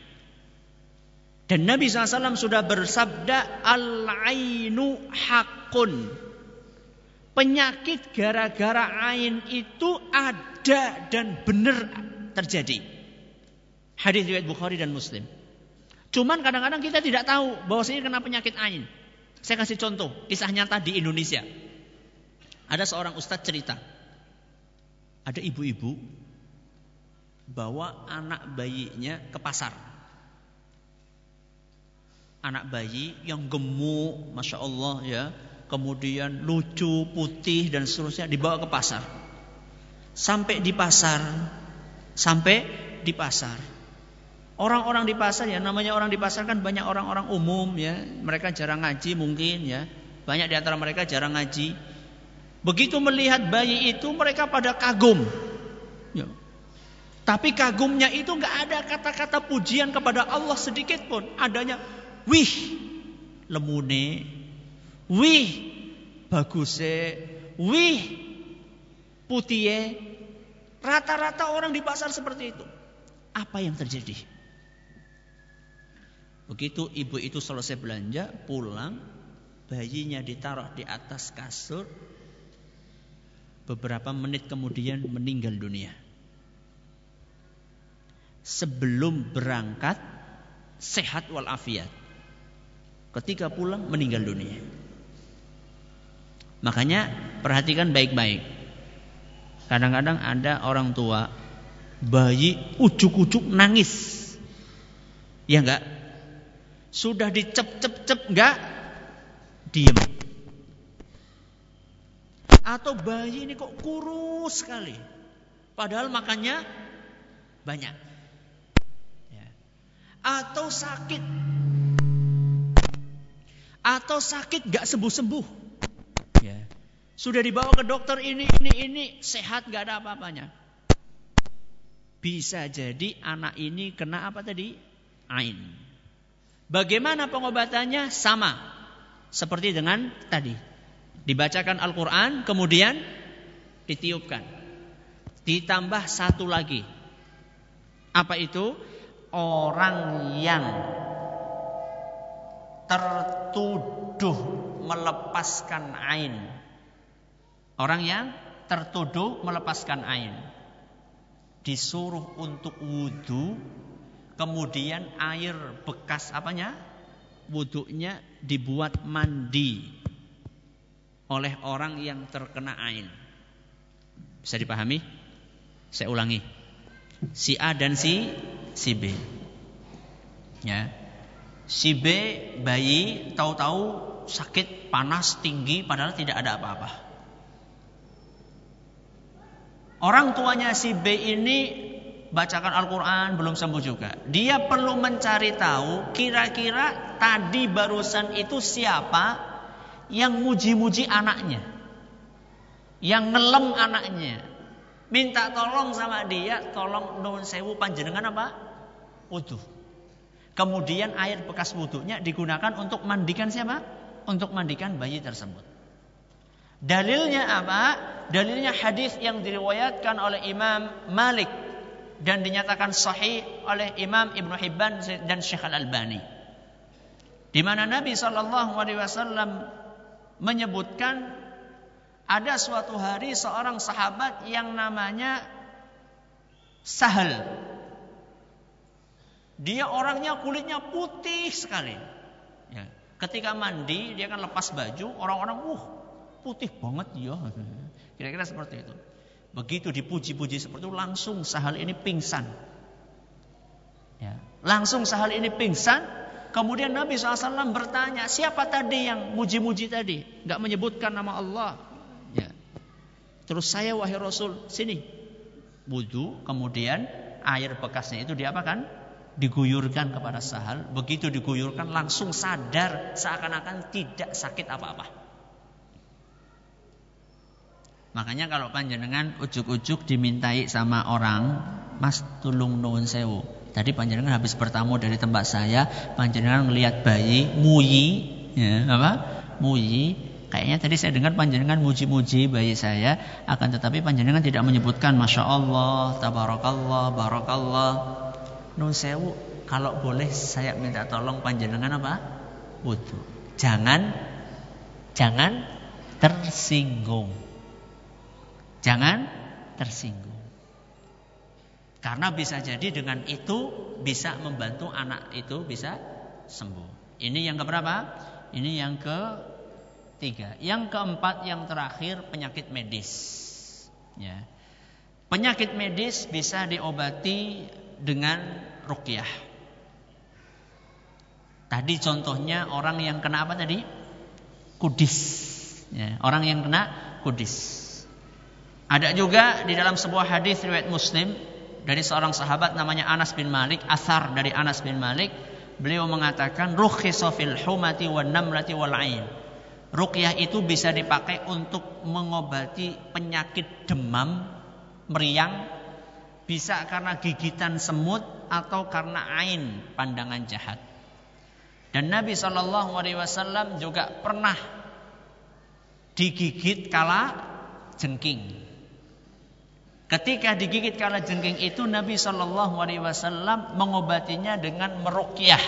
Dan Nabi SAW sudah bersabda, Al-ainu hakun. Penyakit gara-gara ain itu ada dan benar terjadi. Hadis riwayat Bukhari dan Muslim. Cuman kadang-kadang kita tidak tahu bahwa ini kena penyakit ain. Saya kasih contoh, kisah nyata di Indonesia. Ada seorang ustadz cerita. Ada ibu-ibu bawa anak bayinya ke pasar. Anak bayi yang gemuk, masya Allah ya, kemudian lucu, putih dan seterusnya dibawa ke pasar. Sampai di pasar, sampai di pasar Orang-orang di pasar ya namanya orang di pasar kan banyak orang-orang umum ya. Mereka jarang ngaji mungkin ya. Banyak di antara mereka jarang ngaji. Begitu melihat bayi itu mereka pada kagum. Ya. Tapi kagumnya itu nggak ada kata-kata pujian kepada Allah sedikit pun. Adanya wih lemune, wih baguse, wih putih. Rata-rata orang di pasar seperti itu. Apa yang terjadi? Begitu ibu itu selesai belanja, pulang, bayinya ditaruh di atas kasur. Beberapa menit kemudian meninggal dunia. Sebelum berangkat sehat walafiat. Ketika pulang meninggal dunia. Makanya perhatikan baik-baik. Kadang-kadang ada orang tua bayi ujuk-ujuk nangis. Ya enggak? Sudah dicep-cep-cep enggak? Diem. Atau bayi ini kok kurus sekali. Padahal makannya banyak. Ya. Atau sakit. Atau sakit gak sembuh-sembuh. Ya. Sudah dibawa ke dokter ini, ini, ini. Sehat gak ada apa-apanya. Bisa jadi anak ini kena apa tadi? Ain. Bagaimana pengobatannya? Sama. Seperti dengan tadi. Dibacakan Al-Quran, kemudian ditiupkan. Ditambah satu lagi. Apa itu? Orang yang tertuduh melepaskan ain. Orang yang tertuduh melepaskan ain. Disuruh untuk wudhu Kemudian air bekas apanya? Wuduknya dibuat mandi oleh orang yang terkena ain. Bisa dipahami? Saya ulangi. Si A dan si si B. Ya. Si B bayi tahu-tahu sakit panas tinggi padahal tidak ada apa-apa. Orang tuanya si B ini bacakan Al-Quran belum sembuh juga. Dia perlu mencari tahu kira-kira tadi barusan itu siapa yang muji-muji anaknya. Yang ngelem anaknya. Minta tolong sama dia, tolong nun sewu panjenengan apa? Wudhu. Kemudian air bekas wudhunya digunakan untuk mandikan siapa? Untuk mandikan bayi tersebut. Dalilnya apa? Dalilnya hadis yang diriwayatkan oleh Imam Malik dan dinyatakan sahih oleh Imam Ibn Hibban dan Syekh Al-Albani. Di mana Nabi Shallallahu alaihi wasallam menyebutkan ada suatu hari seorang sahabat yang namanya Sahal. Dia orangnya kulitnya putih sekali. Ya. Ketika mandi dia kan lepas baju, orang-orang uh putih banget ya. Kira-kira seperti itu. Begitu dipuji-puji seperti itu langsung sahal ini pingsan. Ya. Langsung sahal ini pingsan. Kemudian Nabi SAW bertanya, siapa tadi yang muji-muji tadi? Gak menyebutkan nama Allah. Ya. Terus saya wahai Rasul, sini. Wudhu, kemudian air bekasnya itu diapakan? Diguyurkan kepada sahal. Begitu diguyurkan langsung sadar seakan-akan tidak sakit apa-apa. Makanya kalau panjenengan ujuk-ujuk dimintai sama orang, Mas tulung nuwun sewu. Tadi panjenengan habis bertamu dari tempat saya, panjenengan melihat bayi muyi, ya, apa? Muyi. Kayaknya tadi saya dengar panjenengan muji-muji bayi saya, akan tetapi panjenengan tidak menyebutkan Masya Allah, Tabarakallah, Barakallah. Nun sewu, kalau boleh saya minta tolong panjenengan apa? Wudhu. Jangan, jangan tersinggung. Jangan tersinggung. Karena bisa jadi dengan itu bisa membantu anak itu bisa sembuh. Ini yang keberapa? Ini yang ketiga. Yang keempat yang terakhir penyakit medis. Ya. Penyakit medis bisa diobati dengan rukyah. Tadi contohnya orang yang kena apa tadi? Kudis. Ya, orang yang kena kudis. Ada juga di dalam sebuah hadis riwayat Muslim dari seorang sahabat namanya Anas bin Malik, asar dari Anas bin Malik, beliau mengatakan rukhisa fil humati wan namlati wal ain. Ruqyah itu bisa dipakai untuk mengobati penyakit demam, meriang, bisa karena gigitan semut atau karena ain, pandangan jahat. Dan Nabi Shallallahu Alaihi Wasallam juga pernah digigit kala jengking. Ketika digigit kala jengking itu Nabi Shallallahu Alaihi Wasallam mengobatinya dengan merukyah,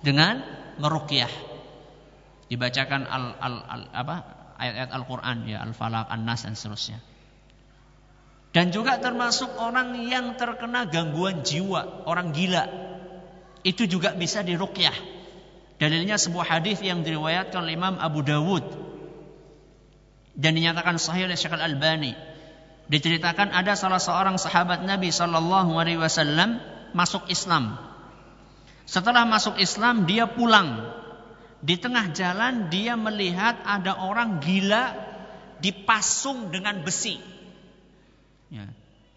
dengan merukyah. Dibacakan al, al, al apa ayat-ayat Al-Quran ya Al-Falaq, An-Nas dan seterusnya. Dan juga termasuk orang yang terkena gangguan jiwa, orang gila. Itu juga bisa dirukyah. Dalilnya sebuah hadis yang diriwayatkan oleh Imam Abu Dawud dan dinyatakan sahih oleh Syekh Al-Albani Diceritakan ada salah seorang sahabat Nabi Shallallahu Alaihi Wasallam masuk Islam. Setelah masuk Islam dia pulang. Di tengah jalan dia melihat ada orang gila dipasung dengan besi. Ya.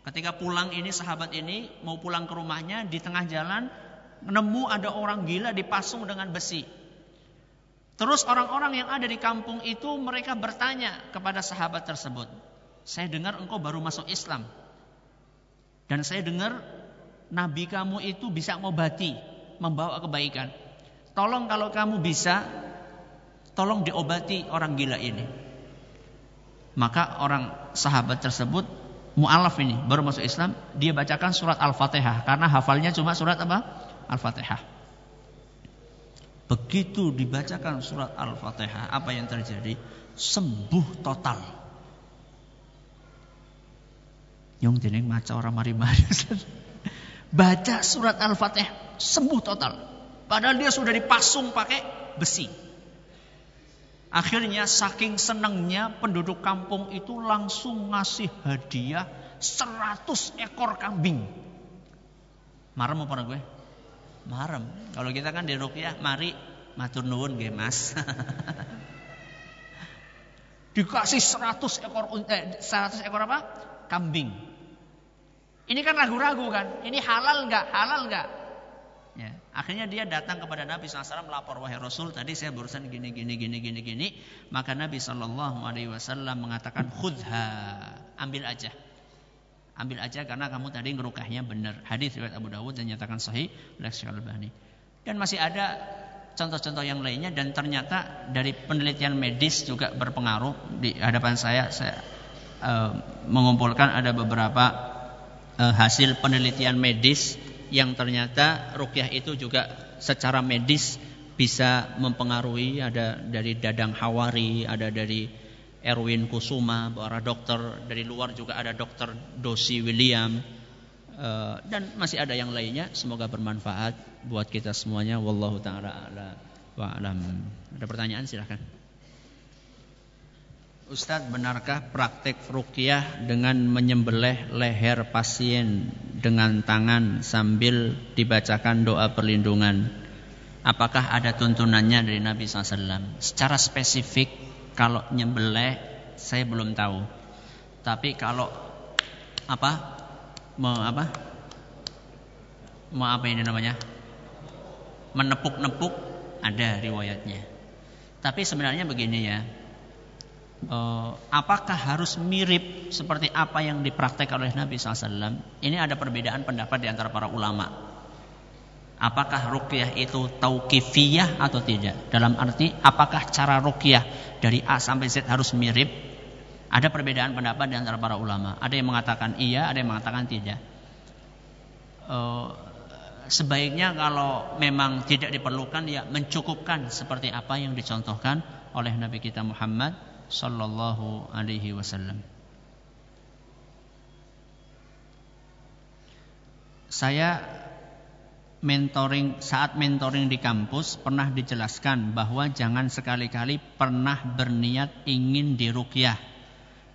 Ketika pulang ini sahabat ini mau pulang ke rumahnya di tengah jalan nemu ada orang gila dipasung dengan besi. Terus orang-orang yang ada di kampung itu mereka bertanya kepada sahabat tersebut, saya dengar engkau baru masuk Islam. Dan saya dengar Nabi kamu itu bisa mengobati, membawa kebaikan. Tolong kalau kamu bisa, tolong diobati orang gila ini. Maka orang sahabat tersebut, mu'alaf ini, baru masuk Islam, dia bacakan surat Al-Fatihah. Karena hafalnya cuma surat apa? Al-Fatihah. Begitu dibacakan surat Al-Fatihah, apa yang terjadi? Sembuh total. Yang jeneng maca orang mari-mari. Baca surat Al-Fatihah sembuh total. Padahal dia sudah dipasung pakai besi. Akhirnya saking senangnya penduduk kampung itu langsung ngasih hadiah 100 ekor kambing. Marem apa gue? Marem. Kalau kita kan di Rukyah, mari matur nuwun nggih Mas. Dikasih 100 ekor eh, 100 ekor apa? Kambing. Ini kan ragu-ragu kan, ini halal nggak, halal nggak? Ya, akhirnya dia datang kepada Nabi SAW melapor wahai Rasul tadi saya barusan gini gini gini gini gini. Maka Nabi Shallallahu Alaihi Wasallam mengatakan khudha ambil aja. Ambil aja karena kamu tadi ngerukahnya benar. Hadis riwayat Abu Dawud dan nyatakan sahih oleh dan masih ada contoh-contoh yang lainnya dan ternyata dari penelitian medis juga berpengaruh di hadapan saya saya mengumpulkan ada beberapa uh, hasil penelitian medis yang ternyata rukyah itu juga secara medis bisa mempengaruhi ada dari Dadang Hawari, ada dari Erwin Kusuma, para dokter dari luar juga ada dokter Dosi William uh, dan masih ada yang lainnya. Semoga bermanfaat buat kita semuanya. Wallahu taala wa alam. Ada pertanyaan silahkan. Ustadz, benarkah praktek rukyah dengan menyembelih leher pasien dengan tangan sambil dibacakan doa perlindungan? Apakah ada tuntunannya dari Nabi SAW? Secara spesifik, kalau nyembelih saya belum tahu. Tapi kalau apa? Mau apa? Mau apa ini namanya? Menepuk-nepuk ada riwayatnya. Tapi sebenarnya begini ya, uh, apakah harus mirip seperti apa yang dipraktekkan oleh Nabi SAW? Ini ada perbedaan pendapat di antara para ulama. Apakah rukyah itu tauqifiyah atau tidak? Dalam arti apakah cara rukyah dari A sampai Z harus mirip? Ada perbedaan pendapat di antara para ulama. Ada yang mengatakan iya, ada yang mengatakan tidak. Uh, sebaiknya kalau memang tidak diperlukan ya mencukupkan seperti apa yang dicontohkan oleh Nabi kita Muhammad sallallahu alaihi wasallam. Saya mentoring saat mentoring di kampus pernah dijelaskan bahwa jangan sekali-kali pernah berniat ingin dirukyah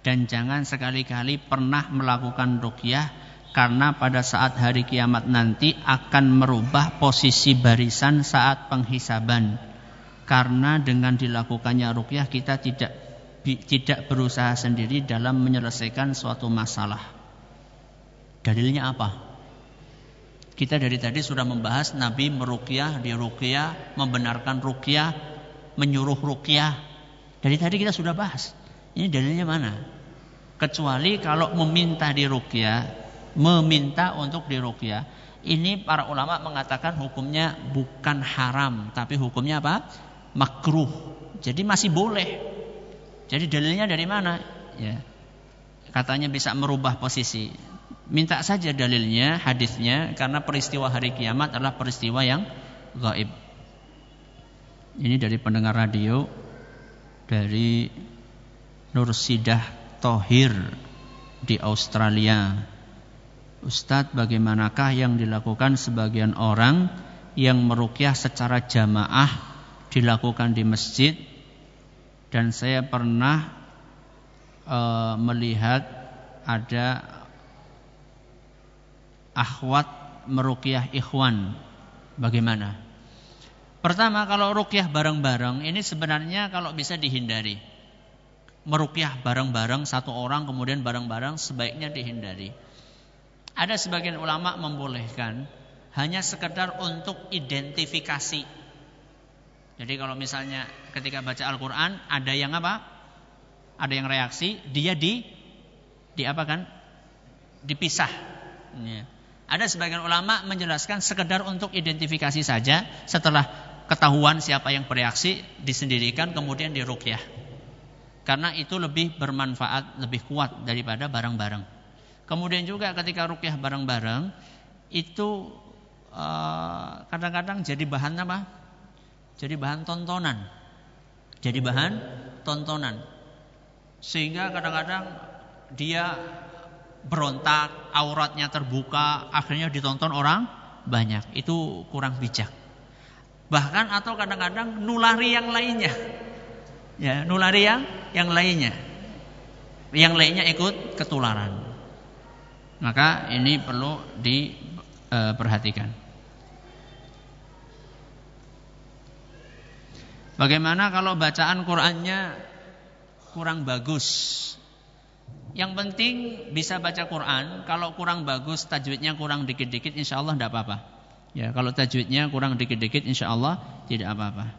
dan jangan sekali-kali pernah melakukan rukyah karena pada saat hari kiamat nanti akan merubah posisi barisan saat penghisaban karena dengan dilakukannya rukyah kita tidak tidak berusaha sendiri dalam menyelesaikan suatu masalah dalilnya apa kita dari tadi sudah membahas Nabi merukyah, dirukyah, membenarkan rukyah, menyuruh rukyah. Dari tadi kita sudah bahas. Ini dalilnya mana? Kecuali kalau meminta dirukyah, meminta untuk dirukyah. Ini para ulama mengatakan hukumnya bukan haram, tapi hukumnya apa? Makruh. Jadi masih boleh. Jadi dalilnya dari mana? Ya. Katanya bisa merubah posisi. Minta saja dalilnya, hadisnya karena peristiwa hari kiamat adalah peristiwa yang gaib. Ini dari pendengar radio dari Nur Sidah Tohir di Australia. Ustadz, bagaimanakah yang dilakukan sebagian orang yang merukyah secara jamaah dilakukan di masjid dan saya pernah e, melihat ada akhwat merukyah ikhwan. Bagaimana? Pertama, kalau rukyah bareng-bareng ini sebenarnya kalau bisa dihindari. Merukyah bareng-bareng satu orang kemudian bareng-bareng sebaiknya dihindari. Ada sebagian ulama membolehkan hanya sekedar untuk identifikasi. Jadi kalau misalnya ketika baca Al-Qur'an ada yang apa? Ada yang reaksi, dia di di apa kan? Dipisah. Ya. Ada sebagian ulama menjelaskan sekedar untuk identifikasi saja setelah ketahuan siapa yang bereaksi disendirikan kemudian dirukyah. Karena itu lebih bermanfaat, lebih kuat daripada bareng-bareng. Kemudian juga ketika rukyah bareng-bareng itu eh, kadang-kadang uh, jadi bahan apa? Jadi bahan tontonan. Jadi bahan tontonan. Sehingga kadang-kadang dia berontak, auratnya terbuka, akhirnya ditonton orang banyak. Itu kurang bijak. Bahkan atau kadang-kadang nulari yang lainnya. Ya, nulari yang yang lainnya. Yang lainnya ikut ketularan. Maka ini perlu diperhatikan. Bagaimana kalau bacaan Qur'annya kurang bagus? Yang penting bisa baca Quran. Kalau kurang bagus, tajwidnya kurang dikit-dikit, insya Allah tidak apa-apa. Ya, kalau tajwidnya kurang dikit-dikit, insya Allah tidak apa-apa.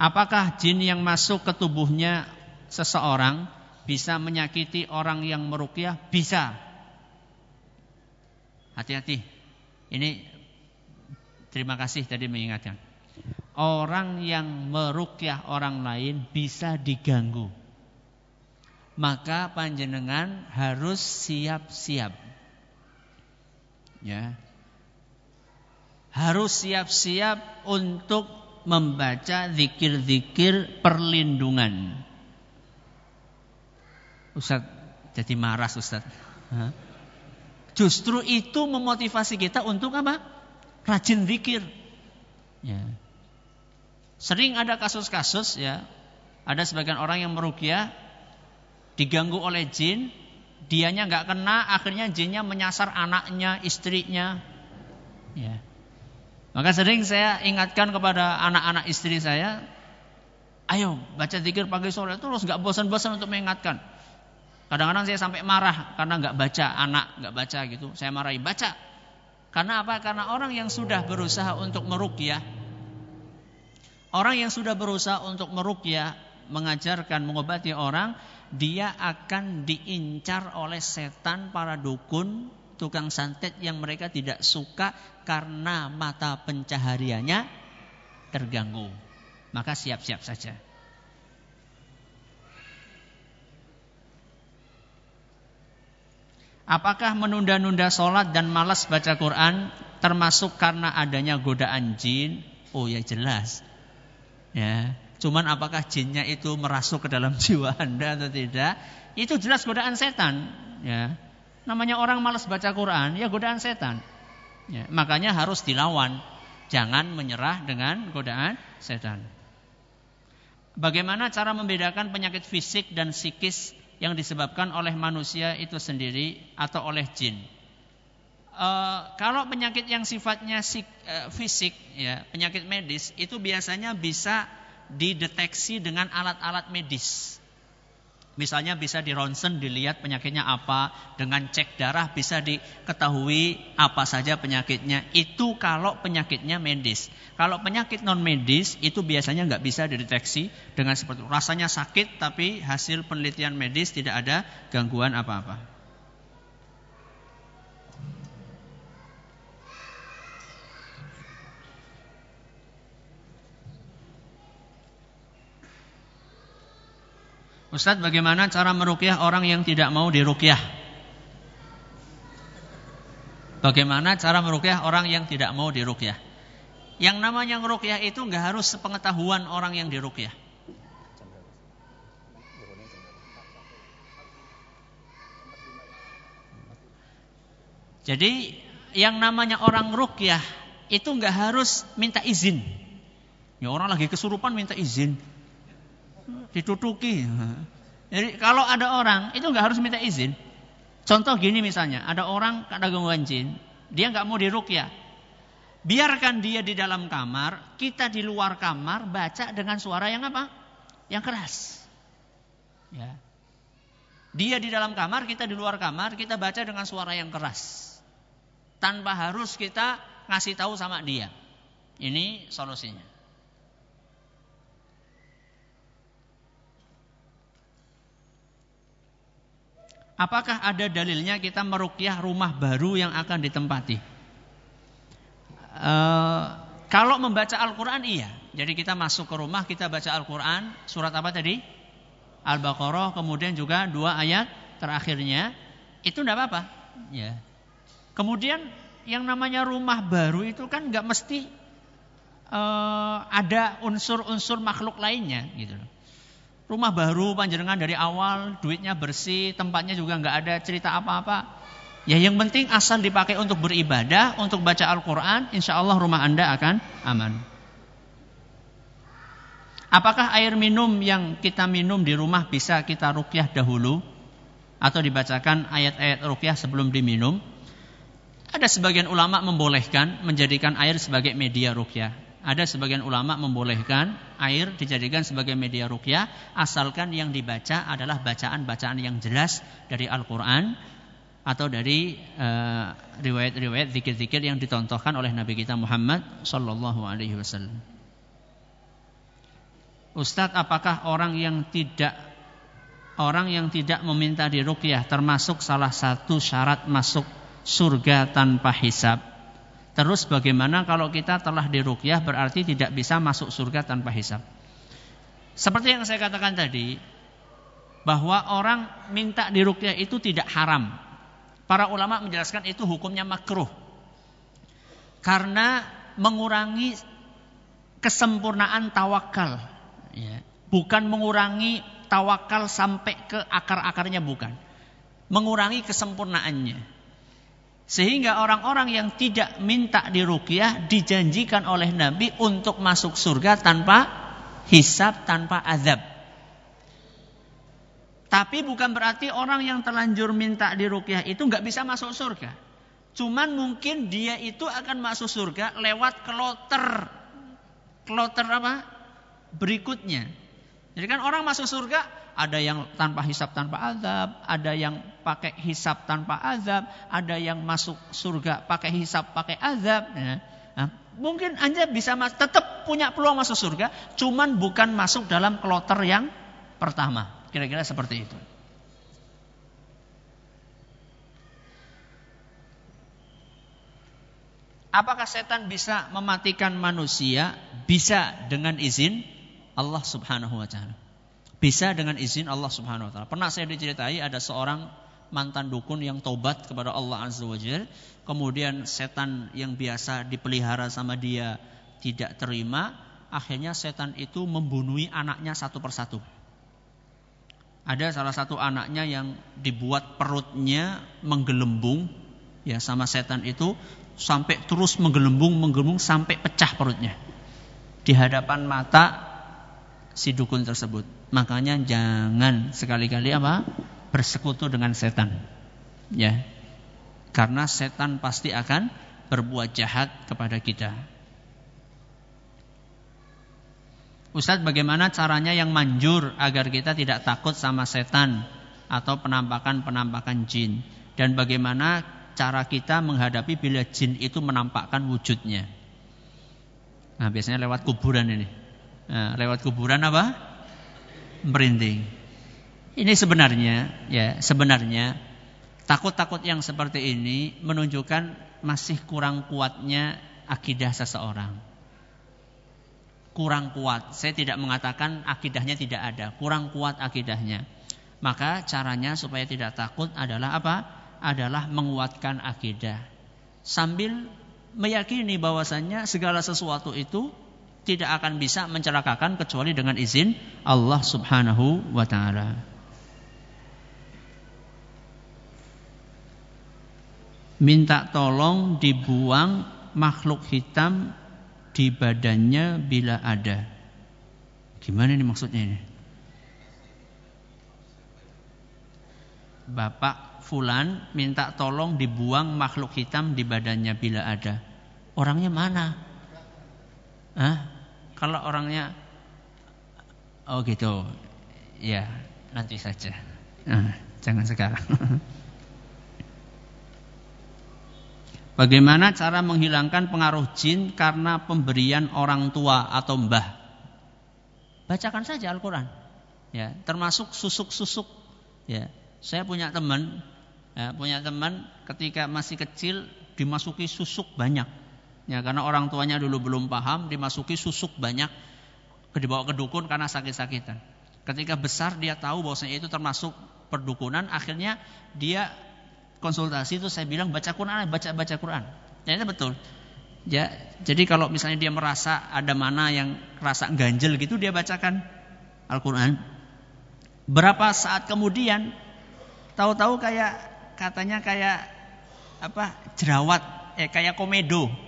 Apakah jin yang masuk ke tubuhnya seseorang bisa menyakiti orang yang merukyah? Bisa. Hati-hati. Ini terima kasih tadi mengingatkan orang yang merukyah orang lain bisa diganggu. Maka panjenengan harus siap-siap. Ya. Harus siap-siap untuk membaca zikir-zikir perlindungan. Ustaz jadi marah Ustaz. Justru itu memotivasi kita untuk apa? Rajin zikir. Ya. Sering ada kasus-kasus ya, ada sebagian orang yang merukyah diganggu oleh jin, dianya nggak kena, akhirnya jinnya menyasar anaknya, istrinya. Ya. Maka sering saya ingatkan kepada anak-anak istri saya, ayo baca zikir pagi sore terus nggak bosan-bosan untuk mengingatkan. Kadang-kadang saya sampai marah karena nggak baca anak nggak baca gitu. Saya marahi baca. Karena apa? Karena orang yang sudah berusaha untuk merukyah Orang yang sudah berusaha untuk merukyah, mengajarkan, mengobati orang, dia akan diincar oleh setan para dukun, tukang santet yang mereka tidak suka karena mata pencahariannya terganggu. Maka siap-siap saja. Apakah menunda-nunda sholat dan malas baca Quran termasuk karena adanya godaan jin? Oh ya jelas. Ya. Cuman apakah jinnya itu merasuk ke dalam jiwa Anda atau tidak? Itu jelas godaan setan, ya. Namanya orang malas baca Quran, ya godaan setan. Ya, makanya harus dilawan. Jangan menyerah dengan godaan setan. Bagaimana cara membedakan penyakit fisik dan psikis yang disebabkan oleh manusia itu sendiri atau oleh jin? Uh, kalau penyakit yang sifatnya sik, uh, fisik, ya penyakit medis itu biasanya bisa dideteksi dengan alat-alat medis. Misalnya bisa di ronsen dilihat penyakitnya apa, dengan cek darah bisa diketahui apa saja penyakitnya. Itu kalau penyakitnya medis. Kalau penyakit non medis itu biasanya nggak bisa dideteksi dengan seperti. Rasanya sakit tapi hasil penelitian medis tidak ada gangguan apa-apa. Ustadz bagaimana cara merukyah orang yang tidak mau dirukyah? Bagaimana cara merukyah orang yang tidak mau dirukyah? Yang namanya merukyah itu nggak harus sepengetahuan orang yang dirukyah. Jadi yang namanya orang rukyah itu nggak harus minta izin. Ya orang lagi kesurupan minta izin ditutuki. Jadi kalau ada orang itu nggak harus minta izin. Contoh gini misalnya, ada orang ada gangguan jin, dia nggak mau dirukyah. Biarkan dia di dalam kamar, kita di luar kamar baca dengan suara yang apa? Yang keras. Ya. Dia di dalam kamar, kita di luar kamar, kita baca dengan suara yang keras. Tanpa harus kita ngasih tahu sama dia. Ini solusinya. Apakah ada dalilnya kita merukyah rumah baru yang akan ditempati? Uh, kalau membaca Al-Quran iya. Jadi kita masuk ke rumah, kita baca Al-Quran. Surat apa tadi? Al-Baqarah, kemudian juga dua ayat terakhirnya. Itu tidak apa-apa. Ya. Kemudian yang namanya rumah baru itu kan nggak mesti uh, ada unsur-unsur makhluk lainnya gitu loh rumah baru panjenengan dari awal, duitnya bersih, tempatnya juga nggak ada cerita apa-apa. Ya yang penting asal dipakai untuk beribadah, untuk baca Al-Quran, insya Allah rumah anda akan aman. Apakah air minum yang kita minum di rumah bisa kita rukyah dahulu? Atau dibacakan ayat-ayat rukyah sebelum diminum? Ada sebagian ulama membolehkan menjadikan air sebagai media rukyah. Ada sebagian ulama membolehkan air dijadikan sebagai media rukyah asalkan yang dibaca adalah bacaan-bacaan yang jelas dari Al-Qur'an atau dari eh, riwayat-riwayat uh, zikir-zikir yang ditontohkan oleh Nabi kita Muhammad sallallahu alaihi wasallam. Ustadz, apakah orang yang tidak orang yang tidak meminta dirukyah termasuk salah satu syarat masuk surga tanpa hisab? Terus bagaimana kalau kita telah dirukyah berarti tidak bisa masuk surga tanpa hisab. Seperti yang saya katakan tadi, bahwa orang minta dirukyah itu tidak haram. Para ulama menjelaskan itu hukumnya makruh. Karena mengurangi kesempurnaan tawakal. Ya. Bukan mengurangi tawakal sampai ke akar-akarnya bukan. Mengurangi kesempurnaannya. Sehingga orang-orang yang tidak minta dirukyah dijanjikan oleh Nabi untuk masuk surga tanpa hisab, tanpa azab. Tapi bukan berarti orang yang terlanjur minta dirukyah itu nggak bisa masuk surga. Cuman mungkin dia itu akan masuk surga lewat kloter. Kloter apa? Berikutnya. Jadi kan orang masuk surga ada yang tanpa hisap tanpa azab, ada yang pakai hisap tanpa azab, ada yang masuk surga pakai hisap pakai azab. Ya. Nah, mungkin anda bisa tetap punya peluang masuk surga, cuman bukan masuk dalam kloter yang pertama. Kira-kira seperti itu. Apakah setan bisa mematikan manusia? Bisa dengan izin Allah Subhanahu wa taala. Bisa dengan izin Allah Subhanahu wa taala. Pernah saya diceritai ada seorang mantan dukun yang tobat kepada Allah Azza wa Jalla, kemudian setan yang biasa dipelihara sama dia tidak terima, akhirnya setan itu membunuhi anaknya satu persatu. Ada salah satu anaknya yang dibuat perutnya menggelembung ya sama setan itu sampai terus menggelembung menggelembung sampai pecah perutnya di hadapan mata si dukun tersebut. Makanya jangan sekali-kali apa? bersekutu dengan setan. Ya. Karena setan pasti akan berbuat jahat kepada kita. Ustadz bagaimana caranya yang manjur agar kita tidak takut sama setan atau penampakan-penampakan jin dan bagaimana cara kita menghadapi bila jin itu menampakkan wujudnya. Nah biasanya lewat kuburan ini. Nah, lewat kuburan apa? Merinding. Ini sebenarnya ya sebenarnya takut-takut yang seperti ini menunjukkan masih kurang kuatnya akidah seseorang kurang kuat. Saya tidak mengatakan akidahnya tidak ada, kurang kuat akidahnya. Maka caranya supaya tidak takut adalah apa? Adalah menguatkan akidah. Sambil meyakini bahwasannya segala sesuatu itu tidak akan bisa mencelakakan kecuali dengan izin Allah Subhanahu wa taala. Minta tolong dibuang makhluk hitam di badannya bila ada. Gimana ini maksudnya ini? Bapak Fulan minta tolong dibuang makhluk hitam di badannya bila ada. Orangnya mana? Hah? Kalau orangnya Oh gitu. Ya, nanti saja. Nah, jangan sekarang. Bagaimana cara menghilangkan pengaruh jin karena pemberian orang tua atau mbah? Bacakan saja Al-Quran. Ya, termasuk susuk-susuk. Ya, saya punya teman, ya, punya teman ketika masih kecil dimasuki susuk banyak. Ya, karena orang tuanya dulu belum paham, dimasuki susuk banyak, dibawa ke dukun karena sakit-sakitan. Ketika besar dia tahu bahwasanya itu termasuk perdukunan, akhirnya dia konsultasi itu saya bilang baca Quran, baca baca Quran. Ternyata betul. Ya, jadi kalau misalnya dia merasa ada mana yang rasa ganjel gitu dia bacakan Al-Qur'an. Berapa saat kemudian tahu-tahu kayak katanya kayak apa? jerawat, eh kayak komedo.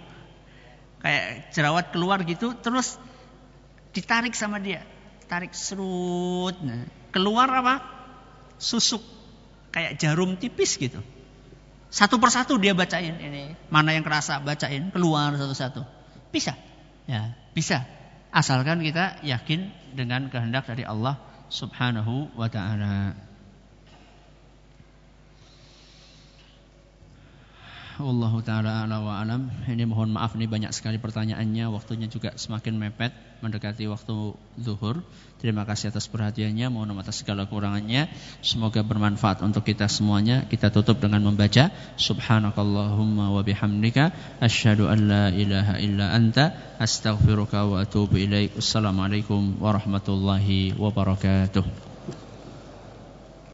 Kayak jerawat keluar gitu terus ditarik sama dia. Tarik serut. Nah, keluar apa? Susuk kayak jarum tipis gitu. Satu persatu dia bacain ini. Mana yang kerasa bacain keluar satu-satu. Bisa. Ya, bisa. Asalkan kita yakin dengan kehendak dari Allah Subhanahu wa taala. Allah taala ala wa alam. Ini mohon maaf nih banyak sekali pertanyaannya, waktunya juga semakin mepet mendekati waktu zuhur. Terima kasih atas perhatiannya, mohon maaf atas segala kurangannya. Semoga bermanfaat untuk kita semuanya. Kita tutup dengan membaca Subhanakallahumma wa bihamdika asyhadu an la ilaha illa anta astaghfiruka wa atubu ilaik. Assalamualaikum warahmatullahi wabarakatuh.